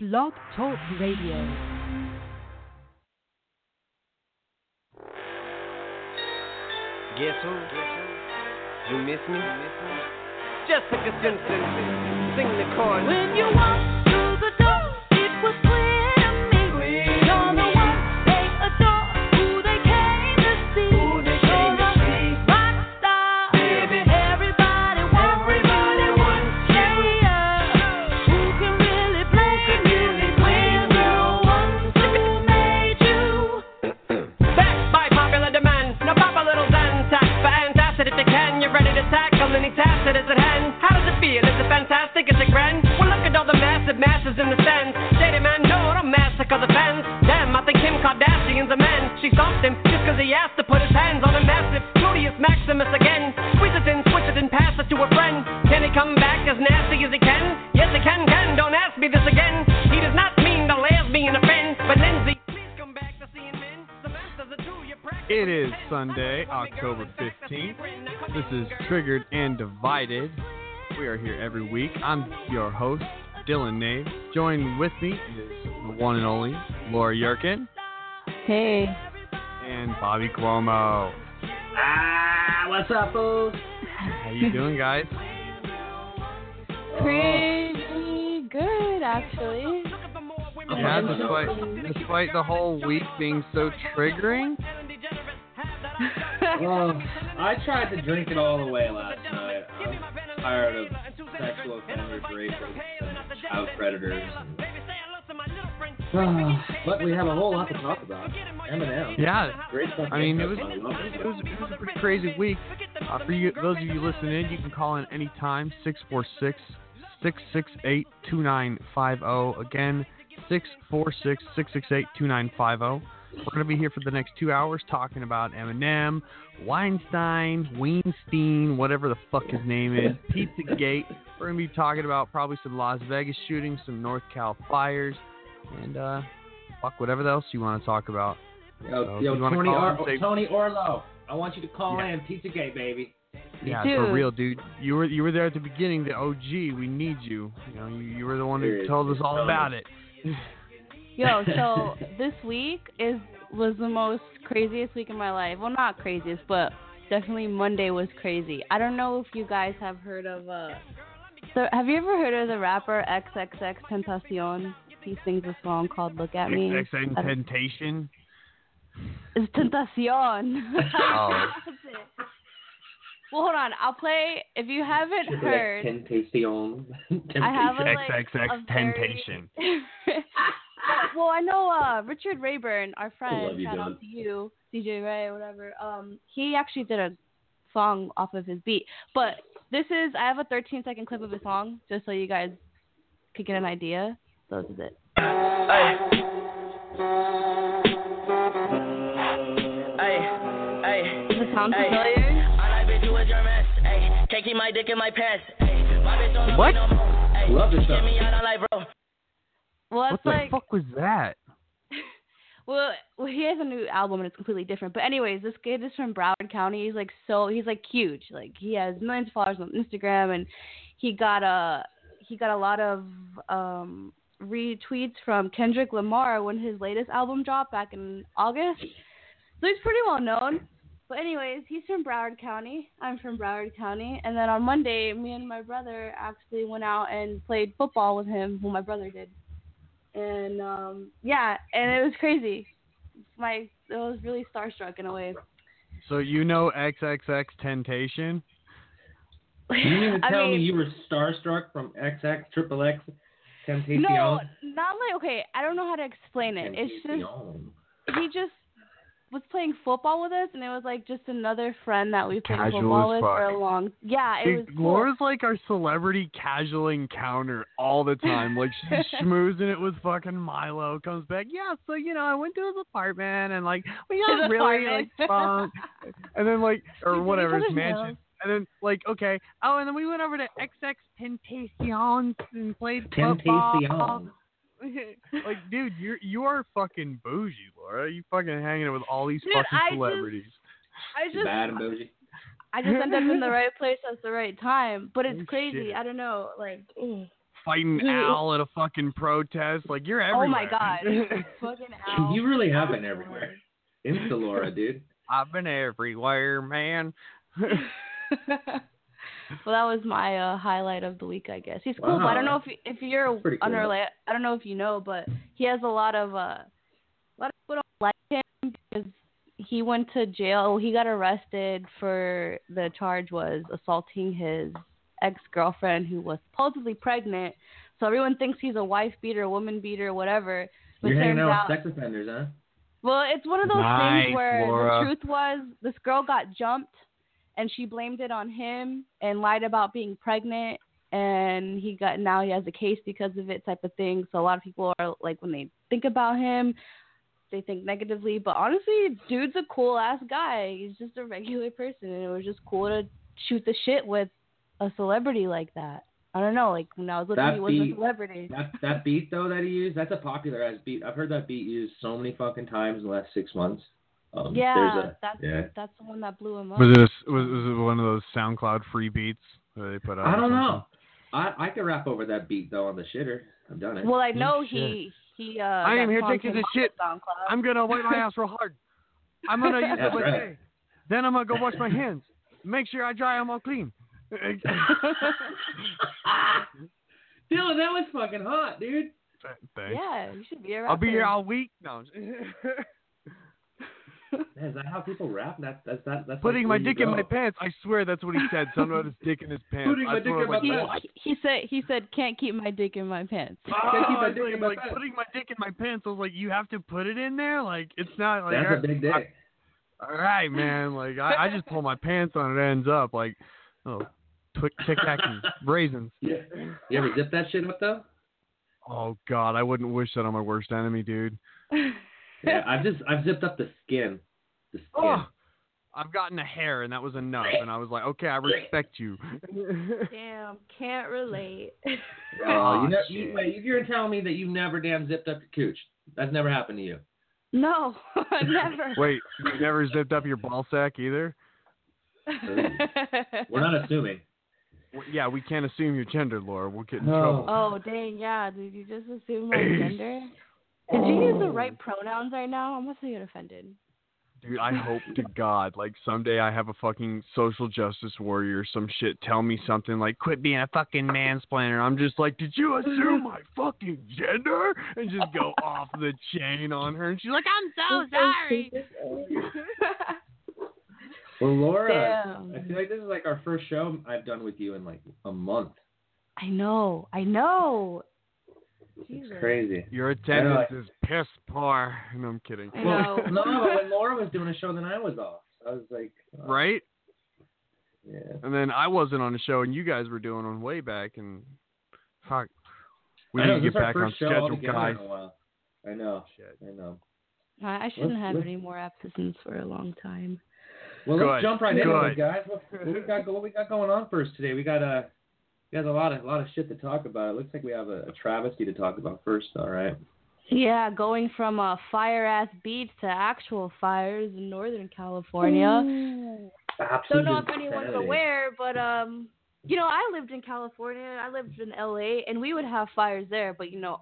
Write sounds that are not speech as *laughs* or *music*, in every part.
Blog Talk Radio. Guess who? You miss me? Jessica Simpson. Sing the chorus. When you walked masses in the stands. Shady man, no, don't massacre the fans. Damn, I think Kim Kardashian's a man. She stomped him just cause he asked to put his hands on a massive Gluteus Maximus again. Squeeze it in, switch it and pass it to a friend. Can he come back as nasty as he can? Yes, he can, can. Don't ask me this again. He does not mean lesbian offend. But Lindsay, please come back to seeing men. Samantha's a two, you're It is. Sunday, October 15th. This is Triggered and Divided. We are here every week. I'm your host, Dylan Nave. Joined with me is the one and only Laura Yerkin Hey. and Bobby Cuomo. Ah, what's up, fools? How you doing, guys? Pretty good, actually. Yeah, despite despite the whole week being so triggering. Well, I tried to drink it all away last night. I'm tired of sexual offenders, rapists, and child predators. Ah, *sighs* but we have a whole lot to talk about. Eminem. Yeah, Great stuff. I mean, it was I love it was, it was a pretty crazy week. Uh, for you, those of you listening in, you can call in anytime 646 668 2950. Again, 646 668 2950. We're going to be here for the next two hours talking about Eminem, Weinstein, Weinstein, whatever the fuck his name is, *laughs* Pizzagate. We're going to be talking about probably some Las Vegas shootings, some North Cal fires, and uh, fuck whatever else you want to talk about. Yo, So, yo if you wanna Tony, call Or- say- Tony Orlo, I want you to call Yeah. in. Pizzagate, baby. Yeah, Dude. for real, dude. You were you were there at the beginning. The OG, we need you. You know, you, you were the one who told us all about it. *laughs* Yo, so this week is was the most craziest week in my life. Well, not craziest, but definitely Monday was crazy. I don't know if you guys have heard of uh so have you ever heard of the rapper XXX Tentacion? He sings a song called "Look at Me." Exciting I don't- It's Tentacion. Oh. *laughs* well, hold on. I'll play. If you haven't heard, Temptation. *laughs* I have a, like, XXX a very- temptation. *laughs* well, I know uh, Richard Rayburn, our friend, you, shout out to you, DJ Ray, or whatever. Um, he actually did a song off of his beat. But this is, I have a 13 second clip of his song, just so you guys could get an idea. So this is it. Hey. Hey. Does it sound familiar? Can't keep my dick in my pants. Ay, my bitch don't love What? me no Love this Get song. me out, I'm like. Well, What the like, fuck was that? *laughs* well, well, he has a new album and it's completely different. But anyways, this kid is from Broward County. He's like so, he's like huge. Like he has millions of followers on Instagram, and he got a he got a lot of um retweets from Kendrick Lamar when his latest album dropped back in August. So he's pretty well known. But anyways, he's from Broward County. I'm from Broward County. And then on Monday, me and my brother actually went out and played football with him, who my brother did. And um yeah, and it was crazy. My it was really starstruck in a way. So you know XXX temptation? *laughs* You mean to I tell mean, me you were starstruck from XX Triple X Temptation? no, not like okay. I don't know how to explain it. It's just Temptation. he just was playing football with us, and it was like just another friend that we've played Casual football with for a long. Yeah, it Dude, was. Cool. Laura's like our celebrity casual encounter all the time. Like *laughs* she's schmoozing it with fucking Milo. Comes back, yeah. So you know, I went to his apartment and like we *laughs* got His really like fun. And then like *laughs* or whatever his mansion. nails. And then like okay, oh, and then we went over to XX Tentacion and played football. Temptation. like, dude, you're you are fucking bougie, Laura. You fucking hanging out with all these Dude, fucking I just- celebrities. I just Bad and bougie. I just ended up in the *laughs* right place at the right time. But it's Oh, crazy. shit. I don't know. Like, ugh. fighting He- Al at a fucking protest. Like you're everywhere. Oh my god, *laughs* fucking *laughs* Al. You really have been everywhere. Insta Laura, dude. I've been everywhere, man. Well, that was my uh, highlight of the week, I guess. He's cool, but I don't know if if you're That's cool. unrelated. I don't know if you know, but he has a lot of uh, a lot of people don't like him because he went to jail. He got arrested for the charge was assaulting his ex girlfriend who was supposedly pregnant. So everyone thinks he's a wife beater, woman beater, whatever. But You're hanging out out, with sex offenders, huh? well, it's one of those Nice, things where Laura. the truth was this girl got jumped and she blamed it on him and lied about being pregnant and he got now he has a case because of it type of thing. So a lot of people are like when they think about him, they think negatively. But honestly, dude's a cool ass guy. He's just a regular person and it was just cool to shoot the shit with a celebrity like that. I don't know, like when I was looking That he was beat- a celebrity. That that beat though that he used, that's a popular ass beat. I've heard that beat used so many fucking times in the last six months. Um, Yeah, a, that's yeah. that's the one that blew him up. Was it a, was, was it one of those SoundCloud free beats that they put out? I don't know. I I could rap over that beat though on the shitter. I've done it. Well, I Oh, know shit. he he. Uh, I am here taking came this shit. SoundCloud. I'm gonna wipe my *laughs* ass real hard. I'm gonna use That's it with right. day. Then I'm gonna go wash my hands. Make sure I dry them all clean. *laughs* Dylan, that was fucking hot, dude. Thanks. yeah, you should be a I'll be here all week. No. *laughs* *laughs* Man, is that how people rap? That, that's that, that's Putting like my where you dick in my pants. I swear that's what he said. Something about his dick in his pants. Putting I my dick in my like, He, pants. he said he said can't keep my dick in my pants. keep Oh, my dick was in my like, pants. putting my dick in my pants. I was like, you have to put it in there. Like it's not like That's a big dick. I- all right, man. Like I, I just pull my pants on. It ends up like oh, twic tic tac and *laughs* raisins. Yeah. You ever zip that shit up though? Oh God, I wouldn't wish that on my worst enemy, dude. *laughs* Yeah, I've just I've zipped up the skin. The skin. Oh, I've gotten a hair, and that was enough. And I was like, okay, I respect you. *laughs* Damn, can't relate. *laughs* Oh, you know, shit. you, wait, you're telling me that you've never damn zipped up your cooch. That's never happened to you. no, *laughs* never. Wait, you never zipped up your ball sack either? We're not assuming. W- Yeah, we can't assume your gender, Laura. We'll get in No. trouble. oh dang, yeah. Did you just assume my gender? *clears throat* Did you use the right oh. pronouns right now? I'm gonna get offended. Dude, I hope to God, like someday I have a fucking social justice warrior, or some shit, tell me something like, "Quit being a fucking mansplainer." I'm just like, "Did you assume my fucking gender?" And just go *laughs* off the chain on her, and she's like, "I'm so sorry." *laughs* Well, Laura, Damn. I feel like this is like our first show I've done with you in like a month. I know, I know. Jesus. It's crazy. Your attendance is piss poor. *laughs* No, I'm kidding. I Well, know. *laughs* no, but when Laura was doing a show, then I was off. I was like, oh, Right? Yeah. And then I wasn't on the show, and you guys were doing one way back, and fuck, we I know, need to get back on schedule, guys. In a while. I know. Shit. I know. I I shouldn't Let's- have let's- any more absences for a long time. Well, Good, let's jump right into good. it, guys. What, what we got? What we got going on first today? We got uh, got a lot of a lot of shit to talk about. It looks like we have a, a travesty to talk about first. All right. Yeah, going from a fire ass beach to actual fires in Northern California. Absolutely. Don't know if anyone's aware, but um, you know, I lived in California. I lived in LA, and we would have fires there. But you know,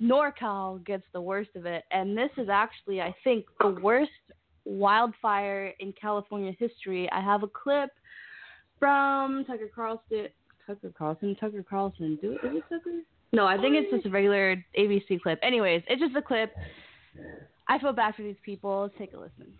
NorCal gets the worst of it, and this is actually, I think, the worst wildfire in California history. I have a clip from Tucker Carlson. Tucker Carlson. Tucker Carlson. Do is it Tucker? No, I think it's just a regular ABC clip. Anyways, it's just a clip. I feel bad for these people. Let's take a listen.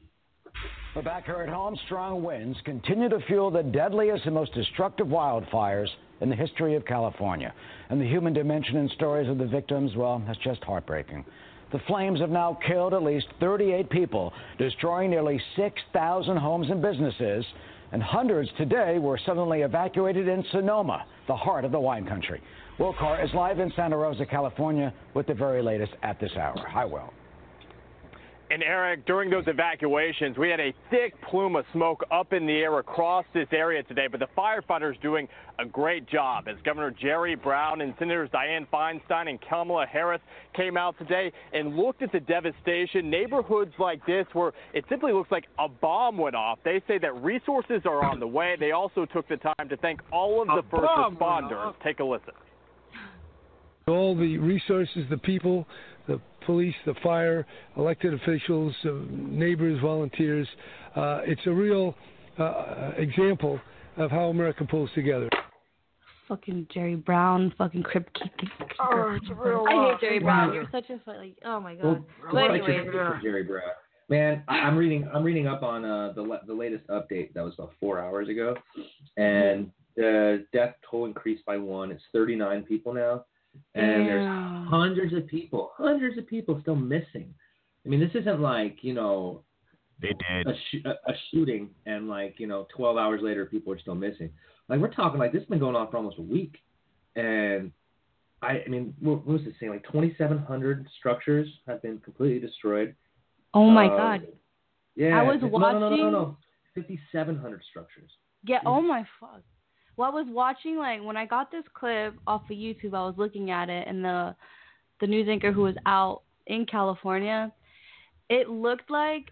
But back here at home, strong winds continue to fuel the deadliest and most destructive wildfires in the history of California. And the human dimension and stories of the victims, well, that's just heartbreaking. The flames have now killed at least 38 people, destroying nearly 6,000 homes and businesses. And hundreds today were suddenly evacuated in Sonoma, the heart of the wine country. Will Carr is live in Santa Rosa, California, with the very latest at this hour. Hi, Will. And Eric, during those evacuations, we had a thick plume of smoke up in the air across this area today, but the firefighters doing a great job as Governor Jerry Brown and Senators Dianne Feinstein and Kamala Harris came out today and looked at the devastation. Neighborhoods like this where it simply looks like a bomb went off. They say that resources are on the way. They also took the time to thank all of A the first responders. Take a listen. all the resources, the people, the police, the fire, elected officials, uh, neighbors, volunteers. Uh, it's a real uh, example of how America pulls together. Fucking Jerry Brown, fucking Crypt Keeper. Oh, it's a real I hate. Jerry Brown. You're such a fu- like. Oh my god. Well, but Quite anyways, Jerry Brown. Man, I- I'm reading. I'm reading up on uh, the the latest update that was about four hours ago, and the death toll increased by one. It's 39 people now, and Damn. there's hundreds of people, hundreds of people still missing. I mean, this isn't like you know They did. a, sh- a a shooting and like you know 12 hours later people are still missing. Like we're talking like this has been going on for almost a week, and I, I mean, what, what was it saying? Like 2,700 structures have been completely destroyed. oh my Uh, god. Yeah. I was watching. no, No, no, no, watching- no. 5,700 structures. Yeah. Oh my fuck. Well, I was watching like when I got this clip off of YouTube. I was looking at it, and the the news anchor who was out in California, it looked like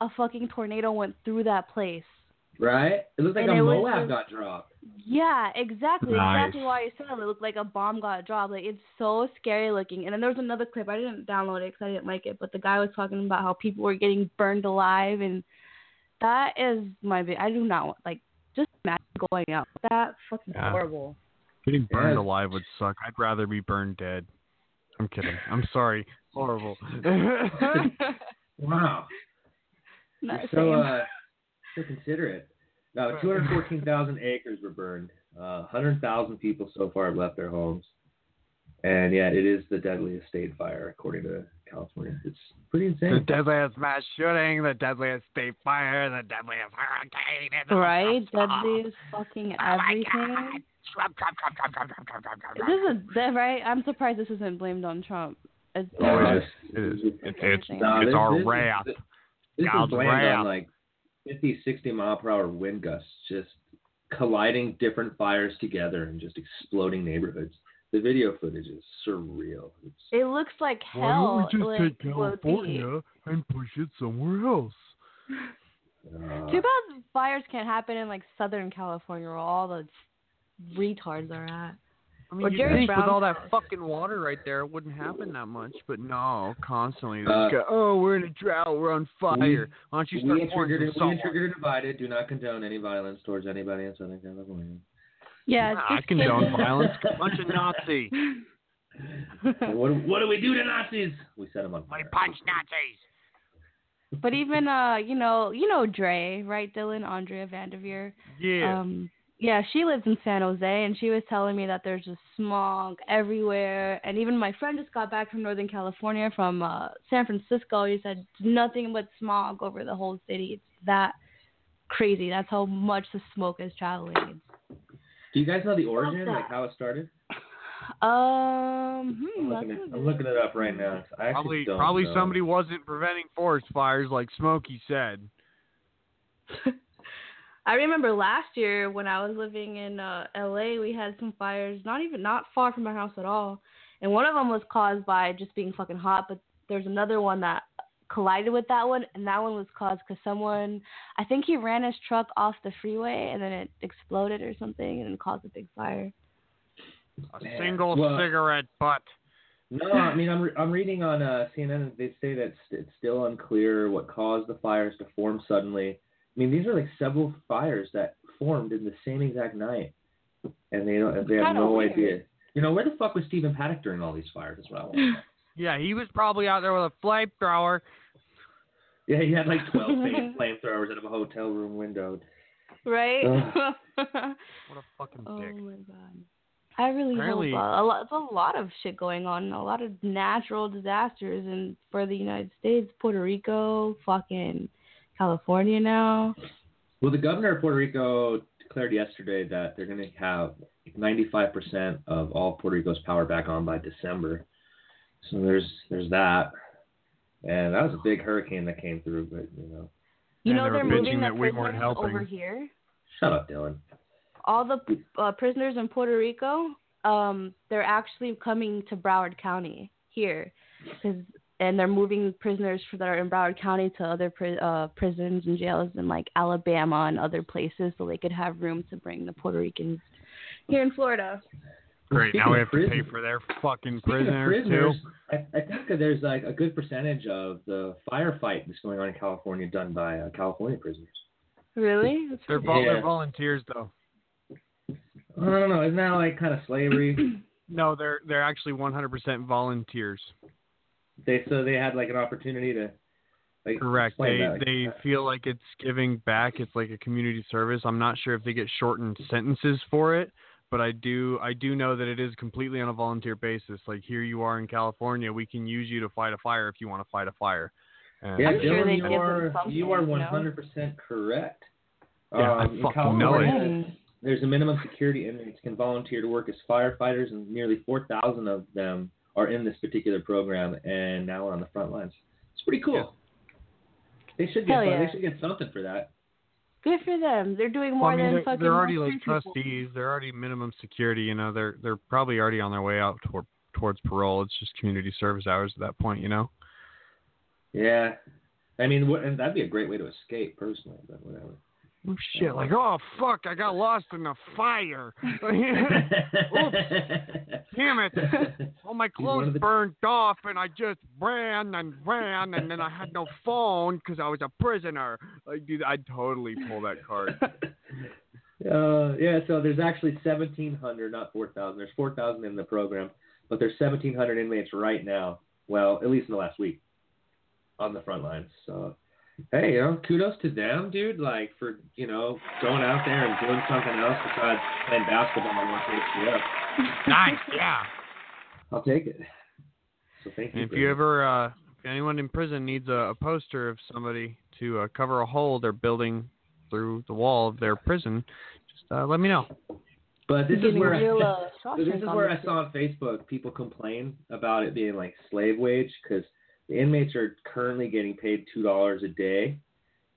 a fucking tornado went through that place. Right? It looked like And a it was MOAB just- got dropped. Yeah, exactly. Nice. Exactly why you said it. It looked like a bomb got dropped. Like it's so scary looking. And then there was another clip. I didn't download it because I didn't like it. But the guy was talking about how people were getting burned alive, and that is my. big- I do not want like just imagine going out. That fucking Yeah. horrible. Getting burned Yeah. alive would suck. I'd rather be burned dead. I'm kidding. *laughs* I'm sorry. Horrible. *laughs* *laughs* Wow. Not You're so, saying- uh, so considerate. Now, 214,000 acres were burned. Uh, 100,000 people so far have left their homes. And yeah, it is the deadliest state fire according to California. It's pretty insane. the deadliest mass shooting, the deadliest state fire, the deadliest hurricane. and the right? stuff. Deadliest fucking Oh everything. Trump, Trump, Trump, Trump, Trump, Trump, Trump, Trump, Trump, This Trump. is that right? I'm surprised this isn't blamed on Trump. It's, Oh, it is. It is. It's, it's, No, it's this- our this is- wrath. This, this is blamed wrath. on like 50, 60 mile per hour wind gusts, just colliding different fires together and just exploding neighborhoods. The video footage is surreal. It's, it looks like hell. Why hell. don't we just like, take. California and push it somewhere else? uh, Too bad fires can't happen in like Southern California where all the retards are at. I mean, Or you'd Jerry think with all that fucking water right there, it wouldn't happen that much. But no, constantly. They Uh, go, oh, we're in a drought. We're on fire. we- Why don't you we start in pouring Triggered, some we in salt? Triggered Divided do not condone any violence towards anybody in Southern California. Yeah, Nah, it's I just condone kids. violence. *laughs* Bunch of Nazi. what, what do we do to Nazis? We set them on We punch Nazis. But even uh, you know, you know Dre, right, Dylan, Andrea Vanderveer. Yeah. Um, yeah, she lives in San Jose, and she was telling me that there's just smog everywhere. And even my friend just got back from Northern California, from uh, San Francisco. He said nothing but smog over the whole city. It's that crazy. That's how much the smoke is traveling. Do you guys know the origin, like how it started? Um, hmm, I'm looking, a it, I'm good- looking it up right now. I actually Probably, probably know. somebody wasn't preventing forest fires like Smokey said. *laughs* I remember last year when I was living in uh, LA, we had some fires, not even not far from my house at all, and one of them was caused by just being fucking hot. But there's another one that collided with that one, and that one was caused because someone, I think he ran his truck off the freeway and then it exploded or something and caused a big fire. A Man, single well- cigarette butt. No, I mean I'm re- I'm reading on uh, CNN. They say that it's still unclear what caused the fires to form suddenly. I mean these are like several fires that formed in the same exact night, and they don't. They have no weird. idea. You know where the fuck was Stephen Paddock during all these fires? That's what I want. *laughs* Yeah, he was probably out there with a flamethrower. Yeah, he had like 12 *laughs* fake flamethrowers out of a hotel room window. Right? *laughs* What a fucking oh dick. my god. I really Apparently- hope uh, a lot. There's a lot of shit going on. A lot of natural disasters, and for the United States, Puerto Rico, fucking California now. Well, the governor of Puerto Rico declared yesterday that they're going to have 95% of all Puerto Rico's power back on by December. So there's there's that, and that was a big hurricane that came through. But you know, You know they were they're moving the that we weren't helping. over here. shut up, Dylan. All the uh, prisoners in Puerto Rico, um, they're actually coming to Broward County here, 'cause- and they're moving prisoners that are in Broward County to other pri- uh, prisons and jails in like Alabama and other places, so they could have room to bring the Puerto Ricans here in Florida. Great. Now Speaking we of have to pay prisoners- for their fucking Speaking of prisoners, prisoners, too. I, I think that there's like a good percentage of the firefight that's going on in California done by uh, California prisoners. Really? That's They're, vol- Yeah. they're volunteers, though. I don't know. Isn't that like kind of slavery? *clears throat* No, they're they're actually 100% volunteers. they so they had like an opportunity to. Like, Correct. They that, like, they uh, feel like it's giving back. It's like a community service. I'm not sure if they get shortened sentences for it, but I do I do know that it is completely on a volunteer basis. Like here you are in California, we can use you to fight a fire if you want to fight a fire. And Yeah, I'm sure Dylan, they you give are something, you are 100 percent correct. Yeah, Um, in fucking know it. California, There's a minimum security inmates can volunteer to work as firefighters, and nearly 4,000 of them are in this particular program, and now we're on the front lines. It's pretty cool. They should get Hell yeah. they should get something for that. Good for them. They're doing Well, more I mean, than they're, fucking. they're already like free people. trustees. They're already minimum security. You know, they're they're probably already on their way out toward towards parole. It's just community service hours at that point. You know. Yeah, I mean, and that'd be a great way to escape, personally. But whatever. Oh shit! Like, oh fuck! I got lost in the fire. *laughs* *laughs* Oops. Damn it! *laughs* All my clothes burned off, and I just ran and ran, and then I had no phone because I was a prisoner. Like, dude, I'd totally pull that card. Uh, yeah, so there's actually 1,700, not 4,000. There's 4,000 in the program, but there's 1,700 inmates right now. Well, at least in the last week, on the front lines. So, hey, you know, kudos to them, dude. Like for you know going out there and doing something else besides playing basketball and watching HBO. nice, yeah. *laughs* I'll take it. So thank you. And if you ever, uh, if anyone in prison needs a, a poster of somebody to uh, cover a hole they're building through the wall of their prison, just uh, let me know. But this is where real, I, uh, *laughs* so this is where I saw on Facebook people complain about it being like slave wage because the inmates are currently getting paid two dollars a day,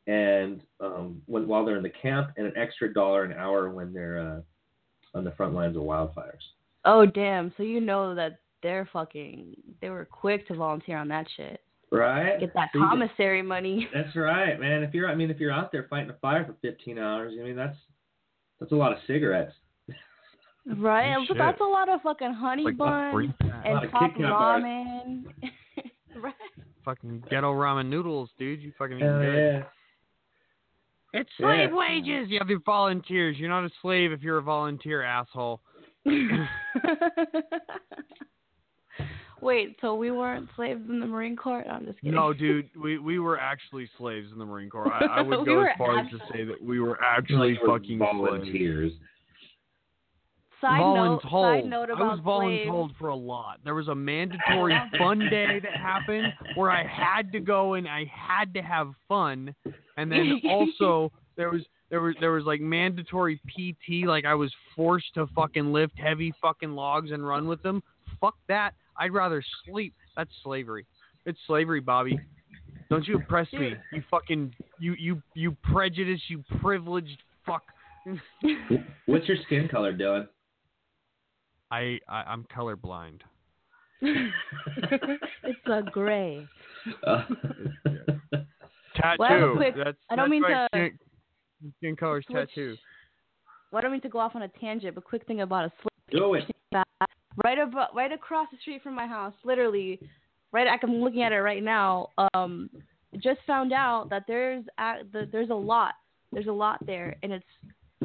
and um, when while they're in the camp, and an extra dollar an hour when they're uh, on the front lines of wildfires. Oh damn! So you know that they're fucking. They were quick to volunteer on that shit. Right? Get that So you get- commissary money. *laughs* That's right, man. If you're, I mean, if you're out there fighting a fire for 15 hours, I mean, that's that's a lot of cigarettes. Right, Oh, but that's a lot of fucking honey Like buns pack. A lot and of top Kit bars. ramen. Right. fucking ghetto ramen noodles, dude. You fucking eat Hell good. yeah. It's slave Yeah. wages. You have your volunteers. You're not a slave if you're a volunteer, asshole. *laughs* Wait, so we weren't slaves in the Marine Corps? No, I'm just kidding. No, dude, we we were actually slaves in the Marine Corps. I, I *laughs* would We go as far as to say that we were actually Like we're fucking slaves. Volunteers. Side note, side voluntold. note I about was slaves. for a lot. There was a mandatory *laughs* fun day that happened where I had to go and I had to have fun, and then *laughs* also there was there was there was like mandatory PT, like I was forced to fucking lift heavy fucking logs and run with them. Fuck that. I'd rather sleep. That's slavery. It's slavery, Bobby. Don't you oppress me. You fucking you you you prejudice, you privileged fuck. What's your skin color, Dylan? I, I I'm colorblind. *laughs* it's a gray. Uh, *laughs* Tattoo. Well, I quick- that's, I don't that's mean my to Skin, skin color's switch- tattoo. Well, I don't mean to go off on a tangent, but quick thing about a slave. Do it. right about right across the street from my house, literally, right. I'm looking at it right now. Um, just found out that there's a, the, there's a lot. There's a lot there, and it's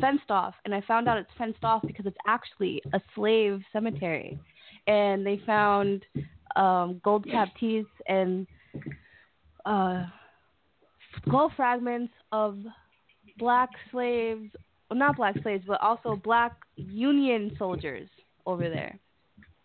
fenced off. And I found out it's fenced off because it's actually a slave cemetery, and they found um, gold cap teeth and uh, skull fragments of black slaves well, not black slaves, but also black Union soldiers over there,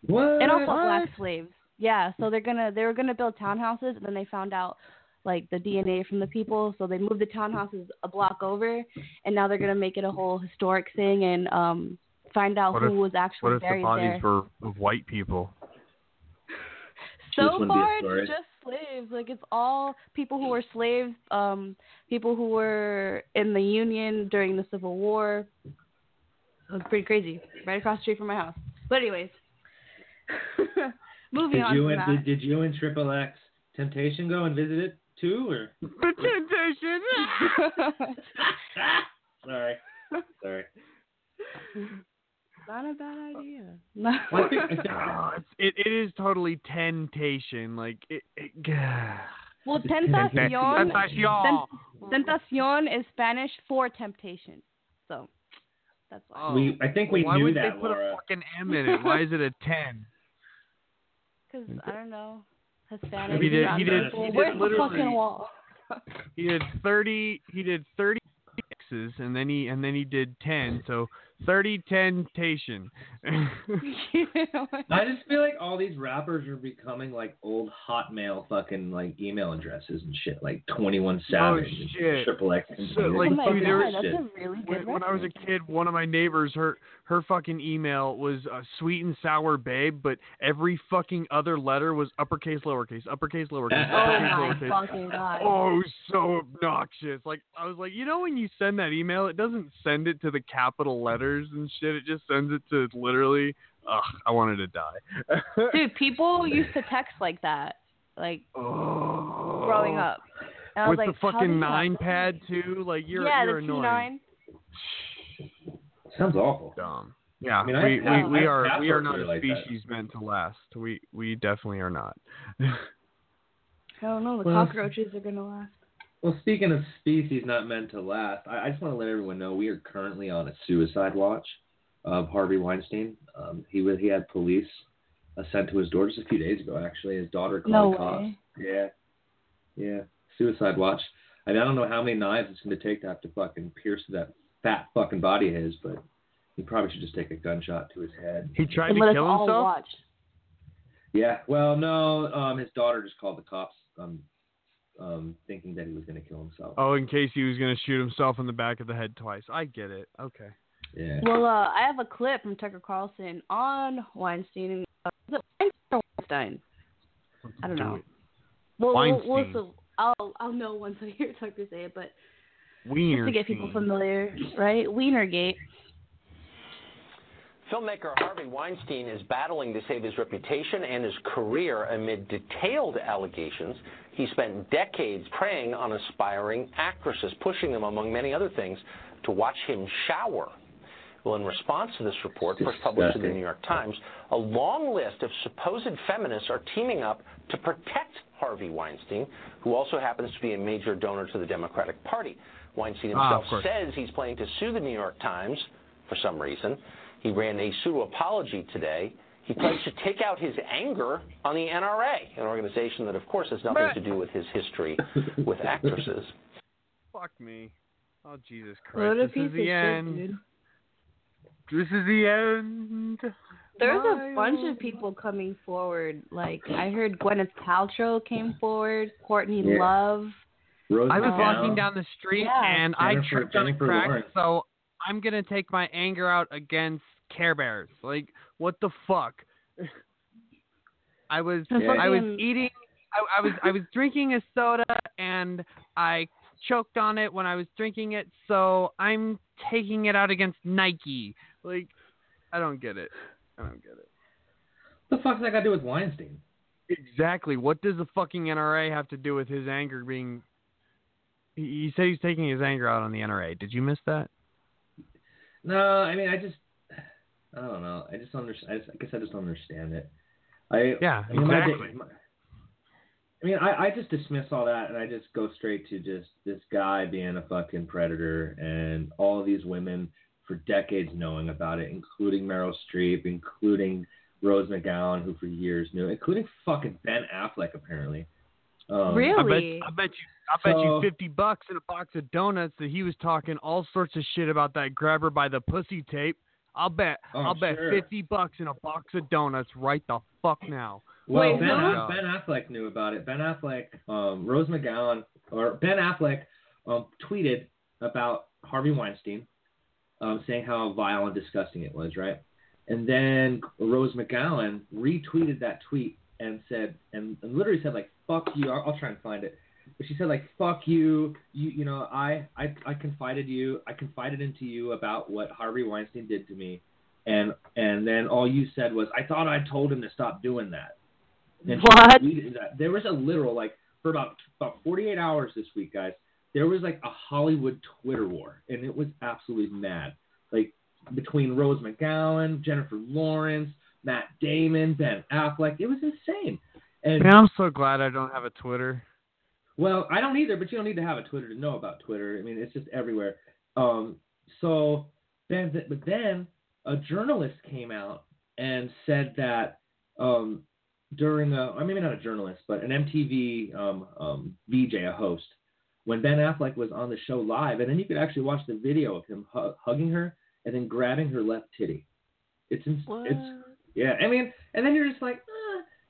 What? and also black slaves. Yeah, so they're gonna they were gonna build townhouses, and then they found out like the DNA from the people, so they moved the townhouses a block over, and now they're gonna make it a whole historic thing and um find out What who if- was actually What if the buried bodies there. were white people? So wouldn't be a far it's just slaves like it's all people who were slaves um people who were in the union during the civil war it's pretty crazy right across the street from my house but anyways *laughs* moving Did on you from and that. did, did you and Triple X Temptation go and visit it too, or? The temptation. *laughs* Sorry, sorry. Not a bad idea. Well, I think, *laughs* I think, Oh, it's, it it is totally temptation. Like it. it *sighs* well, Tentacion. tentación, Tentacion. tentación is Spanish for temptation. So that's why. Oh, we, I think we why knew would that, they put Laura. a fucking M in it? Why is it a ten? *laughs* Because I don't know. Hispanic. He did- he did- he did Where's the literally- fucking wall? He did thirty. He did thirty X's, and then he and then he did ten. So thirty temptation. *laughs* *laughs* I just feel like all these rappers are becoming like old Hotmail fucking like email addresses and shit, like Twenty One Savage, Oh, shit. Triple X. and So, like, oh my dude, god, that's shit. a really good when, when I was a kid, one of my neighbors, her her fucking email was uh, sweet and sour babe, but every fucking other letter was uppercase, lowercase, uppercase, lowercase, *laughs* Oh uppercase, my fucking god. Oh, so obnoxious. Like I was like, you know, when you send that email, it doesn't send it to the capital letters and shit. It just sends it to literally. Ugh, I wanted to die. *laughs* Dude, people used to text like that, like oh. growing up. And I was With like, the fucking nine pad too, like you're yeah, you're the annoying. two nine. Sounds awful. Dumb. Yeah, I mean, we, have- we, I we have are we are not that are a like that. species meant to last. We we definitely are not. *laughs* I don't know. The Well, cockroaches are gonna last. Well, speaking of species not meant to last, I, I just want to let everyone know we are currently on a suicide watch of Harvey Weinstein. Um, he was he had police uh, sent to his door just a few days ago. Actually, his daughter called No the cops. way. Yeah, yeah, suicide watch. I mean, I don't know how many knives it's going to take to have to fucking pierce that fat fucking body of his, but he probably should just take a gunshot to his head. He tried And to let us kill all himself. watch. Yeah, well, no, um, his daughter just called the cops, um, um, thinking that he was going to kill himself. Oh, in case he was gonna shoot himself in the back of the head twice. I get it. Okay. Yeah. Well, uh, I have a clip from Tucker Carlson on Weinstein. And, uh, is it Weinstein or Weinstein? I don't Do know. it. Well, we'll, we'll, so I'll I'll know once I hear Tucker say it, but just Wiener. to get people familiar, right? Wienergate. Filmmaker Harvey Weinstein is battling to save his reputation and his career amid detailed allegations. He spent decades preying on aspiring actresses, pushing them, among many other things, to watch him shower. Well, in response to this report, first published in the New York Times, a long list of supposed feminists are teaming up to protect Harvey Weinstein, who also happens to be a major donor to the Democratic Party. Weinstein Ah, himself course. says he's planning to sue the New York Times for some reason. He ran a pseudo apology today. He pledged to take out his anger on the NRA, an organization that, of course, has nothing to do with his history with actresses. *laughs* Fuck me. Oh Jesus What Christ! a This piece is of the shit, end. dude. This is the end. There's My a bunch own- of people coming forward. Like I heard Gwyneth Paltrow came forward, Courtney Yeah. Love. Rose I was McGowan. walking down the street Yeah. and I Jennifer- tripped on a crack, Lawrence. so I'm gonna take my anger out against Care Bears. Like, what the fuck? *laughs* I was Yeah. I was eating I, I was I was *laughs* drinking a soda and I choked on it when I was drinking it, so I'm taking it out against Nike. Like, I don't get it. I don't get it. What the fuck's that got to do with Weinstein? Exactly. What does the fucking NRA have to do with his anger being? He he said he's taking his anger out on the NRA. Did you miss that? No, I mean, I just, I don't know. I just understand. I, just, I guess I just don't understand it. I Yeah, I mean, exactly. my- I mean, I, I just dismiss all that and I just go straight to just this guy being a fucking predator and all these women for decades knowing about it, including Meryl Streep, including Rose McGowan, who for years knew, including fucking Ben Affleck apparently. Um, Really? I bet, I bet you, I bet So- you fifty bucks and a box of donuts that he was talking all sorts of shit about that grabber by the pussy tape. I'll bet, Oh, I'll bet sure. fifty bucks in a box of donuts right the fuck now. Well, Wait, ben, who? Aff- ben Affleck knew about it. Ben Affleck, um, Rose McGowan, or Ben Affleck um, tweeted about Harvey Weinstein, um, saying how vile and disgusting it was, right? And then Rose McGowan retweeted that tweet and said, and, and literally said like, "Fuck you." I'll, I'll try and find it. But she said like, "Fuck you." You, you know, I, I, I confided you. I confided into you about what Harvey Weinstein did to me, and and then all you said was, "I thought I told him to stop doing that." And she What? that. There was a literal like for about about 48 hours this week, guys. There was like a Hollywood Twitter war, and it was absolutely mad. Like between Rose McGowan, Jennifer Lawrence, Matt Damon, Ben Affleck. It was insane. And Man, I'm so glad I don't have a Twitter. Well, I don't either, but you don't need to have a Twitter to know about Twitter. I mean, it's just everywhere. Um, so then, but then a journalist came out and said that um, during a, or maybe not a journalist, but an MTV um, um, VJ, a host, when Ben Affleck was on the show live, and then you could actually watch the video of him hu- hugging her and then grabbing her left titty. It's ins- it's yeah. I mean, and then you're just like,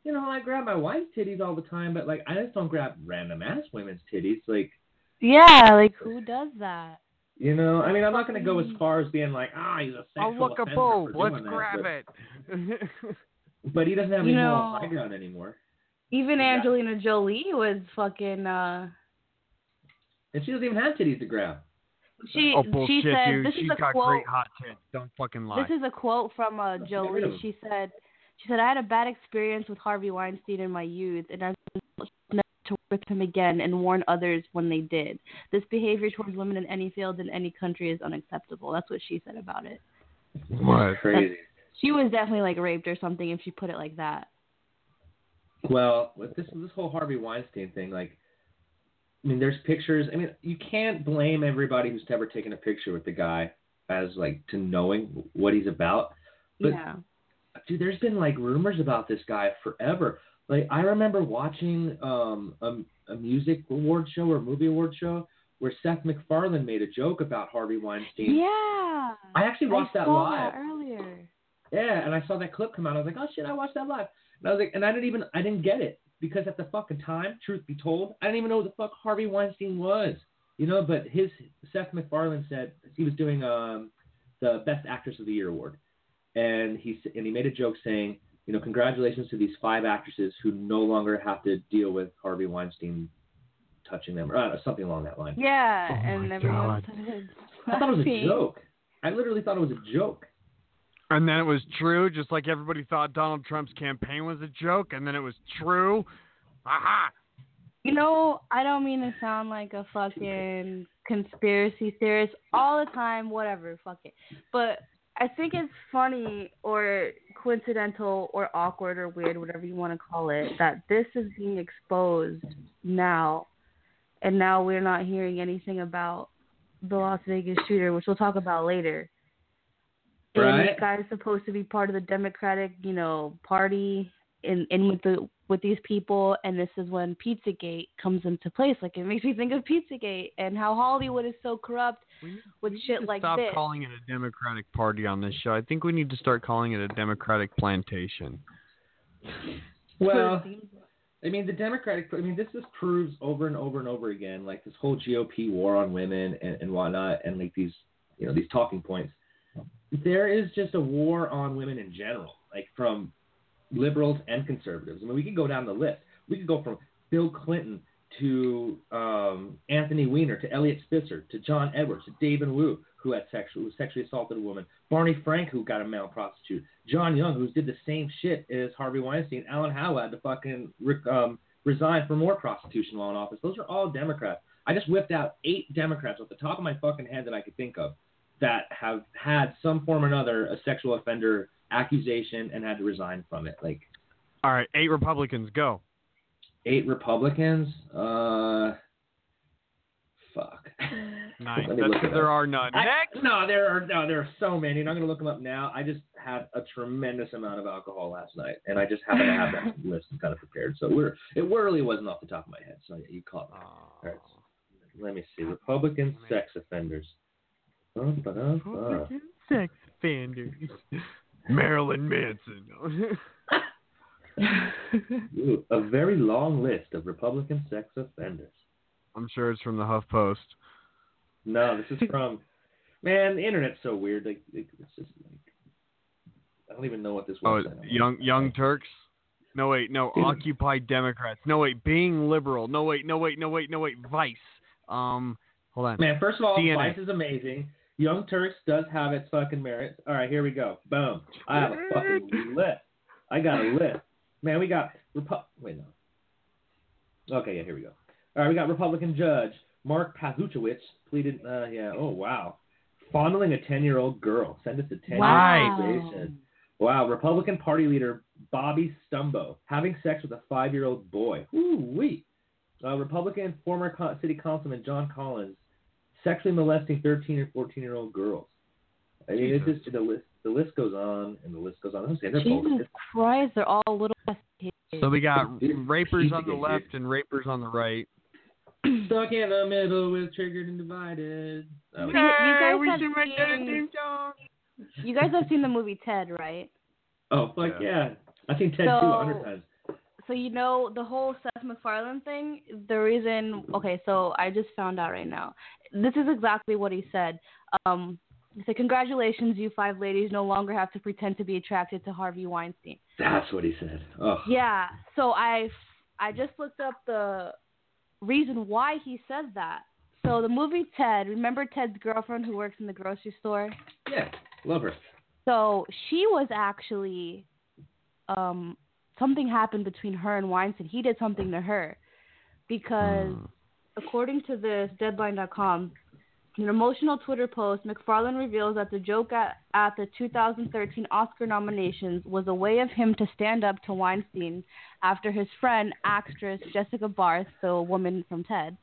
you know, I grab my wife's titties all the time, but like I just don't grab random ass women's titties. Like, Yeah, like who does that? you know, I mean, I'm not gonna go as far as being like, ah, he's a Oh, sexual look a offender boob. Let's doing that, grab but, it. *laughs* But he doesn't have any moral know- high ground anymore, Even Yeah. Angelina Jolie was fucking. uh and she doesn't even have titties to grab. She oh she said dude. this She's is a got quote. great hot tits. Don't fucking lie. This is a quote from uh, get rid of Jolie. She said, "She said I had a bad experience with Harvey Weinstein in my youth, and I've never to work with him again and warn others when they did. This behavior towards women in any field in any country is unacceptable." That's what she said about it. what? Crazy. She was definitely like raped or something if she put it like that. Well, with this this whole Harvey Weinstein thing, like, I mean, there's pictures. I mean, you can't blame everybody who's ever taken a picture with the guy as like to knowing what he's about. But yeah. Dude, there's been like rumors about this guy forever. Like, I remember watching um a, a music award show or movie award show where Seth MacFarlane made a joke about Harvey Weinstein. Yeah. I actually watched I that saw live. That earlier. Yeah, and I saw that clip come out. I was like, oh shit, I watched that live. And I was like, and I didn't even, I didn't get it because at the fucking time, truth be told, I didn't even know who the fuck Harvey Weinstein was. You know, but his Seth MacFarlane said he was doing um the Best Actress of the Year award, and he and he made a joke saying, you know, congratulations to these five actresses who no longer have to deal with Harvey Weinstein touching them or uh, something along that line. Yeah, Oh and my everyone God. I thought it was a joke. I literally thought it was a joke. And then it was true, just like everybody thought Donald Trump's campaign was a joke, and then it was true. Aha! You know, I don't mean to sound like a fucking conspiracy theorist all the time, whatever, fuck it. But I think it's funny or coincidental or awkward or weird, whatever you want to call it, that this is being exposed now. And now we're not hearing anything about the Las Vegas shooter, which we'll talk about later. And Right. this guy's supposed to be part of the Democratic, you know, party in in with the with these people and this is when Pizzagate comes into place. Like it makes me think of Pizzagate and how Hollywood is so corrupt with shit to like stop this. calling it a Democratic Party on this show. I think we need to start calling it a Democratic Plantation. Well, I mean, the Democratic. I mean, this just proves over and over and over again, like this whole GOP war on women and, and whatnot, and like these, you know, these talking points. There is just a war on women in general, like from liberals and conservatives. I mean, we could go down the list. We could go from Bill Clinton to um, Anthony Weiner to Eliot Spitzer to John Edwards to David Wu, who had sexually, who sexually assaulted a woman, Barney Frank, who got a male prostitute, John Young, who did the same shit as Harvey Weinstein, Allan Howe had to fucking um, resign for more prostitution while in office. Those are all Democrats. I just whipped out eight Democrats off the top of my fucking head that I could think of that have had some form or another a sexual offender accusation and had to resign from it. Like All right, eight Republicans, go. eight Republicans. Uh, fuck. Nine. *laughs* There are none. I- Next. No, there are no, there are so many. And I'm gonna look them up now. I just had a tremendous amount of alcohol last night, and I just happen to have that *laughs* list kind of prepared. So we're it really wasn't off the top of my head. So yeah, you caught me. All right. Let me see. Republican sex offenders. Bum, ba-dum, ba. Republican sex offenders. *laughs* Marilyn Manson. Ooh, *laughs* a very long list of Republican sex offenders. I'm sure it's from the Huff Post. No, this is from. Man, the internet's so weird. Like, like, it's just like I don't even know what this was. Oh, young Young Turks. No wait, no. Occupy Democrats. No wait, being liberal. No wait, no wait, no wait, no wait, Vice. Um, hold on. Man, first of all, CNN. Vice is amazing. Young Turks does have its fucking merits. All right, here we go. Boom. I have a fucking list. I got a list. Man, we got Repu- Wait, no. Okay, yeah, here we go. All right, we got Republican judge Mark Pazuhanich pleaded. Uh, yeah. Oh wow. Fondling a 10 year old girl. Send us a 10 year Wow. old Wow. Republican Party leader Bobby Stumbo having sex with a five year old boy. Ooh, wee. Uh, Republican former co- city councilman John Collins sexually molesting 13 or 14 year old girls. I mean, it's just the list. The list goes on and the list goes on. I'm they're both Jesus Christ, they're all little. So we got rapers on the left and rapers on the right. stuck in the middle with triggered and divided. Oh, You, you guys we have should make that a seen, you guys have seen the movie Ted, right? oh fuck yeah! I think Ted So- too a hundred times. So you know the whole Seth MacFarlane thing. The reason, okay, so I just found out right now. This is exactly what he said. Um, he said, "Congratulations, you five ladies no longer have to pretend to be attracted to Harvey Weinstein." That's what he said. Oh. Yeah. So I I just looked up the reason why he said that. So the movie Ted, remember Ted's girlfriend who works in the grocery store? Yeah, love her. So she was actually um something happened between her and Weinstein. He did something to her because according to this deadline.com in an emotional Twitter post, MacFarlane reveals that the joke at, at the 2013 Oscar nominations was a way of him to stand up to Weinstein after his friend, actress Jessica Barth, the woman from TED,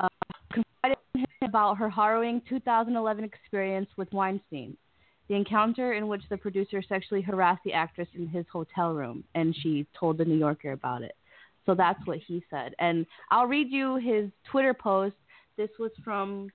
uh, confided in him about her harrowing 2011 experience with Weinstein. The encounter in which the producer sexually harassed the actress in his hotel room, and she told the New Yorker about it. So that's what he said. And I'll read you his Twitter post. This was from,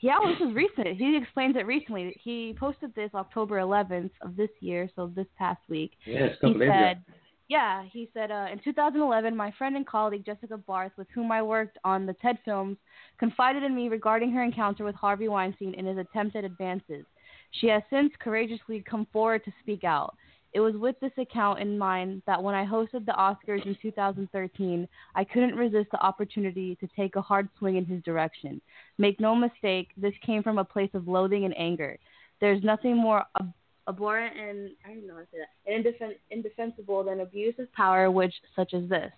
yeah, this was recent. He explains it recently. He posted this October 11th of this year, so this past week. Yeah, it's a He said, yeah, he said, uh, in 2011, my friend and colleague Jessica Barth, with whom I worked on the TED films, confided in me regarding her encounter with Harvey Weinstein and his attempted advances. She has since courageously come forward to speak out. It was with this account in mind that when I hosted the Oscars in 2013, I couldn't resist the opportunity to take a hard swing in his direction. Make no mistake, this came from a place of loathing and anger. There's nothing more ab- abhorrent and I don't know how to say that, indefen- indefensible than abuse of power, which such as this,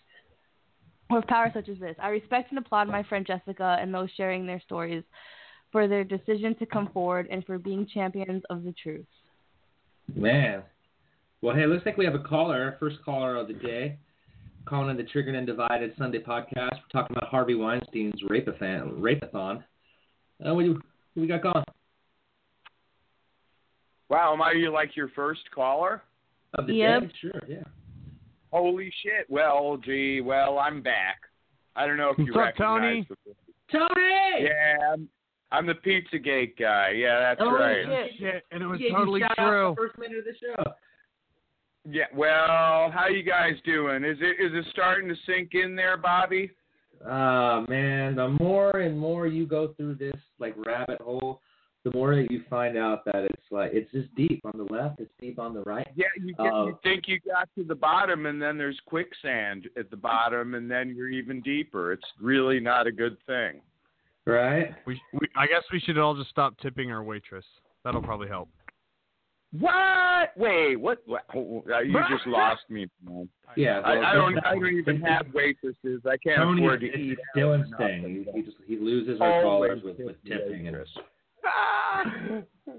or power such as this. I respect and applaud my friend Jessica and those sharing their stories for their decision to come forward and for being champions of the truth. Man. Well, hey, looks like we have a caller, our first caller of the day, calling in the Triggered and Divided Sunday podcast. We're talking about Harvey Weinstein's rape-a-thon. rape-a-thon. Uh, what, do you, what we got going? Wow, am I like your first caller? Of the Yep. day? Sure, yeah. Holy shit. Well, gee, well, I'm back. I don't know if you What's up, Tony? the- Tony! Yeah, I'm, I'm the Pizzagate guy. Yeah, that's Oh, right. shit. Shit, and it was Yeah, totally true. first minute of the show. Yeah. Well, how you guys doing? Is it is it starting to sink in there, Bobby? Ah, man, the more and more you go through this like rabbit hole, the more that you find out that it's like it's just deep on the left, it's deep on the right. Yeah, you, get, Uh, you think you got to the bottom, and then there's quicksand at the bottom, and then you're even deeper. It's really not a good thing. Right? We, we, I guess we should all just stop tipping our waitress. That'll probably help. What? Wait, what? what? oh, uh, You just lost me, man. Yeah. I, well, I don't. I don't even have waitresses. I can't Tony, afford to it's eat. a out or Dylan's thing. nothing. He, he just he loses our Always callers with, with tip the tipping. And, waitress. *laughs* what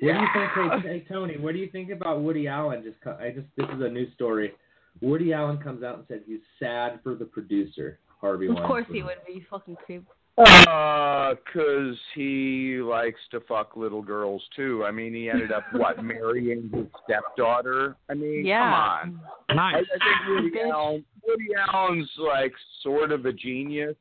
do you think? Hey, hey, Tony, what do you think about Woody Allen? Just co- I just this is a new story. Woody Allen comes out and said he's sad for the producer Harvey Of Weinstein. course he would be fucking creep. Uh, 'cause he likes to fuck little girls too. I mean, he ended up what *laughs* marrying his stepdaughter. I mean, Yeah. come on. I, Nice. I think *laughs* Woody Bitch. Allen. Woody Allen's like sort of a genius,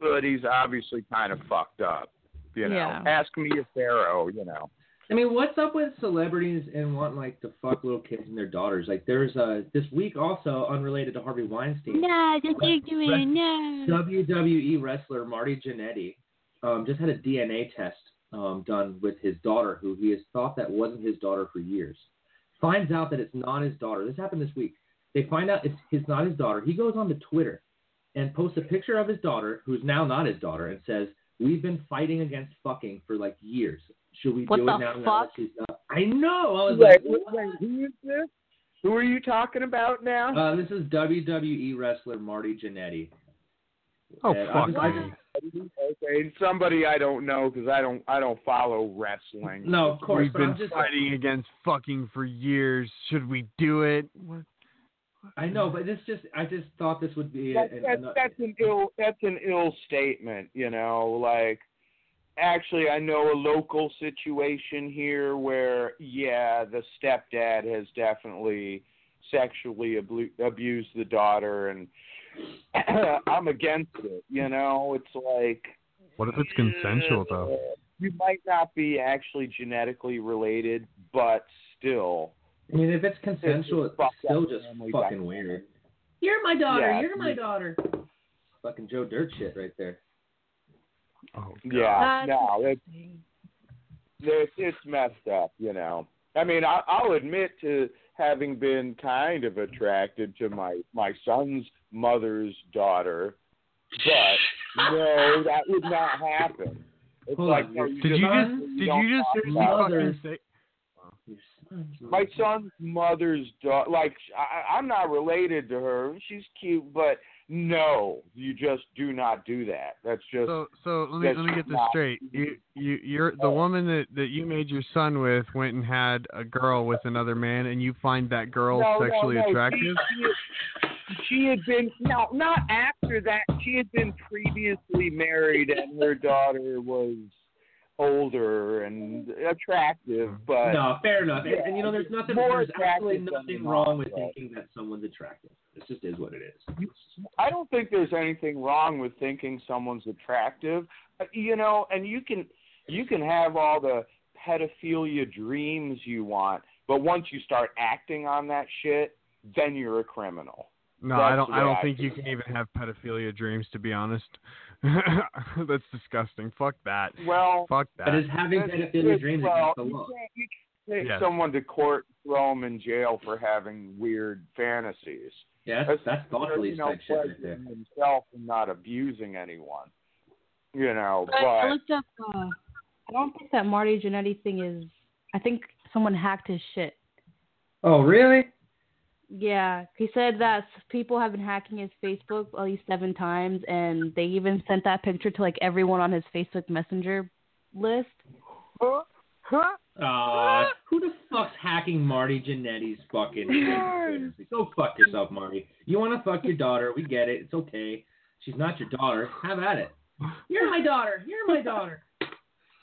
but he's obviously kind of fucked up. You know, Yeah. ask me a pharaoh. You know. I mean, what's up with celebrities and wanting like to fuck little kids and their daughters? Like, there's uh this week also unrelated to Harvey Weinstein. No, what you're doing. No. WWE wrestler Marty Jannetty um, just had a DNA test um, done with his daughter, who he has thought that wasn't his daughter for years. Finds out that it's not his daughter. This happened this week. They find out it's, it's not his daughter. He goes on to Twitter and posts a picture of his daughter, who's now not his daughter, and says, "We've been fighting against fucking for like years. Should we What do the it now?" now fuck? that? I know. I was Wait, like, wait, wait, who is this? Who are you talking about now? uh, "This is WWE wrestler Marty Jannetty." Oh, And fuck just- I me. Okay, somebody I don't know because I don't I don't follow wrestling. No, of course, We've been just fighting against fucking for years. Should we do it? What? I know, but this just I just thought this would be. That, an- that, an- that's an ill that's an ill statement, you know. Like, actually, I know a local situation here where, yeah, the stepdad has definitely sexually abu- abused the daughter, and *clears throat* I'm against it. You know, it's like What if it's consensual though? you might not be actually genetically related, but still. I mean, if it's consensual, it's fucked still just fucking weird. You're my daughter. Yeah, you're my daughter. Fucking Joe Dirt shit right there. Oh, Yeah, That's no, it's it's it's messed up, you know. I mean, I, I'll admit to having been kind of attracted to my my son's mother's daughter, but no, that would not happen. It's Hold like on, no, you Did you just did you just talk seriously about fucking say? my son's mother's daughter. Like I, I'm not related to her. She's cute, but no, you just do not do that. That's just So so let me let me get this not- straight. You you you're the woman that that you made your son with went and had a girl with another man, and you find that girl no, sexually no, no. attractive. She, she, she had been no, not after that. She had been previously married, and her daughter was older and attractive, mm. but no, fair enough. And- Yeah, and you know, there's nothing. more There's absolutely nothing wrong with but- thinking that someone's attractive. This just is what it is. I don't think there's anything wrong with thinking someone's attractive. You know, and you can you can have all the pedophilia dreams you want, but once you start acting on that shit, then you're a criminal. No, That's I don't. I don't I think you can even have pedophilia dreams. To be honest, *laughs* that's disgusting. Fuck that. Well, Fuck that. But is having It's- pedophilia it's- dreams well, against the you law? can't, you can't take Yes. someone to court, throw them in jail for having weird fantasies. Yeah, that's, that's thought you police know, type shit right there. himself and not abusing anyone. You know, but I looked up. Uh, I don't think that Marty Jannetty thing is. I think someone hacked his shit. Oh, really? Yeah, he said that people have been hacking his Facebook at least seven times, and they even sent that picture to like everyone on his Facebook Messenger list. Uh, *laughs* who the fuck's hacking Marty Jannetty's fucking Go fuck yourself, Marty. You want to fuck your daughter? We get it. It's okay. She's not your daughter. Have at it. You're my daughter. You're my daughter.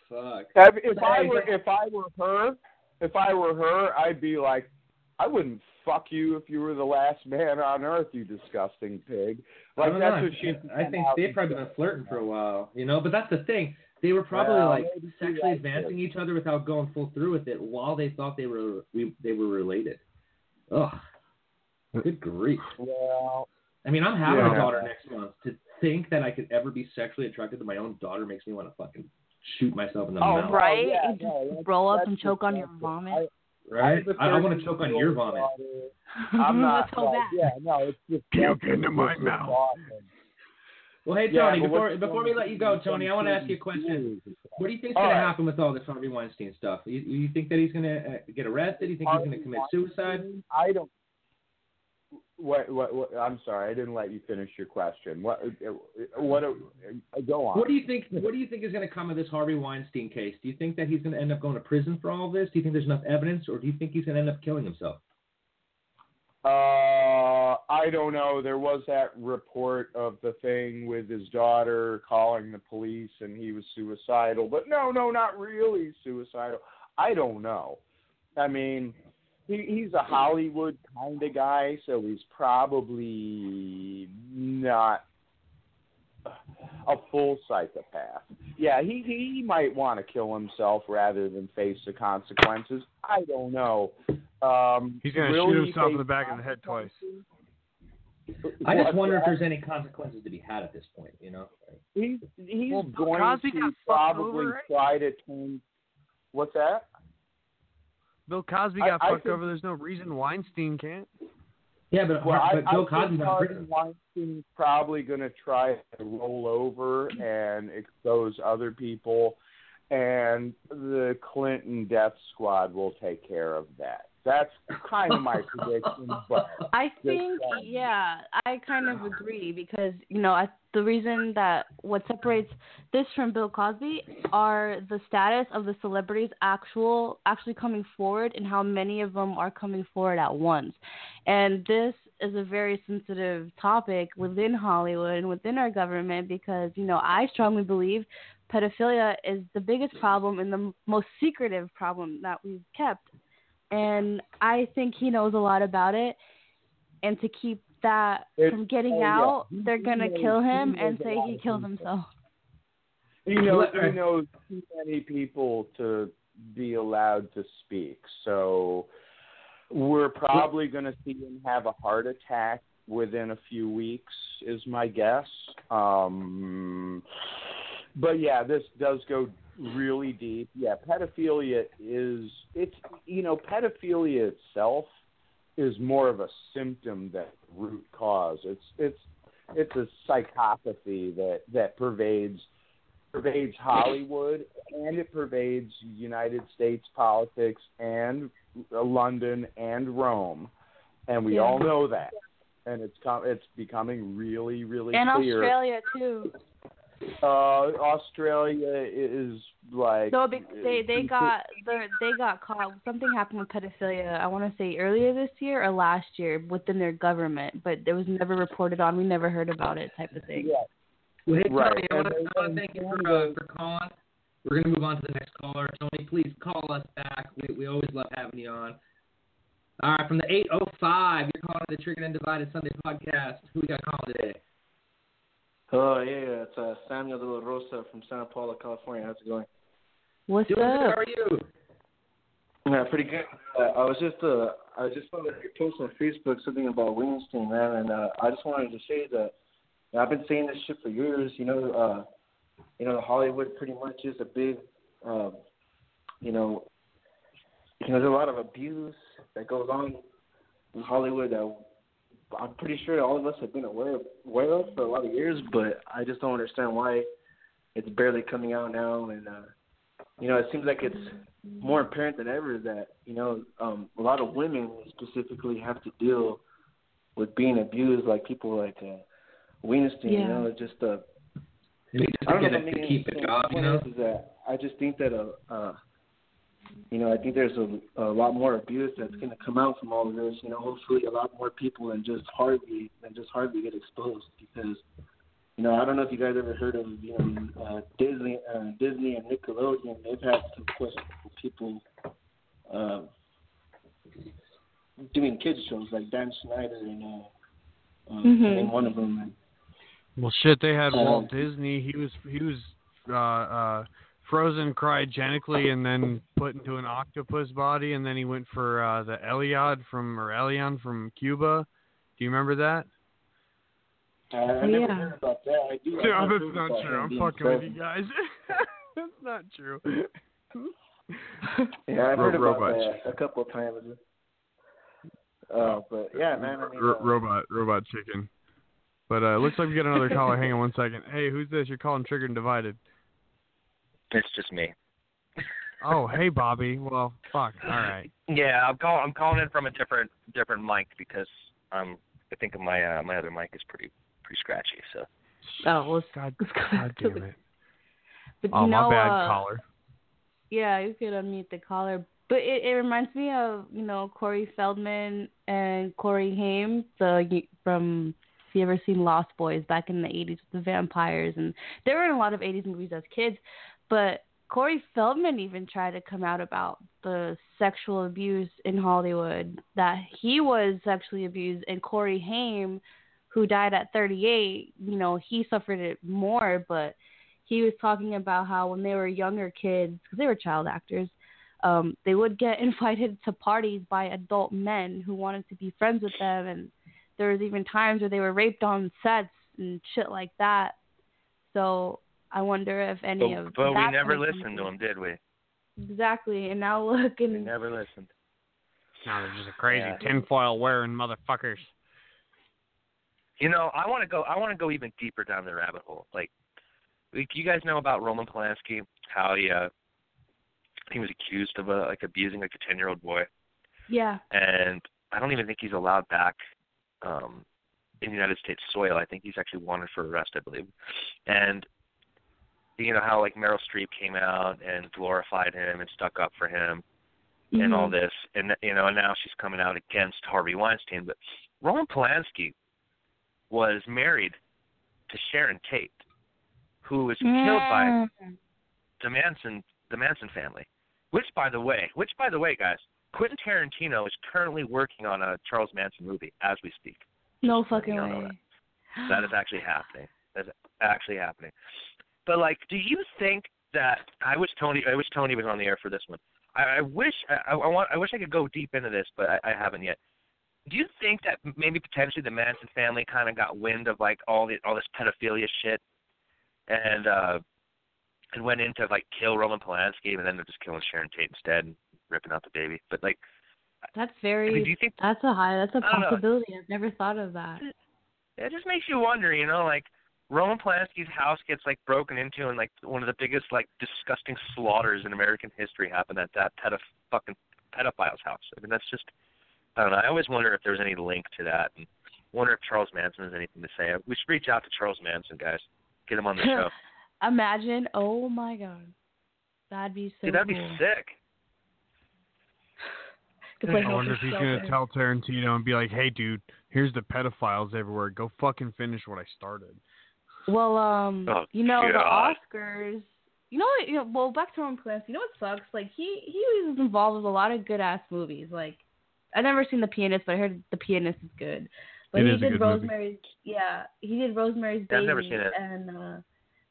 Fuck. if, if I were if I were her, if I were her, I'd be like, I wouldn't fuck you if you were the last man on earth, you disgusting pig. I Like that's know. what she. I think they've probably been flirting for a while, you know. But that's the thing. They were probably Well, like sexually advancing each other without going full through with it, while they thought they were we, they were related. Ugh. Good grief. Well, I mean, I'm having Yeah. a daughter next month. To think that I could ever be sexually attracted to my own daughter makes me want to fucking shoot myself in the Oh, mouth. Right? Oh, yeah, And no, just roll up and choke on your disgusting. vomit. Right? have a I, I want to choke on your vomit. daughter. I'm not. That's so like. Yeah, no, it's just Puke into my mouth. awesome. Well, hey Yeah, Tony, but before before we let you go, Tony, I want to ask you a question. What do you think's All going to happen with all this Harvey Weinstein stuff? You, you think that he's going to uh, get arrested? You think he's going to commit suicide? I don't. What, what, what? I'm sorry, I didn't let you finish your question. What? What? uh, Go on. What do you think? What do you think is going to come of this Harvey Weinstein case? Do you think that he's going to end up going to prison for all this? Do you think there's enough evidence, or do you think he's going to end up killing himself? Uh, I don't know. There was that report of the thing with his daughter calling the police and he was suicidal, but no, no, not really suicidal. I don't know. I mean, he he's a Hollywood kind of guy, so he's probably not a full psychopath. Yeah, he he might want to kill himself rather than face the consequences. I don't know. Um, He's gonna will shoot himself in the back of the head twice. I just wonder if there's any consequences to be had at this point. You know? He's he's Well, going Cosby to probably over, right? try to turn. What's that? Bill Cosby got I fucked think- over. There's no reason Weinstein can't. Yeah, but, Well, I, but Bill I Cosby's think not Harvey. Weinstein's probably going to try to roll over and expose other people, and the Clinton death squad will take care of that. That's kind of my prediction, but *laughs* I think, yeah, I kind of agree because you know I, the reason that what separates this from Bill Cosby are the status of the celebrities actual actually coming forward and how many of them are coming forward at once, and this is a very sensitive topic within Hollywood and within our government because you know I strongly believe pedophilia is the biggest problem and the most secretive problem that we've kept and I think he knows a lot about it. And to keep that It- from getting oh, out, He- they're gonna knows- kill him and say he killed himself. He knows Let- he knows too many people to be allowed to speak. So we're probably going to see him have a heart attack within a few weeks, is my guess. Um, but yeah, this does go really deep. Yeah, pedophilia is it's you know pedophilia itself is more of a symptom than root cause. It's it's it's a psychopathy that that pervades pervades Hollywood and it pervades United States politics and London and Rome, and we Yeah. all know that. And it's com- it's becoming really really and clear. Australia too. Uh, Australia is like no, be- they they got they they got caught. Something happened with pedophilia. I want to say earlier this year or last year within their government, but it was never reported on. We never heard about it, type of thing. Yeah. Well, hey, Right. Tony, I wanna- I wanna thank you for, uh, for calling. We're going to move on to the next caller. Tony, please call us back. We, we always love having you on. All right, from the 805, you're calling the Triggered and Divided Sunday podcast. Who we got calling today? Oh yeah, it's uh, Samuel De La Rosa from Santa Paula, California. How's it going? What's Doing good. up? How are you? Yeah, pretty good. Uh, I was just uh, I just saw that you posted on Facebook something about Weinstein, man, and uh, I just wanted to say that I've been saying this shit for years. You know, uh, you know, Hollywood pretty much is a big, um, you know, you know, there's a lot of abuse that goes on in Hollywood that I'm pretty sure all of us have been aware aware of for a lot of years, but I just don't understand why it's barely coming out now. And uh, you know, it seems like it's more apparent than ever that you know um, a lot of women specifically have to deal with being abused, like people like uh, Weinstein. You know, it's just uh, I don't get know it, if I'm keep making a job, you know? Is that I just think that uh, uh, you know, I think there's a, a lot more abuse that's going to come out from all of this. You know, hopefully a lot more people than just Harvey than just Harvey get exposed because, you know, I don't know if you guys ever heard of you know uh, Disney, uh, Disney and Nickelodeon. They've had some questionable people uh, doing kids shows like Dan Schneider and uh, uh, Mhm. and one of them. And, Well, shit, they had Um, Walt Disney. He was he was uh, uh, frozen cryogenically and then put into an octopus body, and then he went for uh, the Eliod from or Elion from Cuba. Do you remember that? uh, I never Yeah. heard about that. I do. I No, have that's not true. I'm being fucking with you guys. *laughs* that's not true. *laughs* Yeah, I've Ro- heard about robot that a couple of times. Uh, but yeah, man. I mean, uh, robot, robot chicken. But uh, looks like we got another caller. Hang on one second. Hey, who's this? You're calling Triggered and Divided. It's just me. Oh, *laughs* hey, Bobby. Well, fuck. All right. Yeah, I'm calling. I'm calling in from a different different mic because um I think my uh, my other mic is pretty pretty scratchy. So Oh, let's, God, let's go God back to damn the. it. But Oh, you know, my bad, uh, caller. Yeah, you could unmute the caller. But it, it reminds me of, you know, Corey Feldman and Corey Haim, the from if you ever seen Lost Boys back in the eighties with the vampires and they were in a lot of eighties movies as kids. But Corey Feldman even tried to come out about the sexual abuse in Hollywood, that he was sexually abused and Corey Haim, who died at thirty eight, you know, he suffered it more, but he was talking about how when they were younger kids, because they were child actors, um, they would get *laughs* invited to parties by adult men who wanted to be friends with them, and there was even times where they were raped on sets and shit like that. So I wonder if any but, of but we never listened to comes him, did we? Exactly, and now look We and never listened. No, they're just a crazy Yeah. tinfoil wearing motherfuckers. You know, I want to go. I want to go even deeper down the rabbit hole. Like, like, you guys know about Roman Polanski? How he uh, he was accused of uh, like abusing like a ten year old boy. Yeah. and I don't even think he's allowed back um, in United States soil. I think he's actually wanted for arrest, I believe. And you know how like Meryl Streep came out and glorified him and stuck up for him and all Mhm. this, and you know and now she's coming out against Harvey Weinstein. But Roman Polanski was married to Sharon Tate, who was killed by the Manson the Manson family. Which, by the way, which by the way, guys, Quentin Tarantino is currently working on a Charles Manson movie as we speak. No fucking way. That is actually happening. That's actually happening. But like, do you think that I wish Tony I wish Tony was on the air for this one. I, I wish I, I want I wish I could go deep into this, but I, I haven't yet. Do you think that maybe potentially the Manson family kind of got wind of like all the all this pedophilia shit, and uh and went in to like kill Roman Polanski, and then they're just killing Sharon Tate instead and ripping out the baby? But like, That's very. I mean, do you think that's a high. That's a know. possibility. I've never thought of that. it just makes you wonder, you know, like Roman Polanski's house gets like broken into, and like one of the biggest like disgusting slaughters in American history happened at that pedo fucking pedophile's house. I mean, that's just I don't know. I always wonder if there's any link to that, and wonder if Charles Manson has anything to say. We should reach out to Charles Manson, guys. Get him on the *laughs* show. Imagine. Oh my god. That'd be so Dude, that'd cool. be sick. *laughs* To I wonder if he's gonna Skelter. tell Tarantino and be like, "Hey, dude, here's the pedophiles everywhere. Go fucking finish what I started." Well, um, Oh, you know God. the Oscars. You know, what, you know, well, back to Roman Polanski. You know what sucks? Like he he was involved with a lot of good ass movies. Like I've never seen The Pianist, but I heard The Pianist is good. But It he is a did good movie. Rosemary's. Yeah, he did Rosemary's Yeah, I've Baby never seen it. and uh,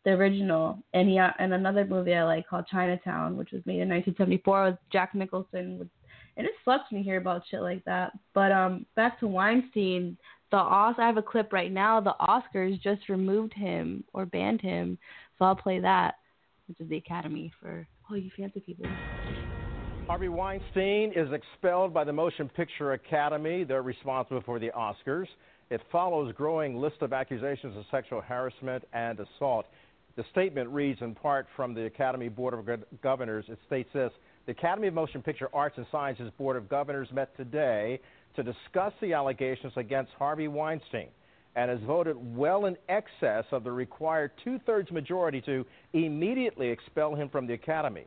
the original, and he and another movie I like called Chinatown, which was made in 1974 with Jack Nicholson. With, and it sucks when you hear about shit like that. But um, back to Weinstein, the Os. I have a clip right now. The Oscars just removed him or banned him, so I'll play that, which is the Academy for all you fancy people. Harvey Weinstein is expelled by the Motion Picture Academy. They're responsible for the Oscars. It follows growing list of accusations of sexual harassment and assault. The statement reads in part from the Academy Board of Governors. It states this The Academy of Motion Picture Arts and Sciences Board of Governors met today to discuss the allegations against Harvey Weinstein and has voted well in excess of the required two thirds majority to immediately expel him from the Academy.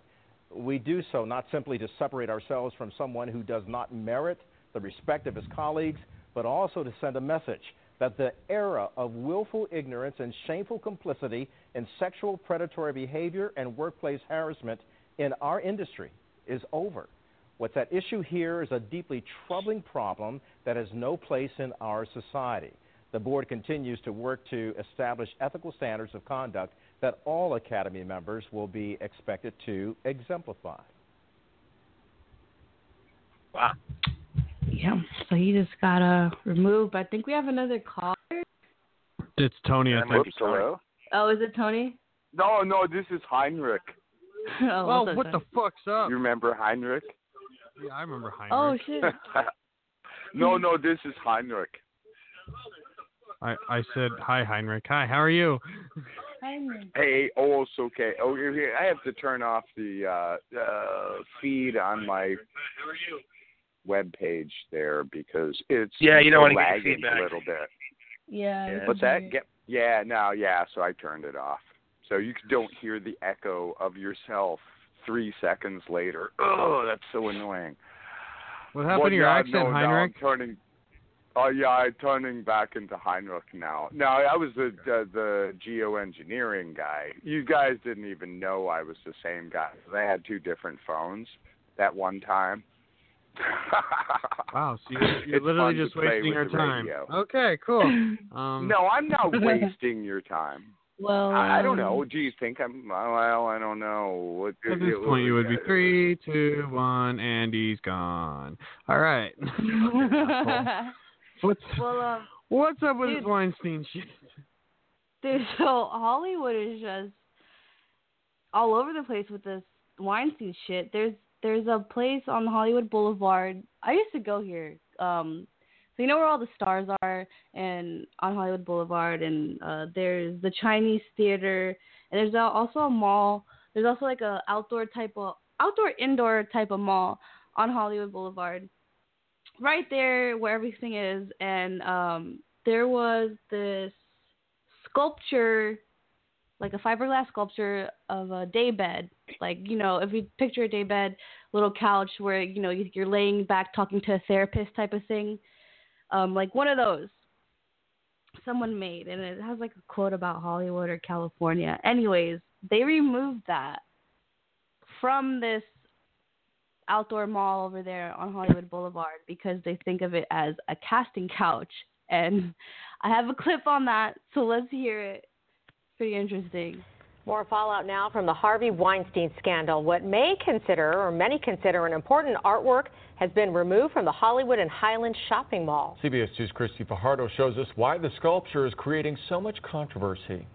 We do so not simply to separate ourselves from someone who does not merit the respect of his colleagues, but also to send a message that the era of willful ignorance and shameful complicity in sexual predatory behavior and workplace harassment in our industry is over. What's at issue here is a deeply troubling problem that has no place in our society. The board continues to work to establish ethical standards of conduct that all Academy members will be expected to exemplify. Wow. Yeah, so he just got uh, removed. I think we have another caller. It's Tony. I think. Oops, hello? Oh, is it Tony? No, no, this is Heinrich. *laughs* oh, Well, what the Tony? fuck's up? You remember Heinrich? Yeah, I remember Heinrich. Oh shit. *laughs* no, no, this is Heinrich. I I said hi, Heinrich. Hi, how are you? Hey, oh, it's okay. Oh, you're here. I have to turn off the uh, uh, feed on my web page there because it's Yeah, you don't wanna get lagging a little bit. Yeah. What's that? Get, yeah, no, yeah. So I turned it off, so you don't hear the echo of yourself three seconds later. Oh, that's so annoying. What happened well, to your yeah, accent, no, Heinrich? I'm turning. Oh yeah, I'm turning back into Heinrich now. No, I was the the, the geoengineering guy. You guys didn't even know I was the same guy. I had two different phones at one time. *laughs* Wow, so you're, you're literally just wasting your time. radio. Okay, cool. *laughs* Um, no, I'm not *laughs* wasting your time. Well, I, I don't um, know. Do you think I'm? Well, I don't know. What, At this point, you would be three, two, one, and he's gone. All right. *laughs* *laughs* What's well, um, What's up with dude. this Weinstein shit? Dude, *laughs* so Hollywood is just all over the place with this Weinstein shit. There's there's a place on Hollywood Boulevard. I used to go here. Um so you know where all the stars are and on Hollywood Boulevard and uh there's the Chinese theater and there's also a mall. There's also like a outdoor type of outdoor indoor type of mall on Hollywood Boulevard. right there where everything is, and um, there was this sculpture, like a fiberglass sculpture of a daybed. Like you know, if you picture a daybed, little couch where you know you're laying back talking to a therapist type of thing, um, like one of those. Someone made, and it has like a quote about Hollywood or California. Anyways, they removed that from this outdoor mall over there on Hollywood Boulevard because they think of it as a casting couch. And *laughs* I have a clip on that, so let's hear it. Pretty interesting. More fallout now from the Harvey Weinstein scandal. What may consider, or many consider, an important artwork has been removed from the Hollywood and Highland shopping mall. CBS 2's Christy Fajardo shows us why the sculpture is creating so much controversy.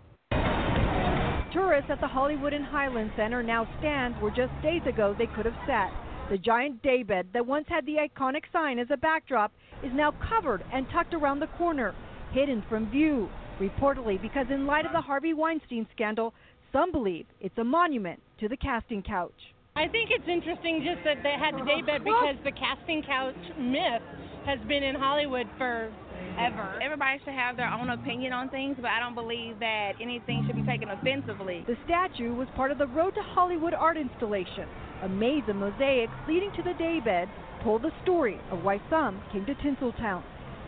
Tourists at the Hollywood and Highland Center now stand where just days ago they could have sat. The giant daybed that once had the iconic sign as a backdrop is now covered and tucked around the corner, hidden from view. Reportedly, because in light of the Harvey Weinstein scandal, some believe it's a monument to the casting couch. I think it's interesting just that they had the daybed because the casting couch myth has been in Hollywood for ever. Everybody should have their own opinion on things, but I don't believe that anything should be taken offensively. The statue was part of the Road to Hollywood art installation. A maze of mosaics leading to the daybed told the story of why some came to Tinseltown.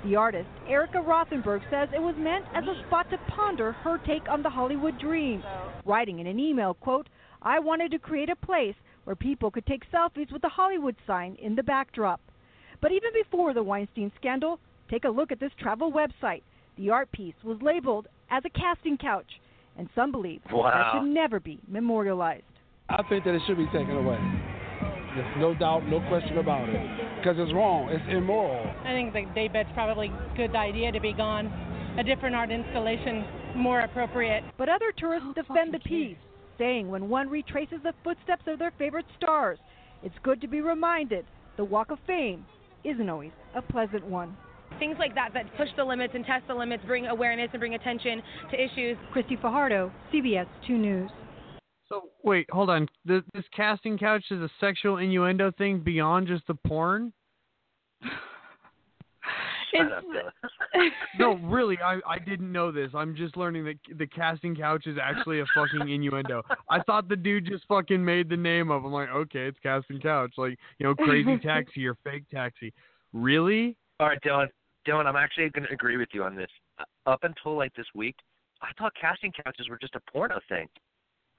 The artist, Erika Rothenberg, says it was meant as a spot to ponder her take on the Hollywood dream. Writing in an email, quote, I wanted to create a place where people could take selfies with the Hollywood sign in the backdrop. But even before the Weinstein scandal, take a look at this travel website. The art piece was labeled as a casting couch, and some believe Wow. that should never be memorialized. I think that it should be taken away. There's no doubt, no question about it. Because it's wrong. It's immoral. I think the daybed's probably a good idea to be gone. A different art installation more appropriate. But other tourists defend the piece, saying when one retraces the footsteps of their favorite stars, it's good to be reminded the Walk of Fame isn't always a pleasant one. Things like that that push the limits and test the limits, bring awareness and bring attention to issues. Christy Fajardo, CBS 2 News. So wait, hold on. This, this casting couch is a sexual innuendo thing beyond just the porn. *laughs* Shut up, *laughs* no, really, I I didn't know this. I'm just learning that the casting couch is actually a fucking innuendo. I thought the dude just fucking made the name up. I'm like, okay, it's casting couch, like you know, crazy *laughs* taxi or fake taxi. Really? All right, Dylan. Dylan, I'm actually going to agree with you on this. Uh, Up until like this week, I thought casting couches were just a porno thing.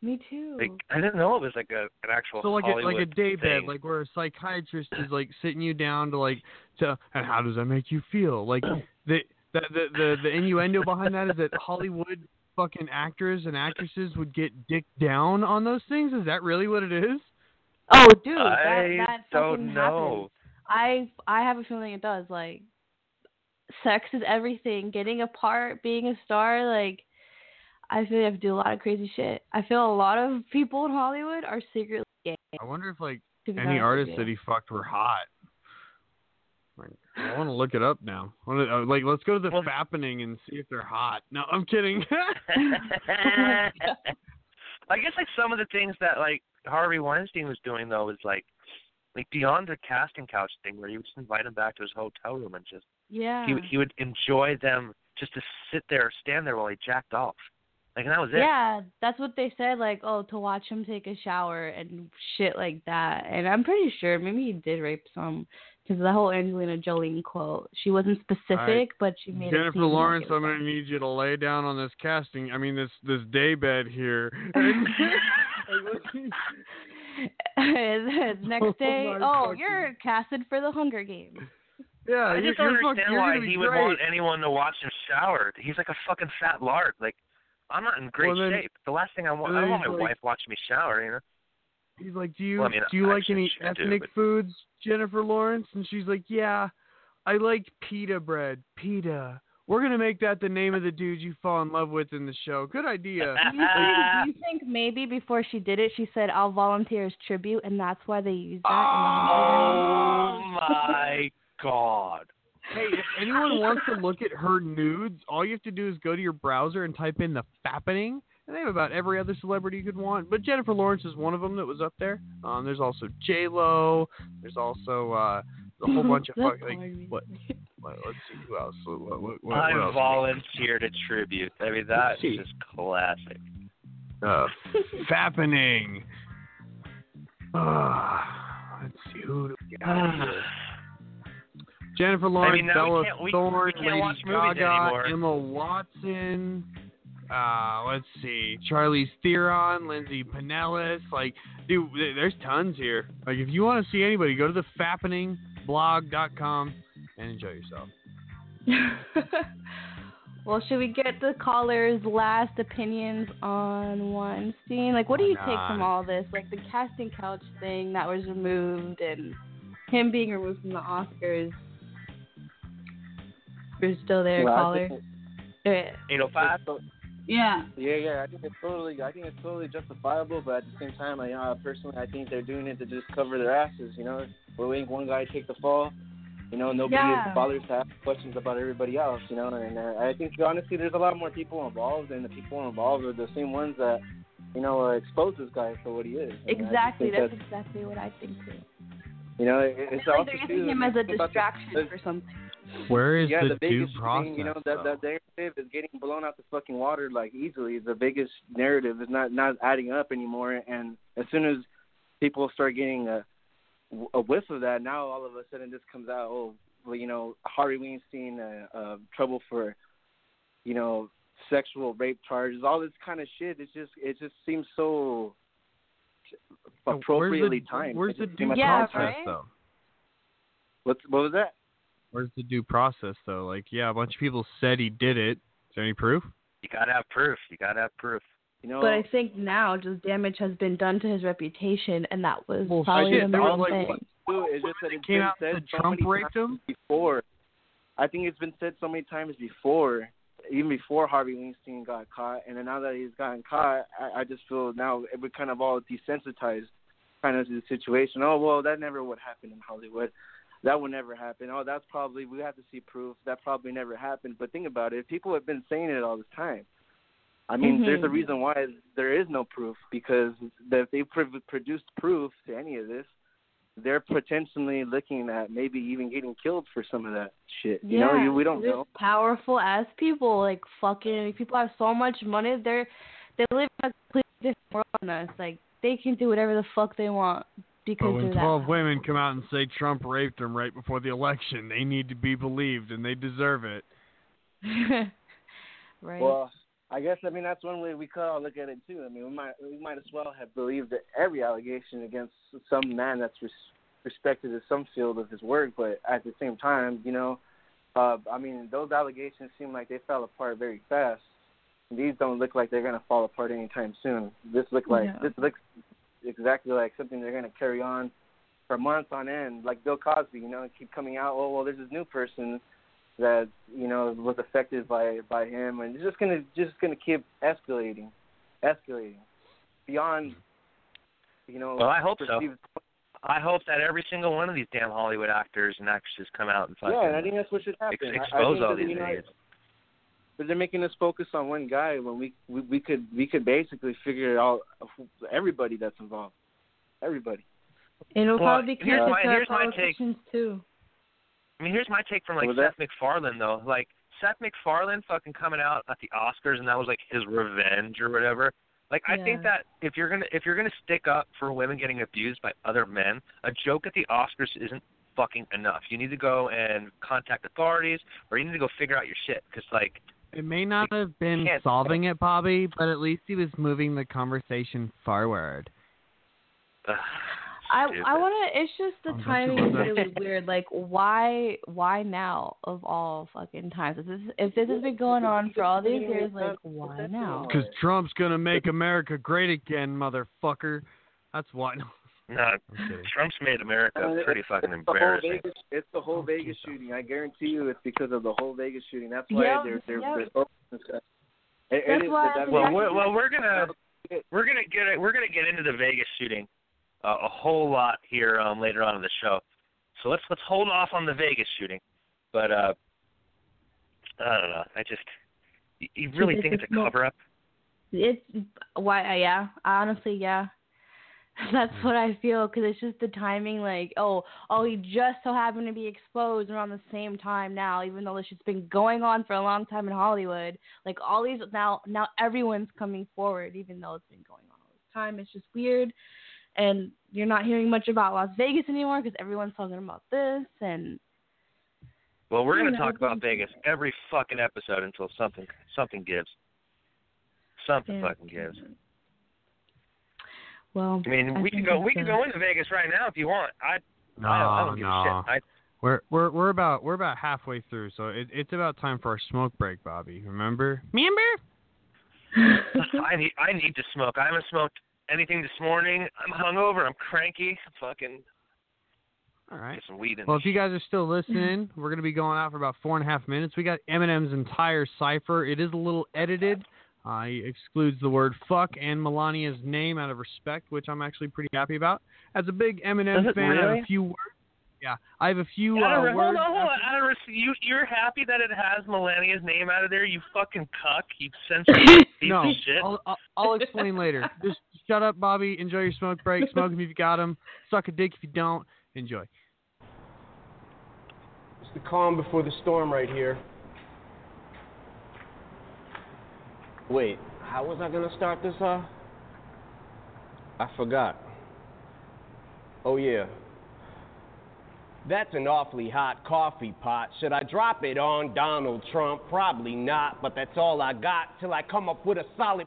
Me too. Like, I didn't know it was like a an actual So like a, Hollywood like a day bed, like where a psychiatrist is like sitting you down to like to and how does that make you feel? Like *clears throat* the the the the, the innuendo behind that is that Hollywood fucking actors and actresses would get dick down on those things. Is that really what it is? Oh, dude, that I that don't fucking know. happens. I I have a feeling it does. Like, sex is everything. Getting a part, being a star, like. I feel you have to do a lot of crazy shit. I feel a lot of people in Hollywood are secretly gay. I wonder if like any artists you. that he fucked were hot. Like, I want to look it up now. I wanna, uh, like, let's go to the fappening and see if they're hot. No, I'm kidding. *laughs* *laughs* I guess like some of the things that like Harvey Weinstein was doing though was like like beyond the casting couch thing where he would just invite them back to his hotel room and just Yeah. he would he would enjoy them just to sit there or stand there while he jacked off. Like and that was it. Yeah, that's what they said. Like, oh, to watch him take a shower and shit like that. And I'm pretty sure maybe he did rape some, because the whole Angelina Jolie quote. She wasn't specific, Alright. but she made it Jennifer seem like Lawrence, it I'm gonna need you to lay down on this casting. I mean this this day bed here. *laughs* *laughs* Next *laughs* oh day, Oh oh, you're casted for the Hunger Games. Yeah, I just don't you're understand you're why he would great. want anyone to watch him shower. He's like a fucking fat lard. Like I'm not in great Well, then- shape. The last thing I want, I want my like- wife watching me shower, you know. He's like, do you Well, I mean, do you I like any should do, ethnic but- foods, Jennifer Lawrence? And she's like, yeah, I like pita bread. Pita. We're gonna make that the name of the dude you fall in love with in the show. Good idea. *laughs* Do you, think, do you think maybe before she did it, she said, "I'll volunteer as tribute," and that's why they used that? Oh in the oh my god. Hey, if anyone wants to look at her nudes, all you have to do is go to your browser and type in the fappening. And they have about every other celebrity you could want, but Jennifer Lawrence is one of them that was up there. Um, there's also J Lo. There's also uh, a whole bunch of *laughs* That's fucking like what, what? Let's see who else. What, what, what, what I else? volunteer to tribute. I mean, that's just classic. Uh, fappening. *laughs* Uh, let's see who *sighs* *sighs* *sighs* Jennifer Lawrence, mean, now we Bella can't- we- Thorne, we can't Lady watch Gaga. Emma Watson. Uh, let's see, Charlize Theron, Lindsay Pinellas. Like, dude, there's tons here. Like, if you want to see anybody, go to the fappeningblog.com and enjoy yourself. *laughs* well, should we get the callers' last opinions on Weinstein? Like, what do you take from all this? Like the casting couch thing that was removed, and him being removed from the Oscars. You're still there, Well, I caller. think Uh, 805. Yeah. Yeah, yeah. I think it's totally, I think it's totally justifiable. But at the same time, I uh, personally, I think they're doing it to just cover their asses. You know, we're letting one guy take the fall. You know, nobody Yeah. bothers to ask questions about everybody else. You know, and uh, I think honestly, there's a lot more people involved, and the people involved are the same ones that, you know, uh, expose this guy for what he is. And Exactly. think That's exactly what I think too. you know, it, I it's feel like they're too, using him as a think about the- distraction the- for something. Where is yeah, the, the due biggest process? thing, you know, though? that that narrative is getting blown out the fucking water like easily. The biggest narrative is not not adding up anymore, and as soon as people start getting a a whiff of that, now all of a sudden this comes out. Oh, well, you know, Harvey Weinstein, uh, uh, trouble for, you know, sexual rape charges, all this kind of shit. It's just it just seems so appropriately where's the, timed. Where's the just due seemed like- process though? What's what was that? Where's the due process though? Like, yeah, a bunch of people said he did it. Is there any proof? You gotta have proof. You gotta have proof. You know, But I think now just damage has been done to his reputation, and that was Well, probably shit, the there was, main like, thing. too is just that it's came been out said that so Trump many raped times before. I think it's been said so many times before, even before Harvey Weinstein got caught, and then now that he's gotten caught, I, I just feel now we're kind of all desensitized, kind of to the situation. Oh well, that never would happen in Hollywood. That would never happen. Oh, that's probably we have to see proof. That probably never happened. But think about it. People have been saying it all this time, I mean, there's a Mhm. reason why there is no proof because if they produced proof to any of this, they're potentially looking at maybe even getting killed for some of that shit. You know, Yeah, you, we don't know. Powerful ass people, like fucking people have so much money. They're they live in a completely different world than us. Like they can do whatever the fuck they want because But when they're that 12 women come out and say Trump raped them right before the election, they need to be believed and they deserve it. *laughs* right. Well, I guess I mean that's one way we could all look at it too. I mean, we might we might as well have believed that every allegation against some man that's res- respected in some field of his work, but at the same time, you know, uh, I mean, those allegations seem like they fell apart very fast. These don't look like they're gonna fall apart anytime soon. This look like Yeah. this looks exactly like something they're gonna carry on for months on end, like Bill Cosby. You know, keep coming out. Oh well, there's this new person that you know was affected by by him, and it's just gonna just gonna keep escalating, escalating beyond. You know. Well, I hope so. I hope that every single one of these damn Hollywood actors and actresses come out and fucking Yeah, and I think that's what should happen. ex- I- I expose think all these idiots. But they're making us focus on one guy when we we, we could we could basically figure out everybody that's involved, everybody. And it'll Well, probably be here's connected my- to here's my take. too. I mean, here's my take from like What was Seth MacFarlane though. Like Seth MacFarlane fucking coming out at the Oscars and that was like his revenge or whatever. Like I think that if you're gonna if you're gonna stick up for women getting abused by other men, a joke at the Oscars isn't fucking enough. You need to go and contact authorities or you need to go figure out your shit because like It may not have been can't- solving it, Bobby, but at least he was moving the conversation forward. ugh, I. I want to. It's just the Oh, don't timing is really weird. Like, why why now of all fucking times? If this if this has been going on for all these years, like why now? Because Trump's gonna make America great again, motherfucker. That's why. *laughs* no, I'm. Trump's made America Uh, pretty fucking it's the embarrassing. Vegas, it's the whole Vegas shooting. I guarantee you, it's because of the whole Vegas shooting. That's why Yep, they're they're, yep. they're focusing this guy. It, That's it is, why that, I Well, think- we're, well, we're gonna we're gonna get it. We're gonna get into the Vegas shooting uh, a whole lot here um, later on in the show. So let's let's hold off on the Vegas shooting. But uh, I don't know. I just you, you really think it's a cover up? It's why? uh, Yeah, honestly, yeah. *laughs* That's what I feel because it's just the timing. Like, oh, oh, he just so happened to be exposed around the same time now, even though this shit's been going on for a long time in Hollywood. Like all these now, now everyone's coming forward, even though it's been going on all this time. It's just weird, and you're not hearing much about Las Vegas anymore because everyone's talking about this and. Well, we're gonna talk about Vegas every fucking episode until something something gives. Something Yeah. fucking gives. Well, I mean, I we can go. it's We could a- go uh, into Vegas right now if you want. I No, I, don't, I don't give no. a shit. I, We're we're we're about we're about halfway through, so it, it's about time for our smoke break, Bobby. Remember? Remember? *laughs* I need I need to smoke. I haven't smoked anything this morning. I'm hungover. I'm cranky. Fucking All right. get some weed in. Well, if you guys are still mm-hmm. listening, we're going to be going out for about four and a half minutes. We got Eminem's entire cipher. It is a little edited. Uh, he excludes the word fuck and Melania's name out of respect, which I'm actually pretty happy about. As a big Eminem Does it fan, I have a few words. Yeah, I have a few Out uh, of re- hold on, hold on. Out of res- you, you're happy that it has Melania's name out of there? You fucking cuck. You *laughs* censored piece no, of shit. I'll, I'll, I'll explain later. *laughs* Just shut up, Bobby. Enjoy your smoke break. Smoke 'em if you got them. Suck a dick if you don't. Enjoy. It's the calm before the storm right here. Wait, how was I gonna start this off? I forgot. Oh yeah. That's an awfully hot coffee pot. Should I drop it on Donald Trump? Probably not, but that's all I got till I come up with a solid.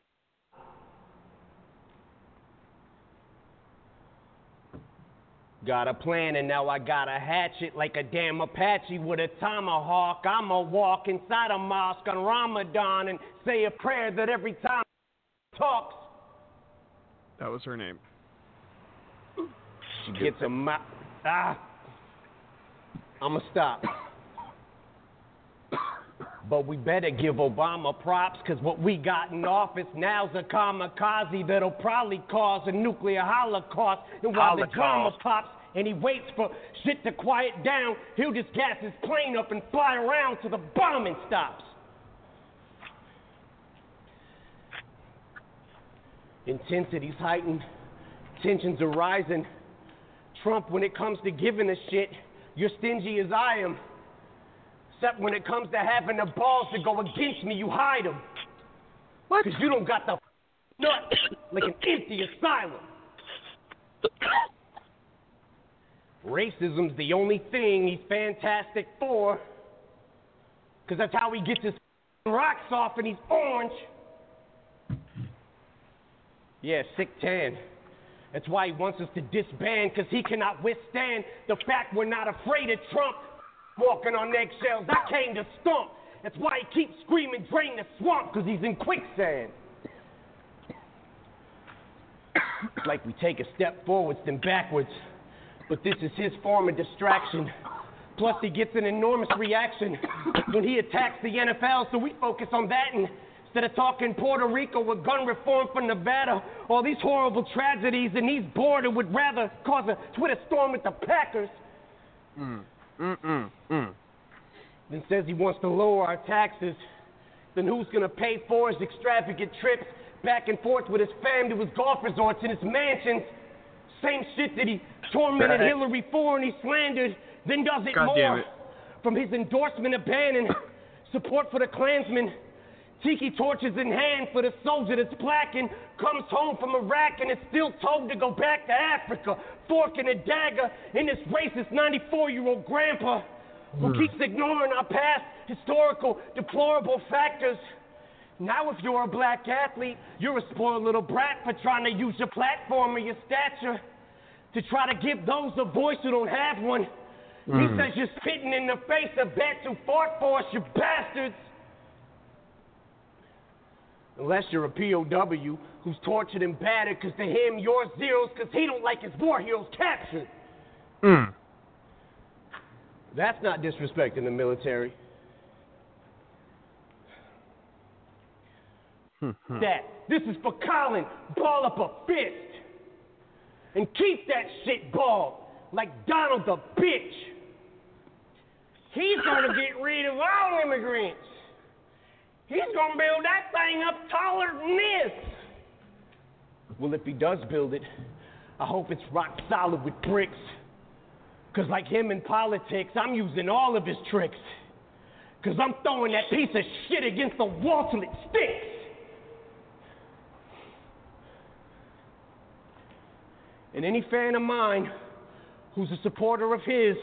Got a plan and now I got a hatchet like a damn Apache with a tomahawk. I'ma walk inside a mosque on Ramadan and say a prayer that every time talks, That was her name. she gets a mouth. Ah! I'ma stop. But we better give Obama props, cause what we got in office now's a kamikaze that'll probably cause a nuclear holocaust. And while the drama Holocaust. pops and he waits for shit to quiet down, he'll just gas his plane up and fly around till the bombing stops. Intensity's heightened, tensions are rising. Trump, when it comes to giving a shit, you're stingy as I am. Except when it comes to having the balls to go against me, you hide them. What? Because you don't got the *coughs* nut like an empty asylum. *coughs* Racism's the only thing he's fantastic for. Because that's how he gets his *coughs* rocks off and he's orange. Yeah, sick tan. That's why he wants us to disband, because he cannot withstand the fact we're not afraid of Trump walking on eggshells. I came to stomp. That's why he keeps screaming, drain the swamp, because he's in quicksand. Like we take a step forwards, then backwards. But this is his form of distraction. Plus, he gets an enormous reaction when he attacks the NFL, so we focus on that and instead of talking Puerto Rico with gun reform for Nevada, all these horrible tragedies, and he's bored and would rather cause a Twitter storm with the Packers. Mm. Mm mm. Then says he wants to lower our taxes. Then who's gonna pay for his extravagant trips back and forth with his family to his golf resorts and his mansions? Same shit that he tormented Right. Hillary for and he slandered, then does it God more. it. From his endorsement of Bannon support for the Klansmen, tiki torches in hand for the soldier that's black and comes home from Iraq and is still told to go back to Africa, fork and a dagger in this racist 94 year old grandpa who Hmm. keeps ignoring our past historical deplorable factors. Now, if you're a black athlete, you're a spoiled little brat for trying to use your platform or your stature to try to give those a voice who don't have one. He Mm. says you're spitting in the face of vets who fought for us, you bastards. Unless you're a POW who's tortured and battered because to him you're zeros because he don't like his war heroes captured. Mm. That's not disrespecting the military. Hmm, hmm. That. This is for Colin. Ball up a fist. And keep that shit balled like Donald the bitch. He's gonna get rid of all immigrants. He's gonna build that thing up taller than this. Well, if he does build it, I hope it's rock solid with bricks. Cause like him in politics, I'm using all of his tricks. Cause I'm throwing that piece of shit against the wall till it sticks. And any fan of mine who's a supporter of his,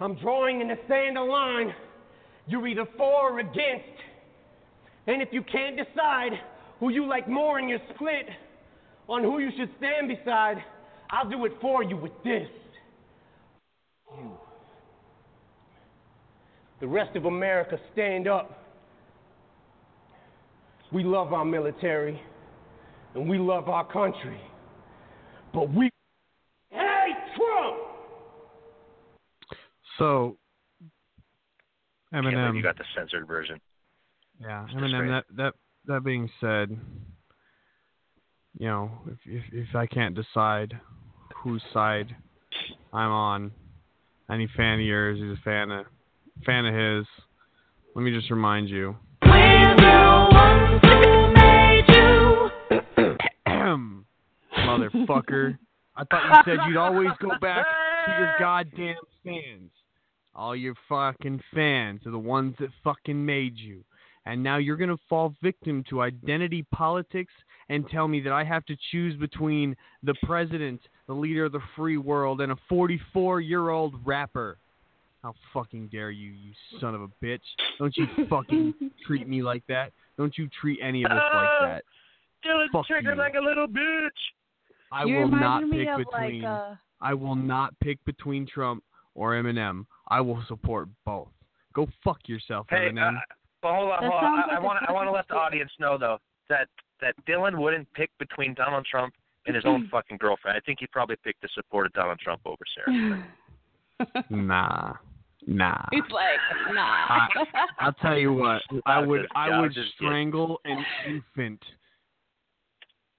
I'm drawing in the sand a line. You're either for or against. And if you can't decide who you like more in your split on who you should stand beside, I'll do it for you with this. You. The rest of America, stand up. We love our military and we love our country. But we hate Trump! So, Can't believe Eminem. you got the censored version. Yeah, It's Eminem. great. That that that being said, you know, if if if I can't decide whose side I'm on, any fan of yours who's a fan of fan of his, let me just remind you. *coughs* Motherfucker. I thought you said you'd always go back to your goddamn fans. All your fucking fans are the ones that fucking made you. And now you're going to fall victim to identity politics and tell me that I have to choose between the president, the leader of the free world, and a 44 year old rapper. How fucking dare you, you son of a bitch. Don't you *laughs* fucking treat me like that. Don't you treat any of us like that. Dylan Fuck triggered you. like a little bitch. I You will not reminded me pick of, between. like, uh, I will not pick between Trump or Eminem. I will support both. Go fuck yourself, Hey, Eminem. uh, but hold on, That hold on. sounds I, I like want I want to let the audience know though that that Dylan wouldn't pick between Donald Trump and his own *clears throat* fucking girlfriend. I think he'd probably pick the support of Donald Trump over Sarah. *laughs* nah, nah. He's like, nah. I, *laughs* I'll tell you what. I I would just- I I would just strangle an infant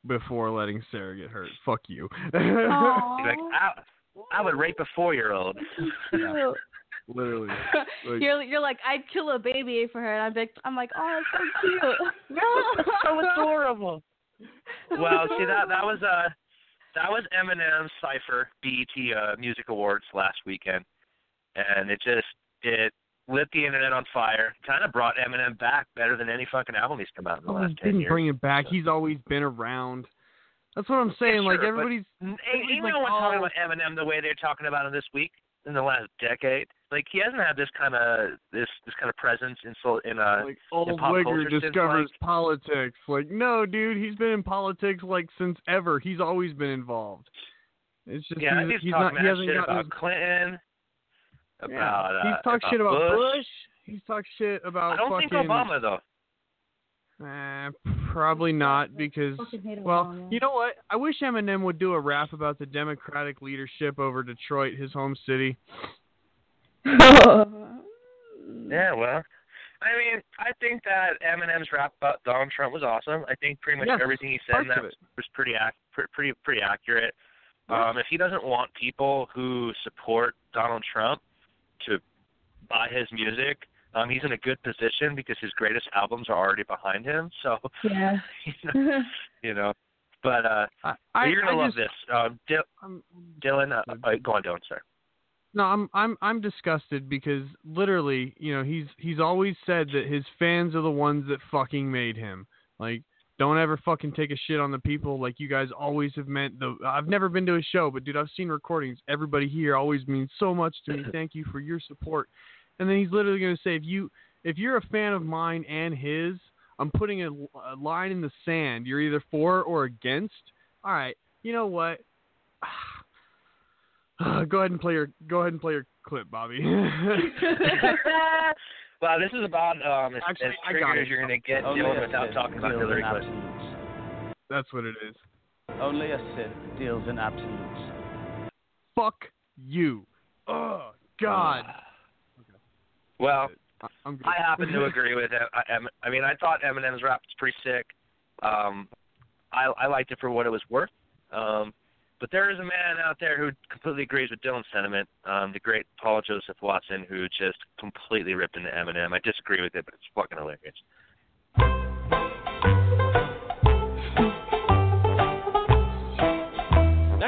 before letting Sarah get hurt. Fuck you. Like, I, I would rape a four year old. Literally. *laughs* Like, you're you're like I'd kill a baby for her, and I'm like I'm like oh it's so cute. *laughs* no, so adorable. well, see that that was uh that was Eminem's Cipher BET uh, Music Awards last weekend, and it just it lit the internet on fire. Kind of brought Eminem back better than any fucking album he's come out in the oh, last ten didn't years. bring him back. He's always been around. That's what I'm saying. Yeah, like sure, but everybody's. Ain't, everybody's ain't like, no one oh, talking about Eminem the way they're talking about him this week in the last decade. Like he hasn't had this kind of this this kind of presence in so in uh like in old pop wigger discovers like, politics. Like, no, dude, he's been in politics like since ever. He's always been involved. It's just yeah, he's, he's, he's talking not. He hasn't shit about his Clinton. About Yeah. uh, he's talked shit about Bush. Bush. He's talked shit about I don't fucking. think Obama though. Eh, probably not because. Well, you know what? I wish Eminem would do a rap about the Democratic leadership over Detroit, his home city. *laughs* Yeah, well, I mean, I think that Eminem's rap about Donald Trump was awesome. I think pretty much Yes, everything he said in that was pretty ac- pretty pretty accurate. Um, if he doesn't want people who support Donald Trump to buy his music, um, he's in a good position because his greatest albums are already behind him. *laughs* So, Yeah. you know, you know. but uh, I, you're gonna I love just, this. Um, Dil- Dylan, uh, uh, go on, Dylan, sorry. No, I'm I'm I'm disgusted because literally, you know, he's he's always said that his fans are the ones that fucking made him. Like, don't ever fucking take a shit on the people like you guys always have meant. The I've never been to a show, but dude, I've seen recordings. Everybody here always means so much to me. *laughs* Thank you for your support. And then he's literally going to say, if you if you're a fan of mine and his, I'm putting a, a line in the sand. You're either for or against. All right, you know what? *sighs* go ahead and play your go ahead and play your clip, Bobby. *laughs* *laughs* Wow, this is about um, as, Actually, as I triggered as you're gonna get Only Dylan a without talking about deals Hillary in Clinton. That's what it is. Only a Sith deals in absolutes. Fuck you. Oh God. Well, I- I'm good. I happen to *laughs* agree with it. I, I mean, I thought Eminem's rap was pretty sick. Um, I, I liked it for what it was worth. Um, but there is a man out there who completely agrees with Dylan's sentiment. Um, the great Paul Joseph Watson, who just completely ripped into Eminem. I disagree with it, but it's fucking hilarious.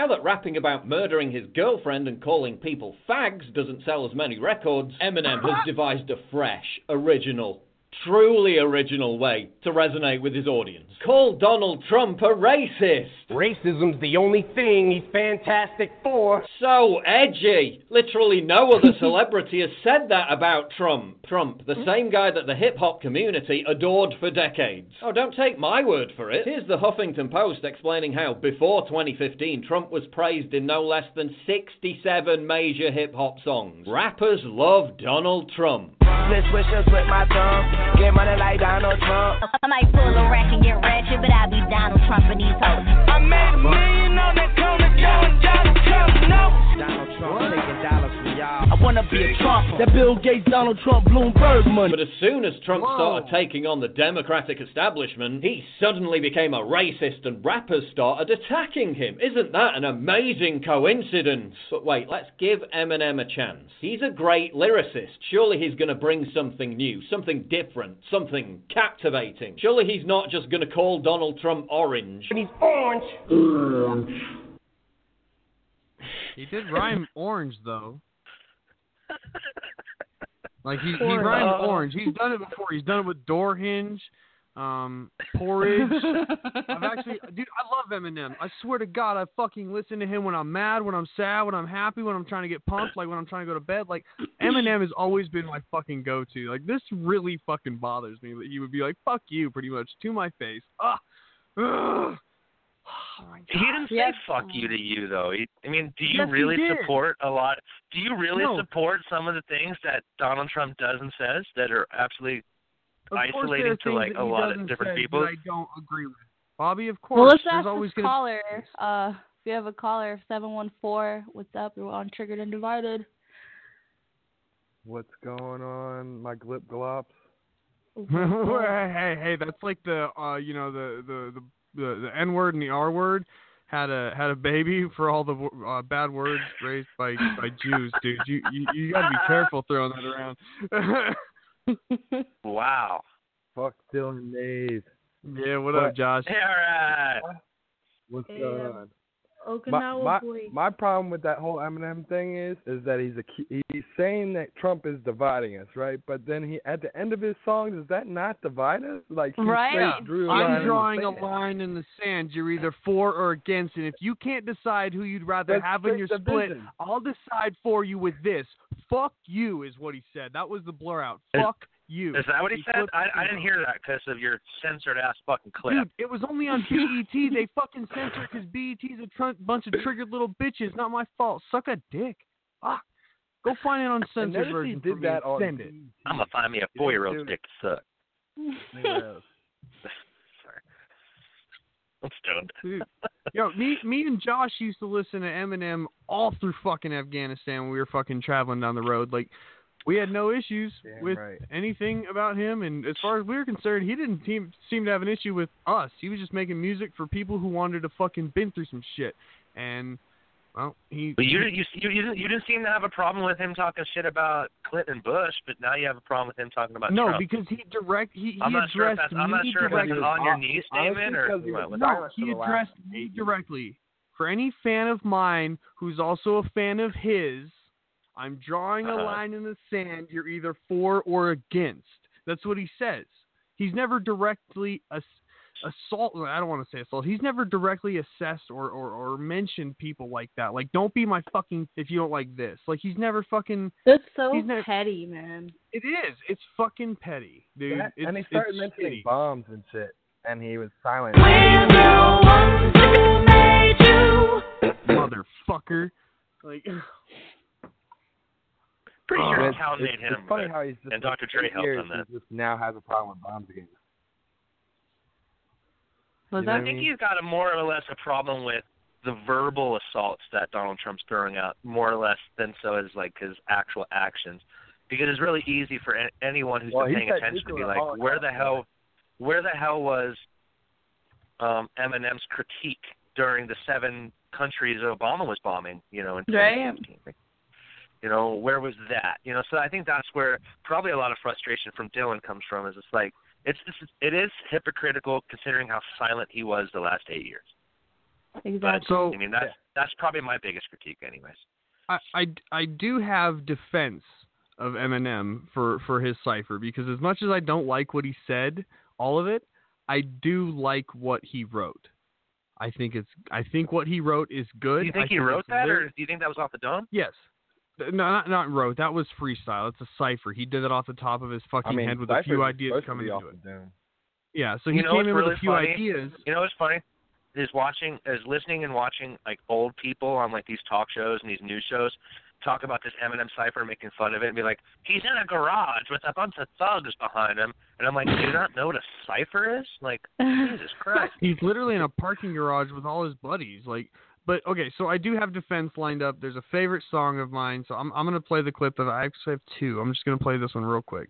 That rapping about murdering his girlfriend and calling people fags doesn't sell as many records, Eminem has devised a fresh, original, truly original way to resonate with his audience. Call Donald Trump a racist. Racism's the only thing he's fantastic for. So edgy. Literally no other *laughs* celebrity has said that about Trump. Trump, the hmm? same guy that the hip hop community adored for decades. Oh, don't take my word for it. Here's the Huffington Post explaining how, before 2015, Trump was praised in no less than 67 major hip hop songs. Rappers love Donald Trump. Split swishers with my thumb. Get money like Donald Trump. I might pull a rack and get ratchet, but I be Donald Trump in these hoes. I made a million on that corner, Donald, Donald Trump, no. Donald Trump taking dollars from y'all. I wanna be a Trump. That Bill Gates, Donald Trump, Bloomberg money. But as soon as Trump started taking on the Democratic establishment, he suddenly became a racist and rappers started attacking him. Isn't that an amazing coincidence? But wait, let's give Eminem a chance. He's a great lyricist. Surely he's going to bring something new, something different, something captivating. Surely he's not just going to call Donald Trump orange. But he's orange. He did rhyme orange though. *laughs* Like he, he Orange. rhymed orange. He's done it before. He's done it with door hinge, um, porridge. *laughs* I've actually, dude, I love Eminem. I swear to God, I fucking listen to him when I'm mad, when I'm sad, when I'm happy, when I'm trying to get pumped, like when I'm trying to go to bed. Like *clears throat* Eminem has always been my fucking go-to. Like this really fucking bothers me that he would be like, "Fuck you," pretty much to my face. Ah, ugh. He didn't say Yes. "fuck you" to you though. He, I mean, do you Yes, really support a lot? Do you really No. support some of the things that Donald Trump does and says that are absolutely Of course there are isolating to like a lot of different people? I don't agree with. Bobby, of course. Well, let's ask always gonna caller. Uh, if you have a caller, seven one four. What's up? You're on Triggered and Divided. What's going on, my glip glops? hey, *laughs* hey, hey, that's like the uh, you know, the the the the, the N word and the R word had a had a baby for all the uh, bad words raised by by Jews, dude. You you, you got to be careful throwing that around. *laughs* Wow. Fuck Dylan Dave. yeah, what up, Josh? Hey, All right. What's Hey, going um, on? Okinawa my, boy. my problem with that whole Eminem thing is is that he's a he's saying that Trump is dividing us, right? But then he at the end of his song, does that not divide us? Like he Right. straight drew a line in I'm the drawing a line in the sand. You're either for or against, and if you can't decide who you'd rather That's have in your split, division. I'll decide for you with this. Fuck you is what he said. That was the blur out. Is- Fuck you. Is that what he, said? I, I didn't hear that because of your censored ass fucking clip. Dude, it was only on *laughs* BET. they fucking censored because BET's a tr- bunch of triggered little bitches. Not my fault. Suck a dick. Ah, go find it on And censored notice version did for that on send it. I'm gonna find me a four year old dick to suck. *laughs* Sorry. I'm stoned. Dude, yo, me, me and Josh used to listen to Eminem all through fucking Afghanistan when we were fucking traveling down the road. Like, we had no issues Damn with right. anything about him, and as far as we were concerned, he didn't seem seem to have an issue with us. He was just making music for people who wanted to fucking been through some shit, and well, he. But you you you you didn't, you didn't seem to have a problem with him talking shit about Clinton and Bush, but now you have a problem with him talking about no, Trump. because he direct he, he I'm not sure if addressed that's I'm not me sure if that's an directly. on your knee statement or he what. No, he for the last addressed me directly. For any fan of mine who's also a fan of his, I'm drawing a Uh-huh. line in the sand. You're either for or against. That's what he says. He's never directly ass- assault. I don't want to say assault. He's never directly assessed or, or or mentioned people like that. Like, don't be my fucking if you don't like this. Like, he's never fucking. That's so He's never- petty, man. It is. It's fucking petty, dude. That- It's, and he started mentioning shitty. bombs and shit, and he was silent. motherfucker. Like, *laughs* Pretty Uh, sure it's- Cal it's, made him, it's funny but- how he's just and Dr. Dre helped years, on that. He just now has a problem with bombs again. Was You know I think mean? he's got a more or less a problem with the verbal assaults that Donald Trump's throwing out, more or less than so as like his actual actions, because it's really easy for a- anyone who's Well, been paying attention to be like, where the right? hell, where the hell was um, Eminem's critique during the seven countries Obama was bombing? You know, in Right. 2016? You know, where was that? You know, so I think that's where probably a lot of frustration from Dylan comes from. Is it's like it's this is, it is hypocritical considering how silent he was the last eight years. Exactly. But I mean that's That's probably my biggest critique, anyways. I, I, I do have defense of Eminem for, for his cipher because as much as I don't like what he said, all of it, I do like what he wrote. I think it's I think what he wrote is good. Do you think I he wrote that, very- or do you think that was off the dome? Yes. No, not not wrote. That was freestyle. It's a cipher. He did it off the top of his fucking I mean, head with a few ideas supposed to coming into it. the. Yeah, so he you know came in really with a few funny? ideas. You know what's funny? Is watching, is listening and watching like old people on like these talk shows and these news shows talk about this Eminem cipher, making fun of it, and be like, he's in a garage with a bunch of thugs behind him, and I'm like, do you not know what a cipher is? Like, *laughs* Jesus Christ. He's literally in a parking garage with all his buddies. Like, but okay, so I do have defense lined up. There's a favorite song of mine, so I'm I'm gonna play the clip of. I actually have two. I'm just gonna play this one real quick.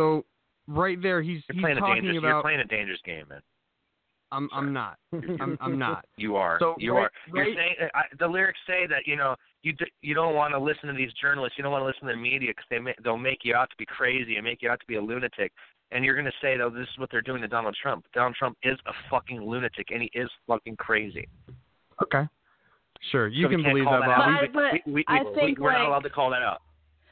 So right there, he's You're he's playing a talking dangerous. You're playing a dangerous game, man. I'm I'm not. *laughs* I'm I'm not. You are. So, you right- are. You're right- saying I, the lyrics say that you know you d- you don't want to listen to these journalists. You don't want to listen to the media because they ma- they'll make you out to be crazy and make you out to be a lunatic. And you're going to say though this is what they're doing to Donald Trump. Donald Trump is a fucking lunatic and he is fucking crazy. Okay. Sure, you So can can't believe call that, that Bobby. out. But- we, we, we, I we, think, we're not allowed to call that out.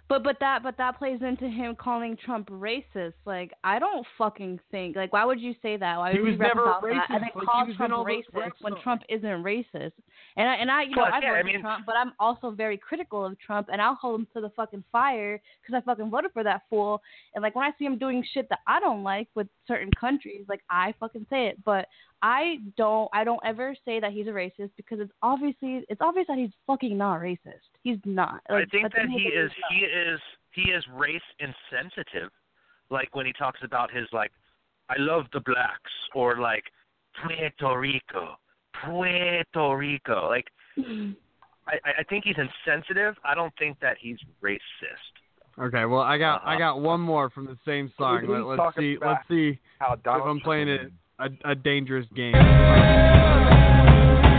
But but that but that plays into him calling Trump racist. Like I don't fucking think like why would you say that? Why He would was you never reconcile that and then like, call Trump racist when. Trump isn't racist? And I and I you know I've yeah, I voted mean- Trump, but I'm also very critical of Trump, and I'll hold him to the fucking fire because I fucking voted for that fool. And like when I see him doing shit that I don't like with certain countries, like I fucking say it. But I don't I don't ever say that he's a racist because it's obviously it's obvious that he's fucking not racist. He's not. I Like, think at that he the day, is he is he is race insensitive. Like when he talks about his like I love the blacks or like Puerto Rico. Puerto Rico. Like I, I think he's insensitive. I don't think that he's racist. Okay, well I got I Uh-huh. got one more from the same song. Please Let, let's see let's see how if Donald I'm playing Trump it a, a dangerous game.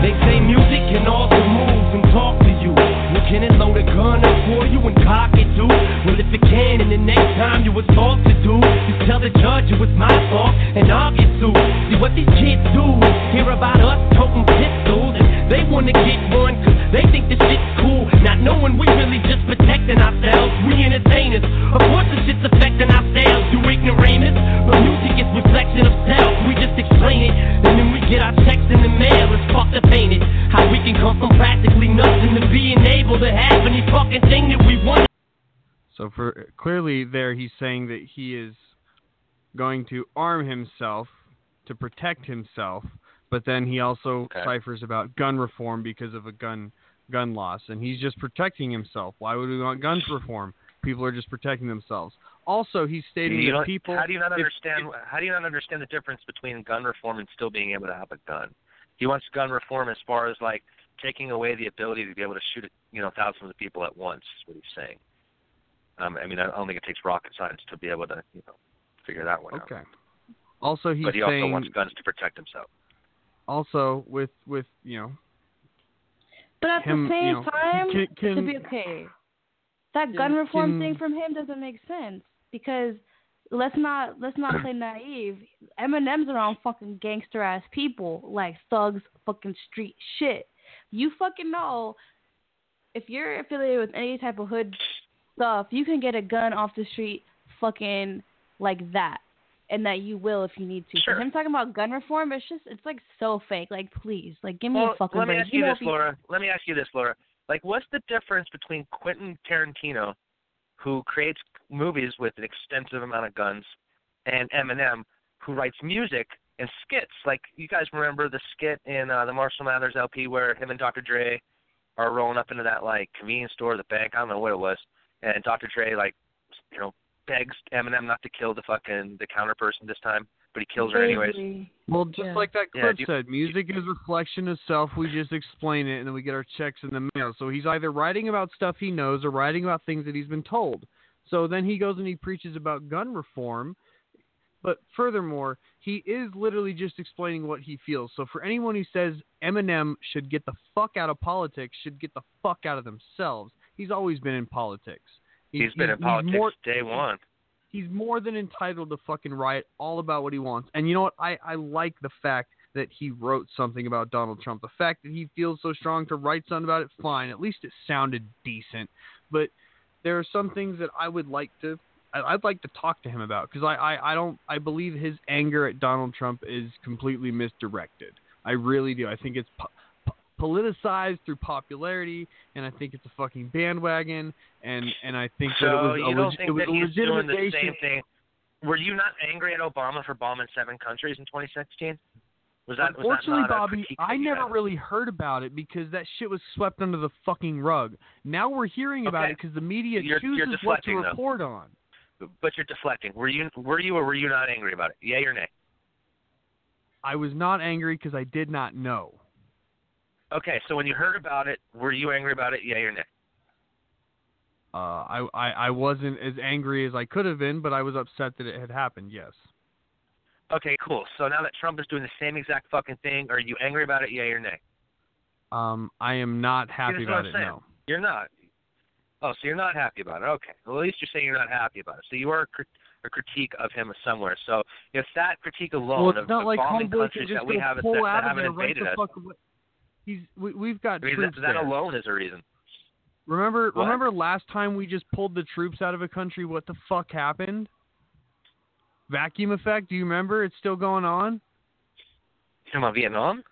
They say music can alter moves and talk to you. Well, can it load a gun up for you and cock it too? Well, if it can, and the next time you was talk to do, just tell the judge it was my fault and I'll get sued. See what these kids do hear about us toting pistols and they wanna get one cause they think this shit's cool. Not knowing we really just protecting ourselves. We entertainers. Of course this shit's affecting ourselves, you ignoramus. But music is reflection of self. We just explain it. And then we get our checks in the mail. It's fucked up, ain't it? How we can come from practically nothing to being able to have any fucking thing that we want. So for clearly there he's saying that he is going to arm himself to protect himself, but then he also Okay. ciphers about gun reform because of a gun gun loss and he's just protecting himself. Why would we want guns reform? People are just protecting themselves. Also, he's stating that people how do you not if- understand? how do you not understand the difference between gun reform and still being able to have a gun? He wants gun reform as far as like taking away the ability to be able to shoot, you know, thousands of people at once. Is what he's saying. Um, I mean, I don't think it takes rocket science to be able to, you know, figure that one out. Okay. Also, he's but he also wants guns to protect himself. also with with you know But at him, the same you know, time, can- can- to be okay, that gun reform can- thing from him doesn't make sense because let's not let's not play *clears throat* naive. Eminem's around fucking gangster ass people like thugs, fucking street shit. You fucking know if you're affiliated with any type of hood stuff, you can get a gun off the street, fucking like that. And that you will if you need to. Sure. So him talking about gun reform, it's just it's like so fake. Like please, like give me Well, a fucking let me break. ask you know this, Laura. Let me ask you this, Laura. Like, what's the difference between Quentin Tarantino, who creates movies with an extensive amount of guns, and Eminem, who writes music and skits? Like, you guys remember the skit in uh, the Marshall Mathers LP where him and Dr. Dre are rolling up into that like convenience store, the bank, I don't know what it was, and Dr. Dre like, you know, begs Eminem not to kill the fucking the counter person this time, but he kills her anyways. Well, just Yeah. like that Yeah, clip do you- said, music is reflection of self. We just explain it, and then we get our checks in the mail. So he's either writing about stuff he knows or writing about things that he's been told. So then he goes and he preaches about gun reform. But furthermore, he is literally just explaining what he feels. So for anyone who says Eminem should get the fuck out of politics, should get the fuck out of themselves, he's always been in politics. He's been in politics more, day one. he's more than entitled to fucking write all about what he wants. And you know what? I, I like the fact that he wrote something about Donald Trump. The fact that he feels so strong to write something about it, fine. At least it sounded decent. But there are some things that I would like to. I'd like to talk to him about because I, I, I don't I believe his anger at Donald Trump is completely misdirected. I really do. I think it's politicized through popularity, and I think it's a fucking bandwagon. And and I think that it was a you leg- don't it think was that he's doing the same thing? Were you not angry at Obama for bombing seven countries in 2016? Was that was that Unfortunately, not Bobby, I never had? really heard about it because that shit was swept under the fucking rug. Now we're hearing about Okay. it because the media You're- you're chooses what to deflecting, though. report on. But you're deflecting. Were you were you or were you not angry about it? Yay or nay? I was not angry because I did not know. Okay, so when you heard about it, were you angry about it? Yay or nay? Uh, I, I I wasn't as angry as I could have been, but I was upset that it had happened. Yes. Okay, cool. So now that Trump is doing the same exact fucking thing, are you angry about it? Yeah or nay? Um, I am not See, happy what about it. saying. No. You're not. Oh, so you're not happy about it. Okay. Well, at least you're saying you're not happy about it. So you are a, crit- a critique of him somewhere. So if that critique alone well, it's of, not of like bombing countries that we have that, that haven't there right invaded us. He's we, we've got I mean, troops that, that alone is a reason. Remember, What? remember last time we just pulled the troops out of a country? What the fuck happened? Vacuum effect. Do you remember? It's still going on. You talking about Vietnam?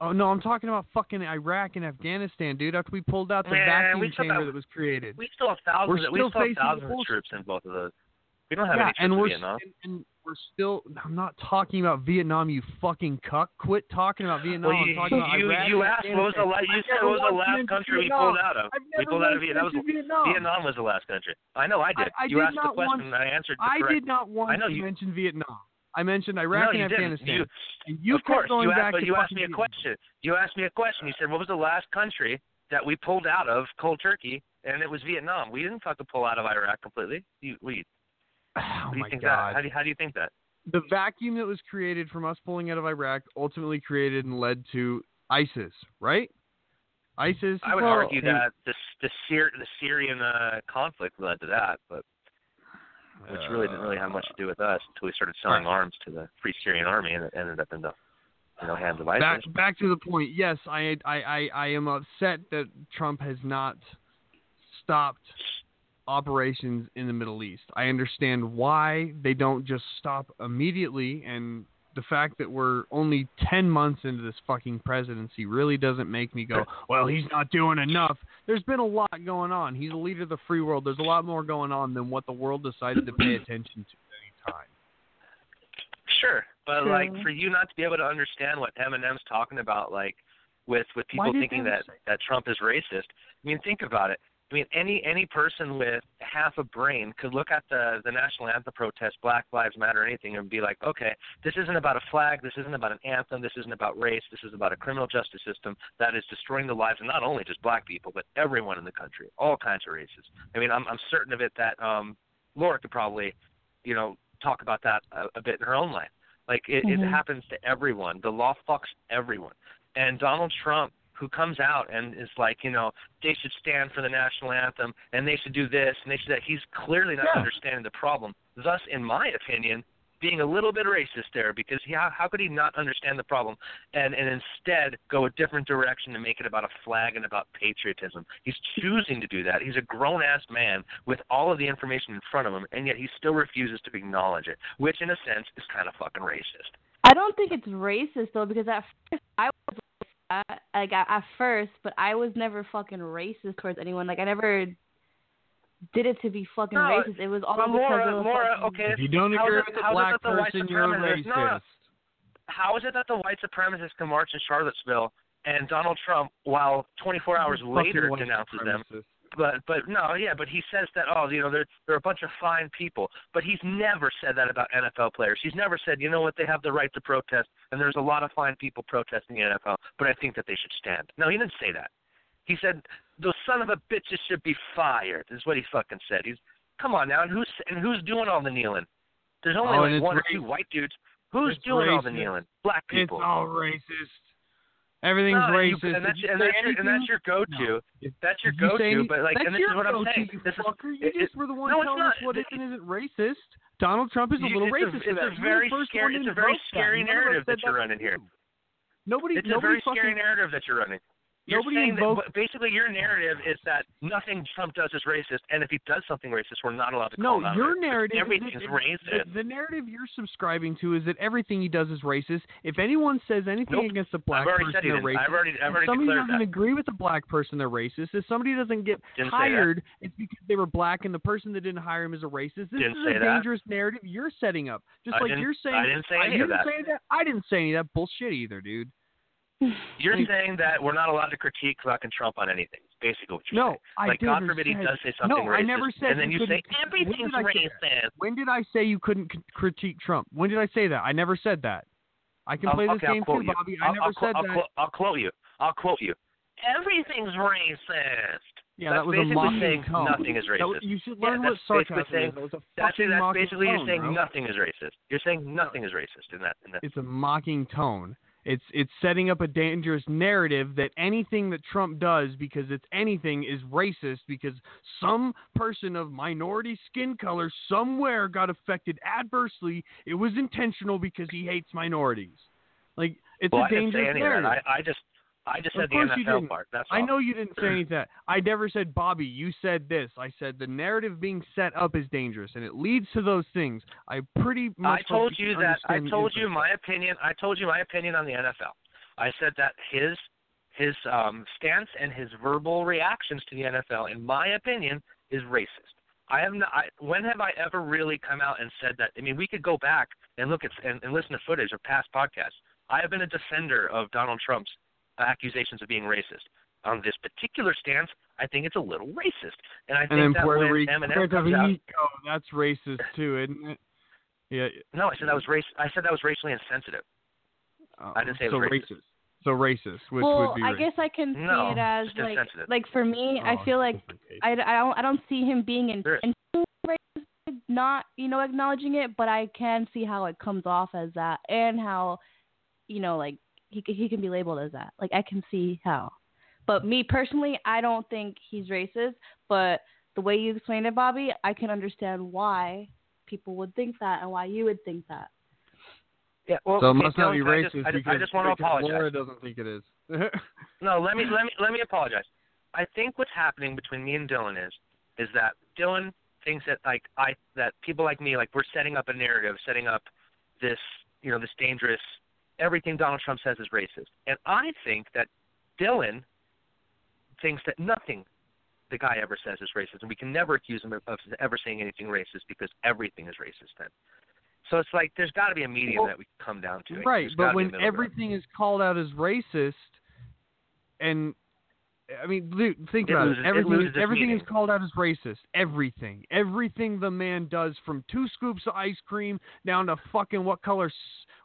Oh no, I'm talking about fucking Iraq and Afghanistan, dude. After we pulled out the Man, vacuum chamber that was created. We still have thousands. We're we still still have facing thousands of troops in both of those. We don't have yeah, any troops and in Vietnam. and, and we're still. I'm not talking about Vietnam, you fucking cuck. Quit talking about Vietnam. Well, you, I'm talking about you, Iraq you asked what was the la- Afghanistan. you said never what was the last mentioned country we pulled out of? I've we pulled out of Vietnam. Was Vietnam. Vietnam was the last country. I know I did. I, I you did asked the question once, and I answered the I correct. did not want I know to you. mention Vietnam. I mentioned Iraq you and. Afghanistan. You, and you of course, going you back asked, but to you asked me a Vietnam. question. You asked me a question. You said, "What was the last country that we pulled out of cold turkey?" And it was Vietnam. We didn't fucking pull out of Iraq completely. You, we, Oh what do you my God. that? How do you, how do you think that? the vacuum that was created from us pulling out of Iraq ultimately created and led to ISIS, right? ISIS. I would well, argue hey, that the the, Syr- the Syrian uh, conflict led to that, but which really didn't really have much to do with us until we started selling arms to the Free Syrian Army, and it ended up in the you know hands of ISIS. back back to the point. Yes, I I I, I am upset that Trump has not stopped operations in the Middle East. I understand why they don't just stop immediately and the fact that we're only 10 months into this fucking presidency really doesn't make me go, *laughs* well, he's not doing enough. There's been a lot going on. He's a leader of the free world. There's a lot more going on than what the world decided to pay *clears throat* attention to at any time. Sure, but Sure. like for you not to be able to understand what Eminem's talking about, like with with people thinking that that Trump is racist. I mean, think about it. I mean, any any person with half a brain could look at the the national anthem protest, Black Lives Matter, anything, and be like, okay, this isn't about a flag, this isn't about an anthem, this isn't about race, this is about a criminal justice system that is destroying the lives of not only just black people but everyone in the country, all kinds of races. I mean, I'm I'm certain of it that um Laura could probably, you know, talk about that a, a bit in her own life. Like it, Mhm. it happens to everyone. The law fucks everyone. And Donald Trump, who comes out and is like, you know, they should stand for the national anthem and they should do this and they should that. He's clearly not Yeah. understanding the problem. Thus, in my opinion, being a little bit racist there because he, how, how could he not understand the problem and and instead go a different direction and make it about a flag and about patriotism? He's choosing to do that. He's a grown ass man with all of the information in front of him, and yet he still refuses to acknowledge it, which in a sense is kind of fucking racist. I don't think it's racist though because at first I was uh, like at, at first, but I was never fucking racist towards anyone. Like I never did it to be fucking No, racist. It was all but because Laura, of the Laura, fucking- okay. If you don't agree with it, a how is black it that the white person, you're a no, no. racist. How is it that the white supremacists can march in Charlottesville and Donald Trump, while 24 hours later denounces them, supremacists. But but no, yeah, but he says that oh, you know, they're they're a bunch of fine people. But he's never said that about NFL players. He's never said, you know what, they have the right to protest, and there's a lot of fine people protesting the NFL, but I think that they should stand. No, he didn't say that. He said those son of a bitches should be fired. Is what he fucking said. He's come on now, and who's and who's doing all the kneeling? There's only Oh, like one or two white dudes. Who's It's doing all the kneeling? Black people. It's all racist. Everything's No, you- racist. and that's, you and that's, your, and that's your go-to. That's your you go-to. any- But like, and this is what I'm go-to, saying. you This is fucker. You it- just it- were the one no, it's telling not. us what is and isn't racist. Donald Trump is a little it's racist. A, it's that. a You were very first scary. one It's a very scary None of us narrative said that you're running here. Nobody. It's a nobody very fucking, scary narrative that you're running. You're Nobody saying invoked- that basically your narrative is that nothing Trump does is racist, and if he does something racist, we're not allowed to call No, your narrative. Everything's is racist. The, the narrative you're subscribing to is that everything he does is racist. If anyone says anything Nope. against a black person, they're didn't. racist. I've already- I've if somebody doesn't that. agree with a black person, they're racist. If somebody doesn't get Didn't hired, it's because they were black and the person that didn't hire him is a racist. This Didn't is a that. dangerous narrative you're setting up. Just I like you're saying. I didn't say any you of didn't that. say that. I didn't say any of that bullshit either, dude. You're saying that we're not allowed to critique fucking Trump on anything. It's basically what you're No, saying. I like God never forbid he does say something no, racist, I never said and then you say everything's when did I say racist. When did I say you couldn't c- critique Trump? When did I say that? I never said that. I can I'll- play this okay, game too, you. Bobby. I'll, I never I'll, said I'll, that. Quote, I'll quote you. I'll quote you. Everything's racist. Yeah, that's that was a basically mocking saying tone. nothing is racist. was- you should Yeah, learn what that's basically sarcasm saying, is. That was a that's, fucking that's mocking basically tone, you're saying bro. nothing is racist. You're saying nothing is racist in that. In that. It's a mocking tone. It's it's setting up a dangerous narrative that anything that Trump does because it's anything is racist because some person of minority skin color somewhere got affected adversely. It was intentional because he hates minorities. Like it's well, a dangerous narrative. I, I just, I just said the NFL part. That's I know you didn't say anything. I never said, Bobby, you said this. I said the narrative being set up is dangerous, and it leads to those things. I pretty much. I told you that. I told you my opinion. I told you my opinion on the NFL. I said that his his um, stance and his verbal reactions to the NFL, in my opinion, is racist. I have not. I, when have I ever really come out and said that? I mean, we could go back and look at and, and listen to footage of past podcasts. I have been a defender of Donald Trump's accusations of being racist. On this particular stance, I think it's a little racist, and I And think then that Puerto when Rico, Eminem Puerto comes out, Rico, that's racist too, isn't it? Yeah. no, I said that was race. I said that was racially insensitive. I didn't say it oh, so was racist. So racist, which well, would be I racist. guess I can see No, it as like, like for me, Oh, I feel like I, I don't I don't see him being intentionally racist, not you know acknowledging it, but I can see how it comes off as that, and how, you know, like he he can be labeled as that. Like I can see how, but me personally, I don't think he's racist. But the way you explained it, Bobby, I can understand why people would think that and why you would think that. Yeah, well, so it must not be Dylan, I racist just, I, just, because, I just want to apologize. Laura doesn't think it is. *laughs* No, let me let me let me apologize. I think what's happening between me and Dylan is is that Dylan thinks that like I that people like me like we're setting up a narrative, setting up this you know this dangerous everything Donald Trump says is racist, and I think that Dylan thinks that nothing the guy ever says is racist, and we can never accuse him of, of ever saying anything racist because everything is racist then. So it's like there's got to be a medium Well, that we come down to. Right, but gotta be a when middle ground. everything is called out as racist, and I mean, dude, think It about loses- it. it Everything, is, everything is called out as racist. Everything, everything the man does, from two scoops of ice cream down to fucking what color,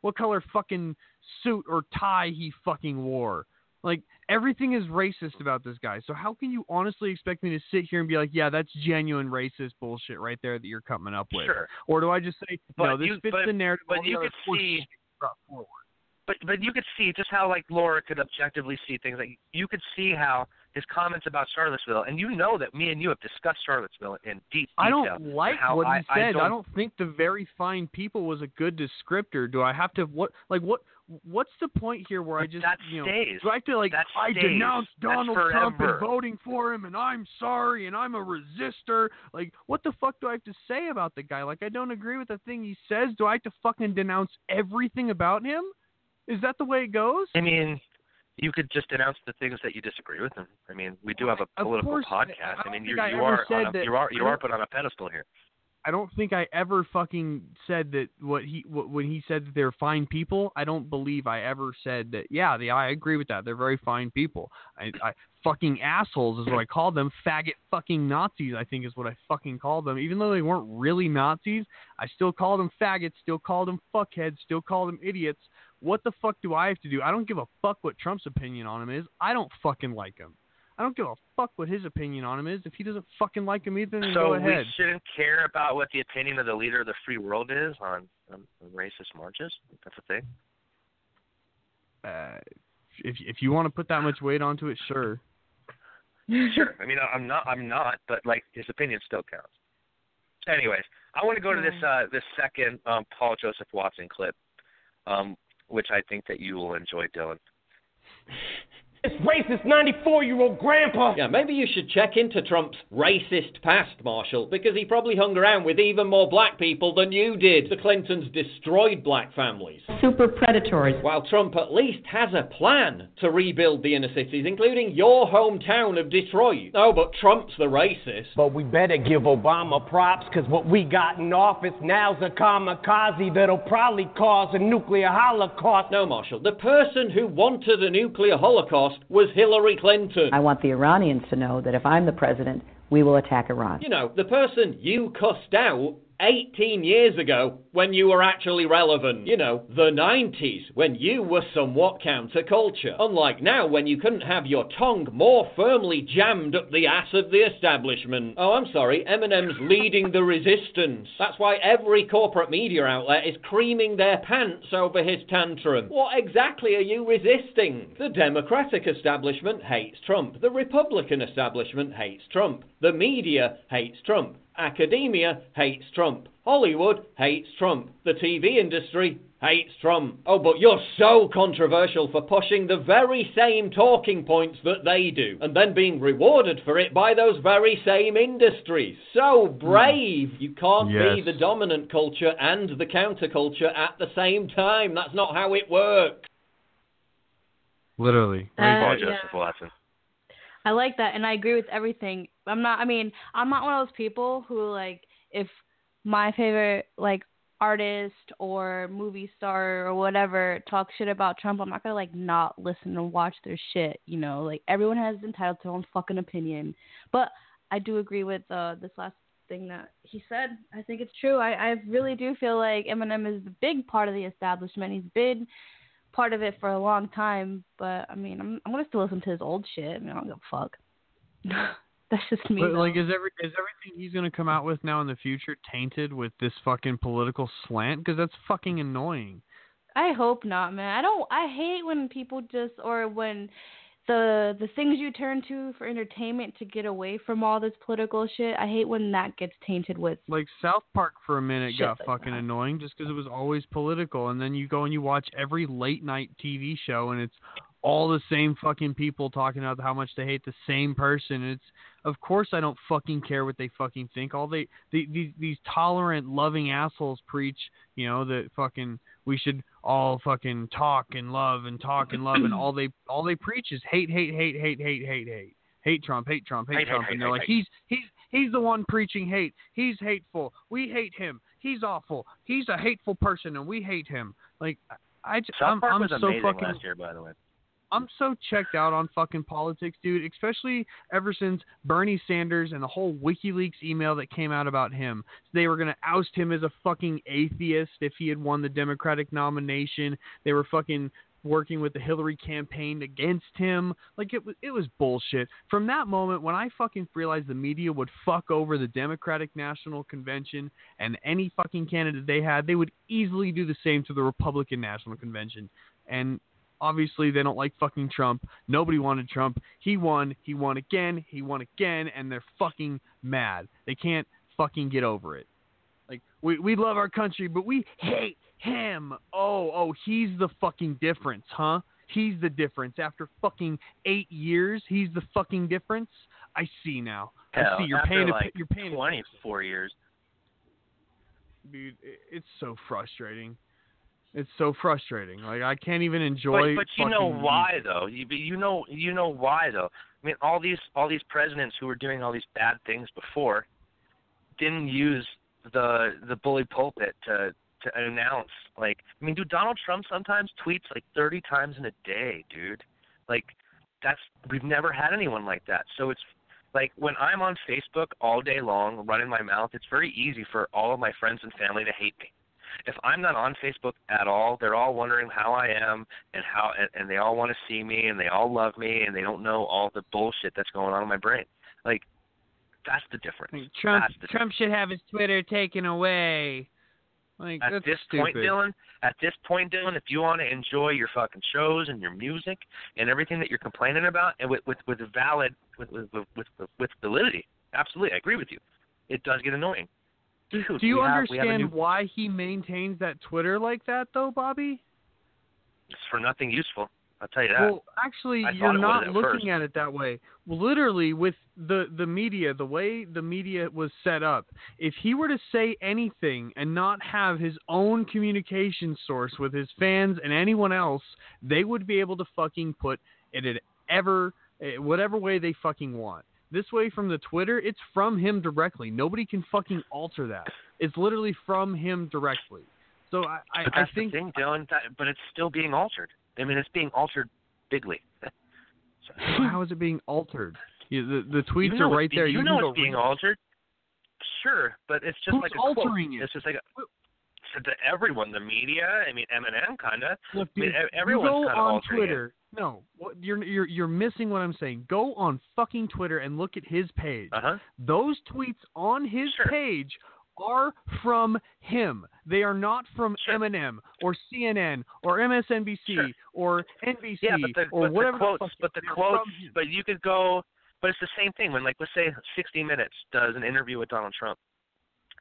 what color fucking suit or tie he fucking wore. Like everything is racist about this guy. So how can you honestly expect me to sit here and be like, yeah, that's genuine racist bullshit right there that you're coming up with? Sure. Or do I just say, no, this you- fits but- the narrative? but you could see- forward. But but you could see just how like Laura could objectively see things. Like you could see how his comments about Charlottesville, and you know that me and you have discussed Charlottesville in deep I don't like what he I, said. I I don't, don't, think the very fine people was a good descriptor. Do I have to what like what what's the point here where I just that you know stays. do I have to like That I stays. denounce Donald Trump and voting for him and I'm sorry and I'm a resistor. Like what the fuck do I have to say about the guy? Like I don't agree with the thing he says. Do I have to fucking denounce everything about him? Is that the way it goes? I mean, you could just announce the things that you disagree with him. I mean, we do have a political course, podcast. I I mean, you I you are a, that- you are you are put on a pedestal here. I don't think I ever fucking said that what he what, when he said that they're fine people. I don't believe I ever said that. Yeah, the, I agree with that. They're very fine people. I, I fucking assholes is what I called them. Faggot fucking Nazis. I think is what I fucking called them. Even though they weren't really Nazis, I still called them faggots. Still called them fuckheads. Still called them idiots. What the fuck do I have to do? I don't give a fuck what Trump's opinion on him is. I don't fucking like him. I don't give a fuck what his opinion on him is. If he doesn't fucking like him either, then So go we shouldn't care about what the opinion of the leader of the free world is on, on racist marches. That's a thing. Uh, if if you want to put that much weight onto it, sure. Sure. I mean, I'm not. I'm not. But like, his opinion still counts. Anyways, I want to go to this uh, this second um, Paul Joseph Watson clip, um, which I think that you will enjoy, Dylan. This racist 94 year old grandpa. Yeah, maybe you should check into Trump's racist past, Marshall, because he probably hung around with even more black people than you did. The Clintons destroyed black families. Super predatory. While Trump at least has a plan to rebuild the inner cities, including your hometown of Detroit. No, but Trump's the racist. But we better give Obama props, because what we got in office now's a kamikaze that'll probably cause a nuclear holocaust. No, Marshall, the person who wanted a nuclear holocaust was Hillary Clinton. I want the Iranians to know that if I'm the president, we will attack Iran. You know, the person you cussed out 18 years ago when you were actually relevant. You know, the 90s when you were somewhat counterculture. Unlike now when you couldn't have your tongue more firmly jammed up the ass of the establishment. Oh, I'm sorry, Eminem's leading the resistance. That's why every corporate media outlet is creaming their pants over his tantrum. What exactly are you resisting? The Democratic establishment hates Trump. The Republican establishment hates Trump. The media hates Trump. Academia hates Trump. Hollywood hates Trump. The TV industry hates Trump. Oh, but you're so controversial for pushing the very same talking points that they do, and then being rewarded for it by those very same industries. So brave! You can't be the dominant culture and the counterculture at the same time. That's not how it works. Literally. Uh, Paul yeah. Joseph Watson. I like that, and I agree with everything. I'm not. I mean, I'm not one of those people who like if my favorite like artist or movie star or whatever talks shit about Trump, I'm not gonna like not listen and watch their shit. You know, like everyone has entitled to their own fucking opinion. But I do agree with uh, this last thing that he said. I think it's true. I, I really do feel like Eminem is a big part of the establishment. He's been part of it for a long time. But I mean, I'm I'm gonna still listen to his old shit. I mean, I don't give a fuck. *laughs* *laughs* That's just me. But like, is every is everything he's gonna come out with now in the future tainted with this fucking political slant? Because that's fucking annoying. I hope not, man. I don't. I hate when people just or when the the things you turn to for entertainment to get away from all this political shit. I hate when that gets tainted with. Like South Park for a minute got like fucking that. annoying just because it was always political, and then you go and you watch every late night TV show, and it's all the same fucking people talking about how much they hate the same person. It's of course I don't fucking care what they fucking think. All they, they these these tolerant, loving assholes preach, you know, that fucking we should all fucking talk and love and talk and love, and all they all they preach is hate, hate, hate, hate, hate, hate, hate. Hate Trump, hate Trump, hate, Hate, Trump, hate, and they're hate, like, he's he's he's the one preaching hate. He's hateful. We hate him. He's awful. He's a hateful person, and we hate him. Like I, I South I'm, Park I'm was so amazing fucking last year, by the way. I'm so checked out on fucking politics, dude. Especially ever since Bernie Sanders and the whole WikiLeaks email that came out about him. They were gonna oust him as a fucking atheist if he had won the Democratic nomination. They were fucking working with the Hillary campaign against him. Like it was it was bullshit. From that moment when I fucking realized the media would fuck over the Democratic National Convention and any fucking candidate they had, they would easily do the same to the Republican National Convention. And obviously they don't like fucking Trump. Nobody wanted Trump. He won. He won again. He won again, and they're fucking mad. They can't fucking get over it. Like we we love our country, but we hate him. Oh oh, he's the fucking difference, huh? He's the difference. After fucking eight years, he's the fucking difference. I see now. Hell, I see. You're paying. a- you're paying. 24 years. dude. It's so frustrating. It's so frustrating. Like I can't even But, enjoy. but you know why though. You you know you know why though. I mean, all these all these presidents who were doing all these bad things before didn't use the the bully pulpit to to announce like I mean, dude, Donald Trump sometimes tweets like 30 times in a day, dude. Like that's we've never had anyone like that. So it's like when I'm on Facebook all day long running my mouth, it's very easy for all of my friends and family to hate me. If I'm not on Facebook at all, they're all wondering how I am and how and, and they all want to see me and they all love me and they don't know all the bullshit that's going on in my brain. Like that's the difference. Trump the Trump should have his Twitter taken away. Like at this stupid. point, Dylan, at this point, Dylan, if you want to enjoy your fucking shows and your music and everything that you're complaining about, and with with with valid with with with, with, with validity, absolutely, I agree with you. It does get annoying. Dude, Do you have, understand new, why he maintains that Twitter like that though, Bobby? it's for nothing useful. I'll tell you that. Well, actually, I you're thought it was not at looking first. at it that way. Literally, with the the media, the way the media was set up, if he were to say anything and not have his own communication source with his fans and anyone else, they would be able to fucking put it in ever eh, whatever way they fucking want. This way, from the Twitter, it's from him directly. Nobody can fucking alter that. It's literally from him directly. So I, I, but I think the thing, Dylan. That, but it's still being altered. I mean, it's being altered bigly. *laughs* how is it being altered? You, the the tweets you know are right there. You, can know it's being it. altered. Sure, but it's just Who's like a altering quote. it? It's just like a, so to everyone, the media. I mean, Eminem kind of. Look, I mean, dude, everyone's go on Twitter. No, you're you're you're missing what I'm saying. Go on fucking Twitter and look at his page. Uh huh. Those tweets on his page are from him. They are not from Eminem or CNN or MSNBC or NBC Yeah, but the, or but whatever the quotes, fuck but the quotes, but you could go, but it's the same thing. When like let's say 60 Minutes does an interview with Donald Trump,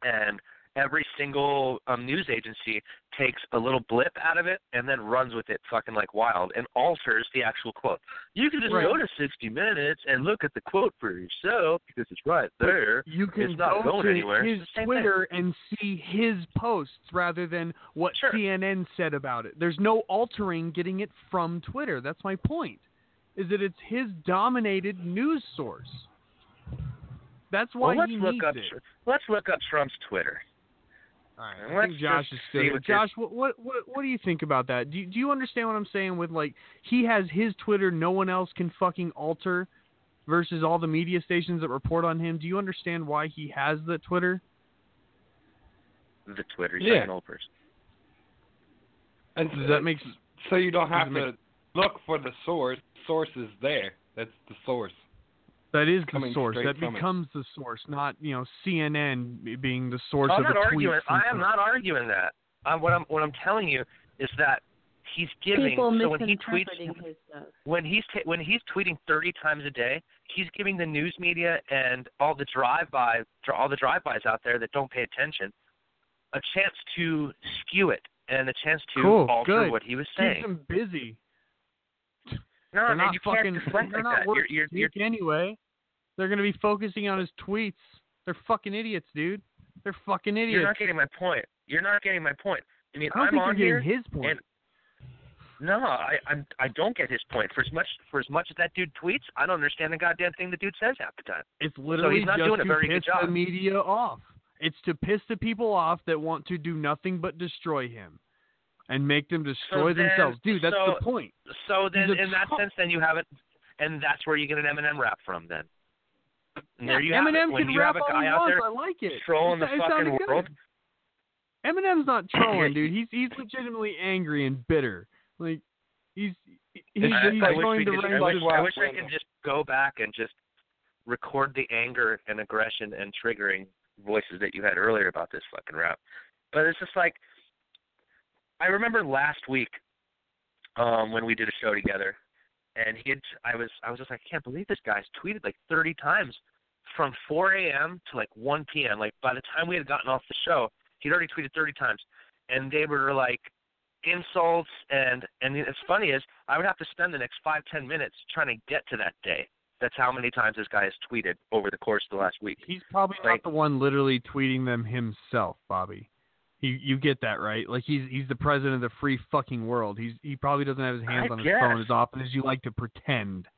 and every single um, news agency takes a little blip out of it and then runs with it fucking like wild and alters the actual quote. You can just Right. go to 60 Minutes and look at the quote for yourself because it's right there. You can it's not go going to anywhere. his It's the Twitter and see his posts rather than what CNN said about it. There's no altering getting it from Twitter. That's my point. Is that it's his dominated news source. That's why Well, let's he look needs up. it. Let's look up Trump's Twitter. All right, I let's think Josh is see still. what Josh, what, what what what do you think about that? Do you, do you understand what I'm saying? With like, he has his Twitter, no one else can fucking alter, versus all the media stations that report on him. Do you understand why he has the Twitter? The Twitter. He's Yeah. like an old person. And Does that make so you don't have to make- look for the source. Source is there. That's the source. That is the source. That from it. becomes the source, not you know CNN being the source I'm of not a tweet. arguing. from I am not arguing that. i what I'm what I'm telling you is that he's giving. People so when he tweets, misinterpreting his stuff. when he's ta- when he's tweeting 30 times a day, he's giving the news media and all the drive-by all the drive-bys out there that don't pay attention a chance to skew it and a chance to Cool, alter good. what he was Keeps saying. them busy. No, they're not fucking. they're not that. worth You're, you're, anyway. They're gonna be focusing on his tweets. They're fucking idiots, dude. They're fucking idiots. you're not getting my point. You're not getting my point. I mean, I am on you're here, getting his point. and no, I I'm, I don't get his point. For as much for as much as that dude tweets, I don't understand the goddamn thing the dude says half the time. It's so literally he's not just doing a to very piss good job. the media off. It's to piss the people off that want to do nothing but destroy him, and make them destroy then- themselves. Dude, that's so- the point. So then, in that sense, then you have it, and that's where you get an Eminem rap from. Then and there you Eminem have it. When can you rap have a all guy he out wants. there I like it. trolling It's- the it fucking good. world, Eminem's not *laughs* trolling, dude. He's he's legitimately angry and bitter. Like he's he's, he's going to could, I raise wish, I wish I could just go back and just record the anger and aggression and triggering voices that you had earlier about this fucking rap. But it's just like I remember last week um when we did a show together and he had I was I was just like I can't believe this guy's tweeted like 30 times from 4 a.m. to like 1 p.m. Like by the time we had gotten off the show, he'd already tweeted 30 times, and they were like insults and and it's funny is I would have to spend the next five ten minutes trying to get to that day. That's how many times this guy has tweeted over the course of the last week. He's probably Like- not the one literally tweeting them himself, Bobby. You you get that right? Like he's he's the president of the free fucking world. He's he probably doesn't have his hands I on his guess. phone as often as you like to pretend. *laughs*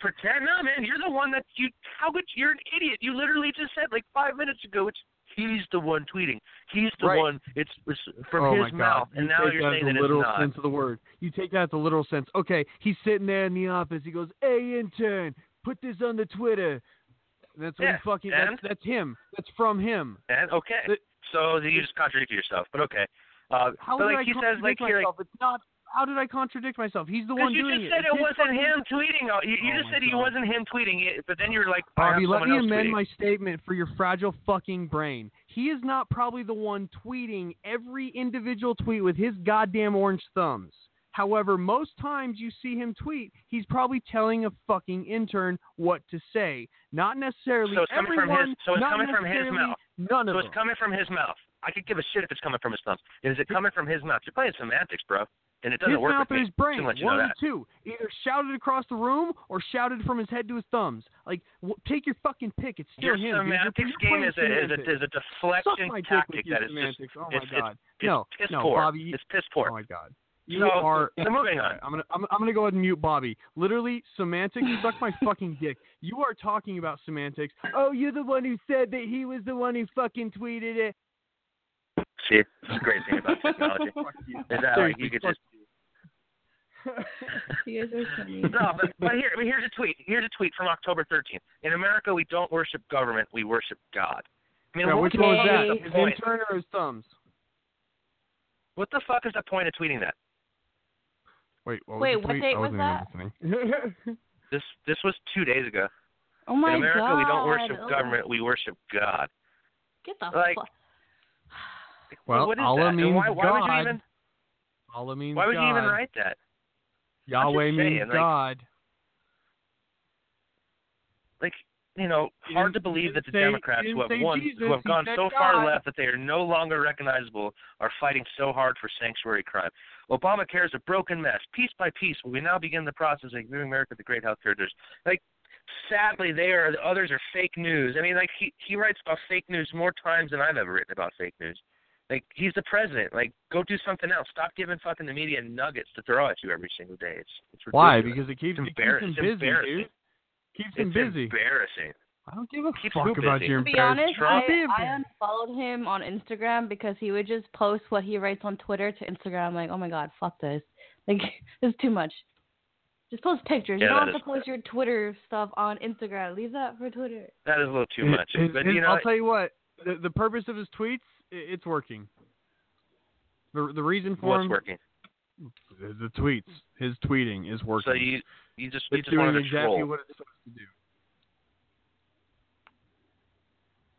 Pretend no man, you're the one that you how could you're an idiot. You literally just said like five minutes ago it's he's the one tweeting. He's the Right. one. It's, it's from oh his mouth, and you now you're saying that the literal sense of the word. You take that as the literal sense. Okay, he's sitting there in the office. He goes, "Hey, intern, put this on the Twitter." That's what Yeah, he fucking. That's, that's him. That's from him. And okay, so you just contradicted yourself. But okay. Uh, How but did like I he says, like contradict here, like, myself? It's not. How did I contradict myself? He's the one Because one you just said It's it wasn't him tweeting. You, you Oh just said it God. wasn't him tweeting it, but then you're like, Bobby, let me amend tweeting. my statement for your fragile fucking brain. He is not probably the one tweeting every individual tweet with his goddamn orange thumbs. However, most times you see him tweet, he's probably telling a fucking intern what to say. Not necessarily So it's coming from everyone, his. So it's not coming from his mouth. None of so them. it's coming from his mouth. I could give a shit if it's coming from his thumbs. Is it coming from his mouth? You're playing semantics, bro, and it doesn't his work mouth with or me. his brain. Just to let you One of two. Either shouted across the room or shouted from his head to his thumbs. Like, w- take your fucking pick. It's still Your him. You're- semantics you're game is a, is a is a deflection tactic that is just. Oh it's, my god. It's, no, it's piss no, poor. Bobby. It's piss poor. Oh my god. You So, are. so moving on. I'm gonna I'm, I'm gonna go ahead and mute Bobby. Literally, semantics. suck my fucking dick. You are talking about semantics. Oh, you're the one who said that he was the one who fucking tweeted it. See, it's the great thing about technology. *laughs* is that like you could just You *laughs* guys are funny. no, but, but here, but here's a tweet. Here's a tweet from October 13th. In America, we don't worship government; we worship God. I mean, Yeah, which the one was fuck that? is the His intern or his thumbs? What the fuck is the point of tweeting that? Wait, what was Wait, the what date I was that? *laughs* This this was two days ago. Oh my god! In America, god. we don't worship Ugh. government; we worship God. Get the Like, fuck. Well, what is Allah that? And means why, why would you even? Allah means Why would God. you even write that? Yahweh means saying, like- God. like you know, hard to believe that the say- Democrats who have won, Jesus, who have gone said so far left that they are no longer recognizable, are fighting so hard for sanctuary crime. Obamacare is a broken mess. Piece by piece, we now begin the process of giving America the great health care. There's like, sadly, they are the others are fake news. I mean, like he he writes about fake news more times than I've ever written about fake news. Like he's the president. Like go do something else. Stop giving fucking the media nuggets to throw at you every single day. It's it's Why? Because it keeps, it's it keeps him embarrassing. busy, dude. Keeps him It's busy. embarrassing. I don't give a Keeps fuck who about busy? your To be honest, I, embarrassment. I unfollowed him on Instagram because he would just post what he writes on Twitter to Instagram. I'm like, oh my god, fuck this. *laughs* Like, this is too much. Just post pictures. Yeah, you don't that have to post your Twitter stuff on Instagram. Leave that for Twitter. That is a little too His- much. his- but his- you know, I'll tell you what. The the purpose of his tweets, i it's working. The the reason for what's him, working? the, the tweets, his tweeting is working. So you you just you it's just wanted doing to exactly troll. what it's supposed to do.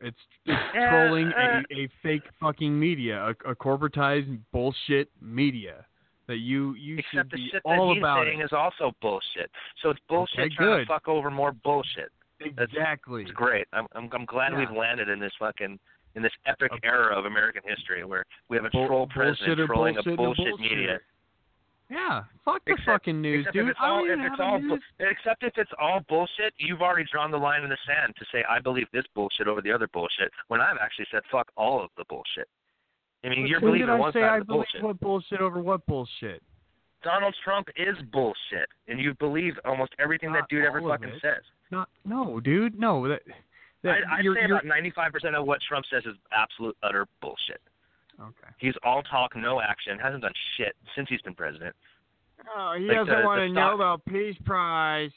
It's, it's Yeah, *laughs* trolling uh, a, a fake fucking media, a, a corporatized bullshit media that you you should Except the be shit all that he's about saying it. is also bullshit. So it's bullshit Okay, trying good. to fuck over more bullshit. Exactly. It's great. I'm I'm, I'm glad Yeah. we've landed in this fucking in this epic era of American history where we have a Bull- troll president bullshitter, trolling bullshit, a and bullshit, bullshit. media. Yeah, fuck the Except- fucking news, dude. If it's all, if it's all bu- except if it's all bullshit, you've already drawn the line in the sand to say I believe this bullshit over the other bullshit. When I've actually said fuck all of the bullshit. I mean, you're believing did I one say side I of the bullshit. what bullshit over what bullshit? Donald Trump is bullshit, and you believe almost everything that dude ever fucking it. says. Not no, dude. No, that, that I, I'd you're, say you're, about 95% of what Trump says is absolute utter bullshit. Okay. He's all talk, no action. Hasn't done shit since he's been president. Oh, he Like hasn't the- won the a stock- Nobel Peace Prize.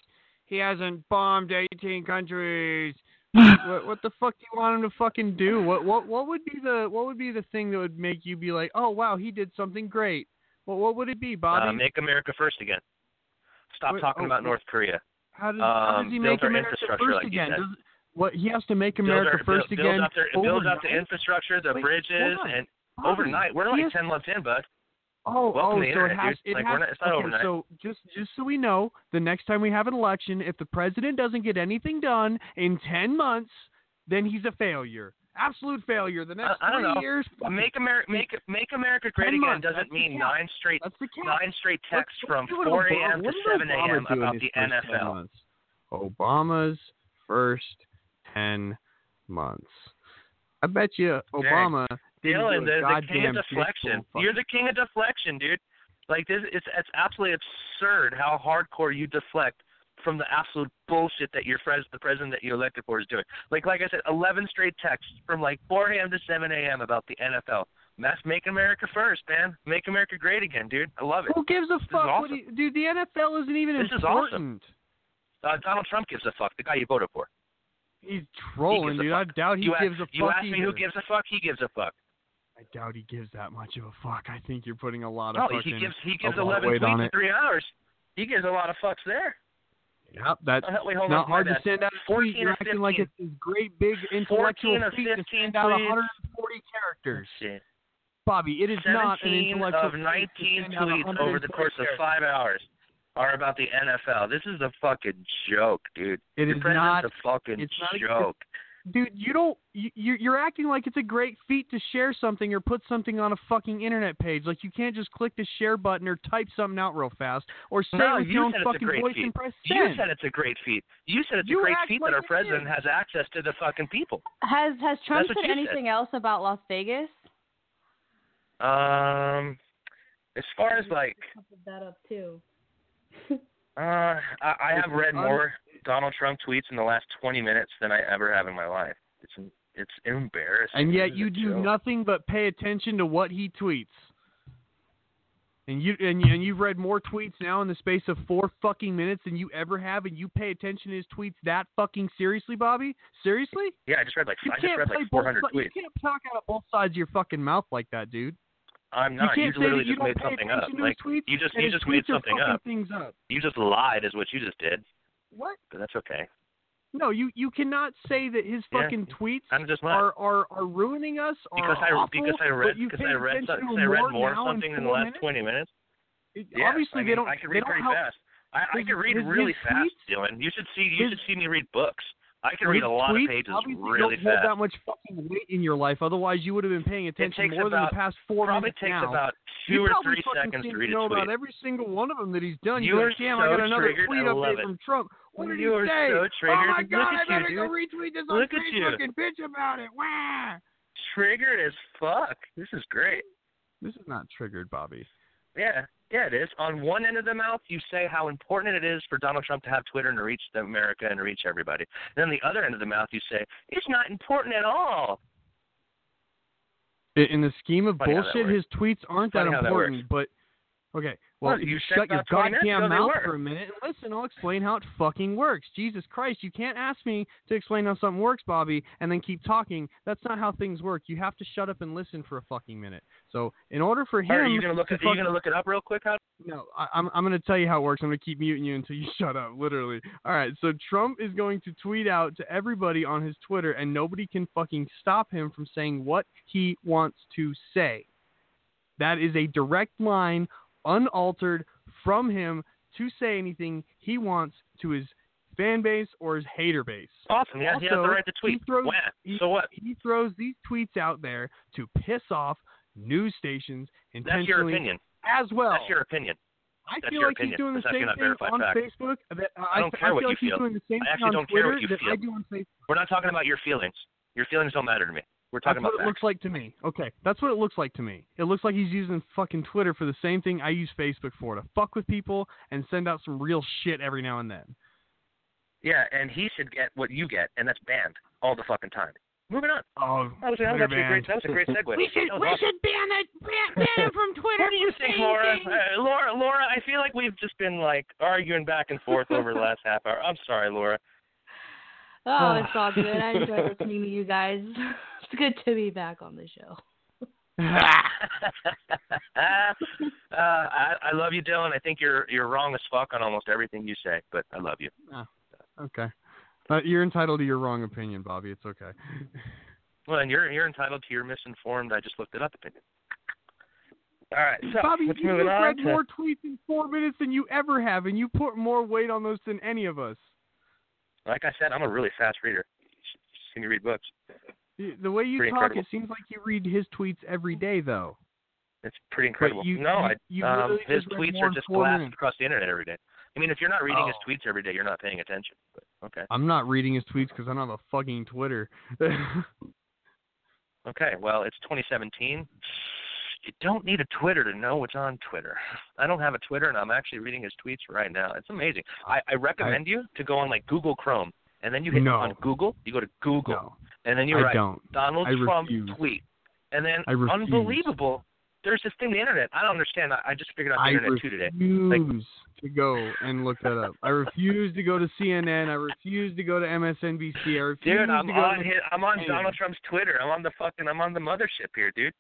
He hasn't bombed 18 countries. *laughs* what, what the fuck do you want him to fucking do? What what what would be the what would be the thing that would make you be like, oh wow, he did something great? Well, what would it be, Bobby? Uh, make America first again. Stop talking oh, about North Korea. how does how um, does he build make our America infrastructure first like again? Does, what he has to make Build America our- first build, again? Build up, their, build up the infrastructure, the Wait, bridges, and Overnight. We're like has- 10 months in, bud. Oh, Welcome oh, so internet, it has, dude. it Like, has, not- it's not okay, overnight. So just just so we know, the next time we have an election, if the president doesn't get anything done in ten months, then he's a failure, absolute failure. The next don't three know. years, Make America make make America great again months, doesn't that's mean nine straight nine straight texts from let's see what 4 a.m. to 7 a.m. about the first 10 NFL. Obama's first ten months. I bet you Obama Dylan, the, the king of deflection. You're the king of deflection, dude. Like this, it's it's absolutely absurd how hardcore you deflect from the absolute bullshit that your pres- the president that you elected for is doing. Like like I said, 11 straight texts from like 4 a.m. to 7 a.m. about the NFL. That's make America first, man. Make America great again, dude. I love it. Who gives a fuck? awesome. You, dude, the NFL isn't even This is important. awesome. Uh, Donald Trump gives a fuck. The guy you voted for. He's trolling, a dude. I doubt he you gives ask, a You fuck ask me who gives a fuck. He gives a fuck. I doubt he gives that much of a fuck. I think you're putting a lot of he fucking gives he gives 11 weight on tweets in three hours. He gives a lot of fucks there. Yep, that's Oh, wait, not hard to send out a 14 tweet. You're acting like 15. it's this great big intellectual 14 or feat to 15 send out tweets. 140 characters. Let's. Bobby, it is not an 17 intellectual of feat to 19 send out tweets over the 140 course of five hours are about the NFL. This is a fucking joke, dude. It is not- a fucking it's not a- joke. Dude, you don't. You, you're you're acting like it's a great feat to share something or put something on a fucking internet page. Like you can't just click the share button or type something out real fast or say no, it with you your own it's a fucking great voice feat. and press You said it's a great feat. You said it's You a great feat like that our president is. has access to the fucking people. Has has Trump said you said. anything else about Las Vegas? Um, as far as like, that up too. *laughs* uh, I, I have read more Donald Trump tweets in the last 20 minutes than I ever have in my life. It's it's embarrassing. And yet you do joke. nothing but pay attention to what he tweets. And you and you, and you've read more tweets now in the space of four fucking minutes than you ever have, and you pay attention to his tweets that fucking seriously, Bobby? Seriously? Yeah, I just read like You I just read like both 400 si- tweets. You can't talk out of both sides of your fucking mouth like that, dude. I'm not. can't You, literally you just made something up. attention to his Like tweets, you just you just made something up. up. You just lied, is what you just did. What? But that's okay. No, you you cannot say that his Yeah. fucking tweets just are, are are ruining us. because I awful, because I read because I read so- because I read more something in the last minutes? 20 minutes. It- Yeah, obviously I they don't. I can read pretty help- fast. I, I his- can read his- really his fast, tweets- Dylan. You should see you should see me read books. I can read a lot tweets of pages obviously really don't hold that much fucking weight in your life. Otherwise, you would have been paying attention more than the past four probably minutes takes now. about You two or three seconds to read a tweet. You know about every single one of them that he's done. You You're like, damn, so I got another tweet update from Trump. What did You he say? so Oh my god, I better dude. go retweet this on Look at Facebook you. and bitch about it. Wah! Triggered as fuck. This is great. This is not triggered, Bobby. Yeah, yeah, it is. On one end of the mouth, you say how important it is for Donald Trump to have Twitter and to reach America and to reach everybody. And then the other end of the mouth, you say it's not important at all. In the scheme of Funny bullshit, his tweets aren't Funny that important. but okay, well, Well, you shut your about 20 minutes goddamn mouth were. for a minute and listen. I'll explain how it fucking works. Jesus Christ, you can't ask me to explain how something works, Bobby, and then keep talking. That's not how things work. You have to shut up and listen for a fucking minute. So, in order for him, are you gonna look to at, are you gonna look it up real quick? How? no, I, I'm I'm going to tell you how it works. I'm going to keep muting you until you *laughs* shut up, literally. All right, so Trump is going to tweet out to everybody on his Twitter, and nobody can fucking stop him from saying what he wants to say. That is a direct line, unaltered from him to say anything he wants to his fan base or his hater base. Awesome. Yeah, he has the Also, right to tweet. He throws, he- So what? He throws these tweets out there to piss off news stations intentionally. That's your opinion. as well. That's your opinion. I That's feel like opinion. he's doing the same thing on fact. Facebook. That, uh, I don't I care what you like feel. doing the same I actually don't care what you feel. I do on Facebook. We're not talking about your feelings. Your feelings don't matter to me. We're That's talking what about it looks like to me. Okay, that's what it looks like to me. It looks like he's using fucking Twitter for the same thing I use Facebook for to fuck with people and send out some real shit every now and then. Yeah, and he should get what you get, and that's banned all the fucking time. Moving on. Oh, that was, that was Twitter actually a great. That was a great *laughs* segue. We should we awesome. should ban it ban, ban him from *laughs* Twitter. What do you think, Laura? Uh, Laura, Laura, I feel like we've just been like arguing back and forth over the last half hour. I'm sorry, Laura. *laughs* Oh, it's all *sighs* good. I enjoy listening to you guys. It's good to be back on the show. *laughs* uh, I, I love you, Dylan. I think you're you're wrong as fuck on almost everything you say, but I love you. Oh, okay. Uh, you're entitled to your wrong opinion, Bobby. It's okay. *laughs* Well, and you're you're entitled to your misinformed. I just looked it up opinion. All right, so Bobby, let's you move just on read to- more tweets in four minutes than you ever have, and you put more weight on those than any of us. Like I said, I'm a really fast reader. See me read books. The way you Pretty talk, incredible. it seems like you read his tweets every day, though. It's pretty incredible. you- no, you- you I, um, literally his tweets are just blasted across the internet every day. I mean, if you're not reading his Oh. tweets every day, you're not paying attention. But okay. I'm not reading his tweets because I don't have a fucking Twitter. *laughs* Okay, well, it's 2017. you don't need a Twitter to know what's on Twitter. I don't have a Twitter, and I'm actually reading his tweets right now. It's amazing. I, I recommend you to go on like Google Chrome, and then you hit No. on Google. You go to Google, and then you I write don't. Donald I Trump refuse. tweet, and then I unbelievable. There's this thing, the internet. I don't understand. I, I just figured out the I internet too today. refuse to go and look that up. I refuse to go to CNN. I refuse to go to MSNBC. I refuse Dude, I'm to go on to his, I'm on Donald Trump's Twitter. I'm on the fucking I'm on the mothership here, dude.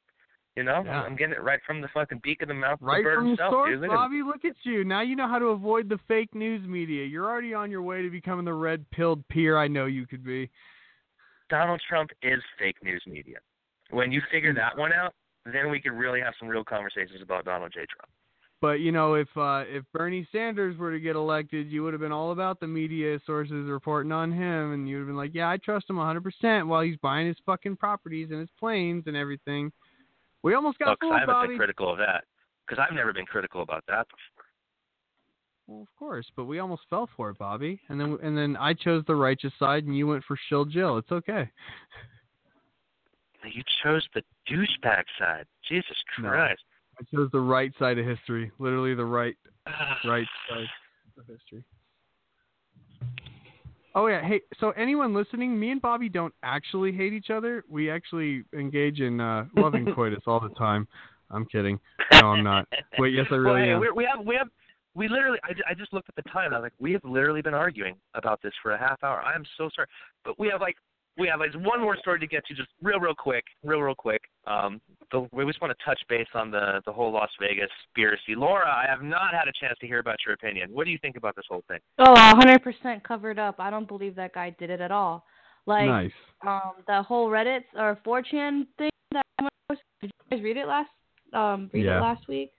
You know, Yeah. I'm getting it right from the fucking beak of the mouth Right the bird from the himself, source, dude. Look at Bobby. Look at you. Now you know how to avoid the fake news media. You're already on your way to becoming the red pilled peer I know you could be. Donald Trump is fake news media. When you figure that one out, then we can really have some real conversations about Donald J. Trump. But you know, if uh, if Bernie Sanders were to get elected, you would have been all about the media sources reporting on him, and you would have been like, "Yeah, I trust him 100% while he's buying his fucking properties and his planes and everything." We almost got Oh, 'cause I haven't Bobby. been critical of that. Because I've never been critical about that before. Well, of course, but we almost fell for it, Bobby. And then and then I chose the righteous side, and you went for Shill Jill. It's okay. You chose the douchebag side. Jesus No. Christ. I chose the right side of history, literally the right *sighs* right side of history. Oh yeah, hey, so anyone listening, me and Bobby don't actually hate each other. We actually engage in uh, loving *laughs* coitus all the time. I'm kidding. *laughs* No, I'm not. Wait, yes, I Well, really hey, am. we have we have we literally. I, I just looked at the time. I was like, we have literally been arguing about this for a half hour. I'm so sorry, but we have like we have like one more story to get to, just real real quick, real real quick. Um, the, we just want to touch base on the the whole Las Vegas conspiracy. Laura, I have not had a chance to hear about your opinion. What do you think about this whole thing? Oh, a hundred percent covered up. I don't believe that guy did it at all. Like Nice. um the whole Reddit or 4chan thing that I did you guys read it last um read Yeah. it last week?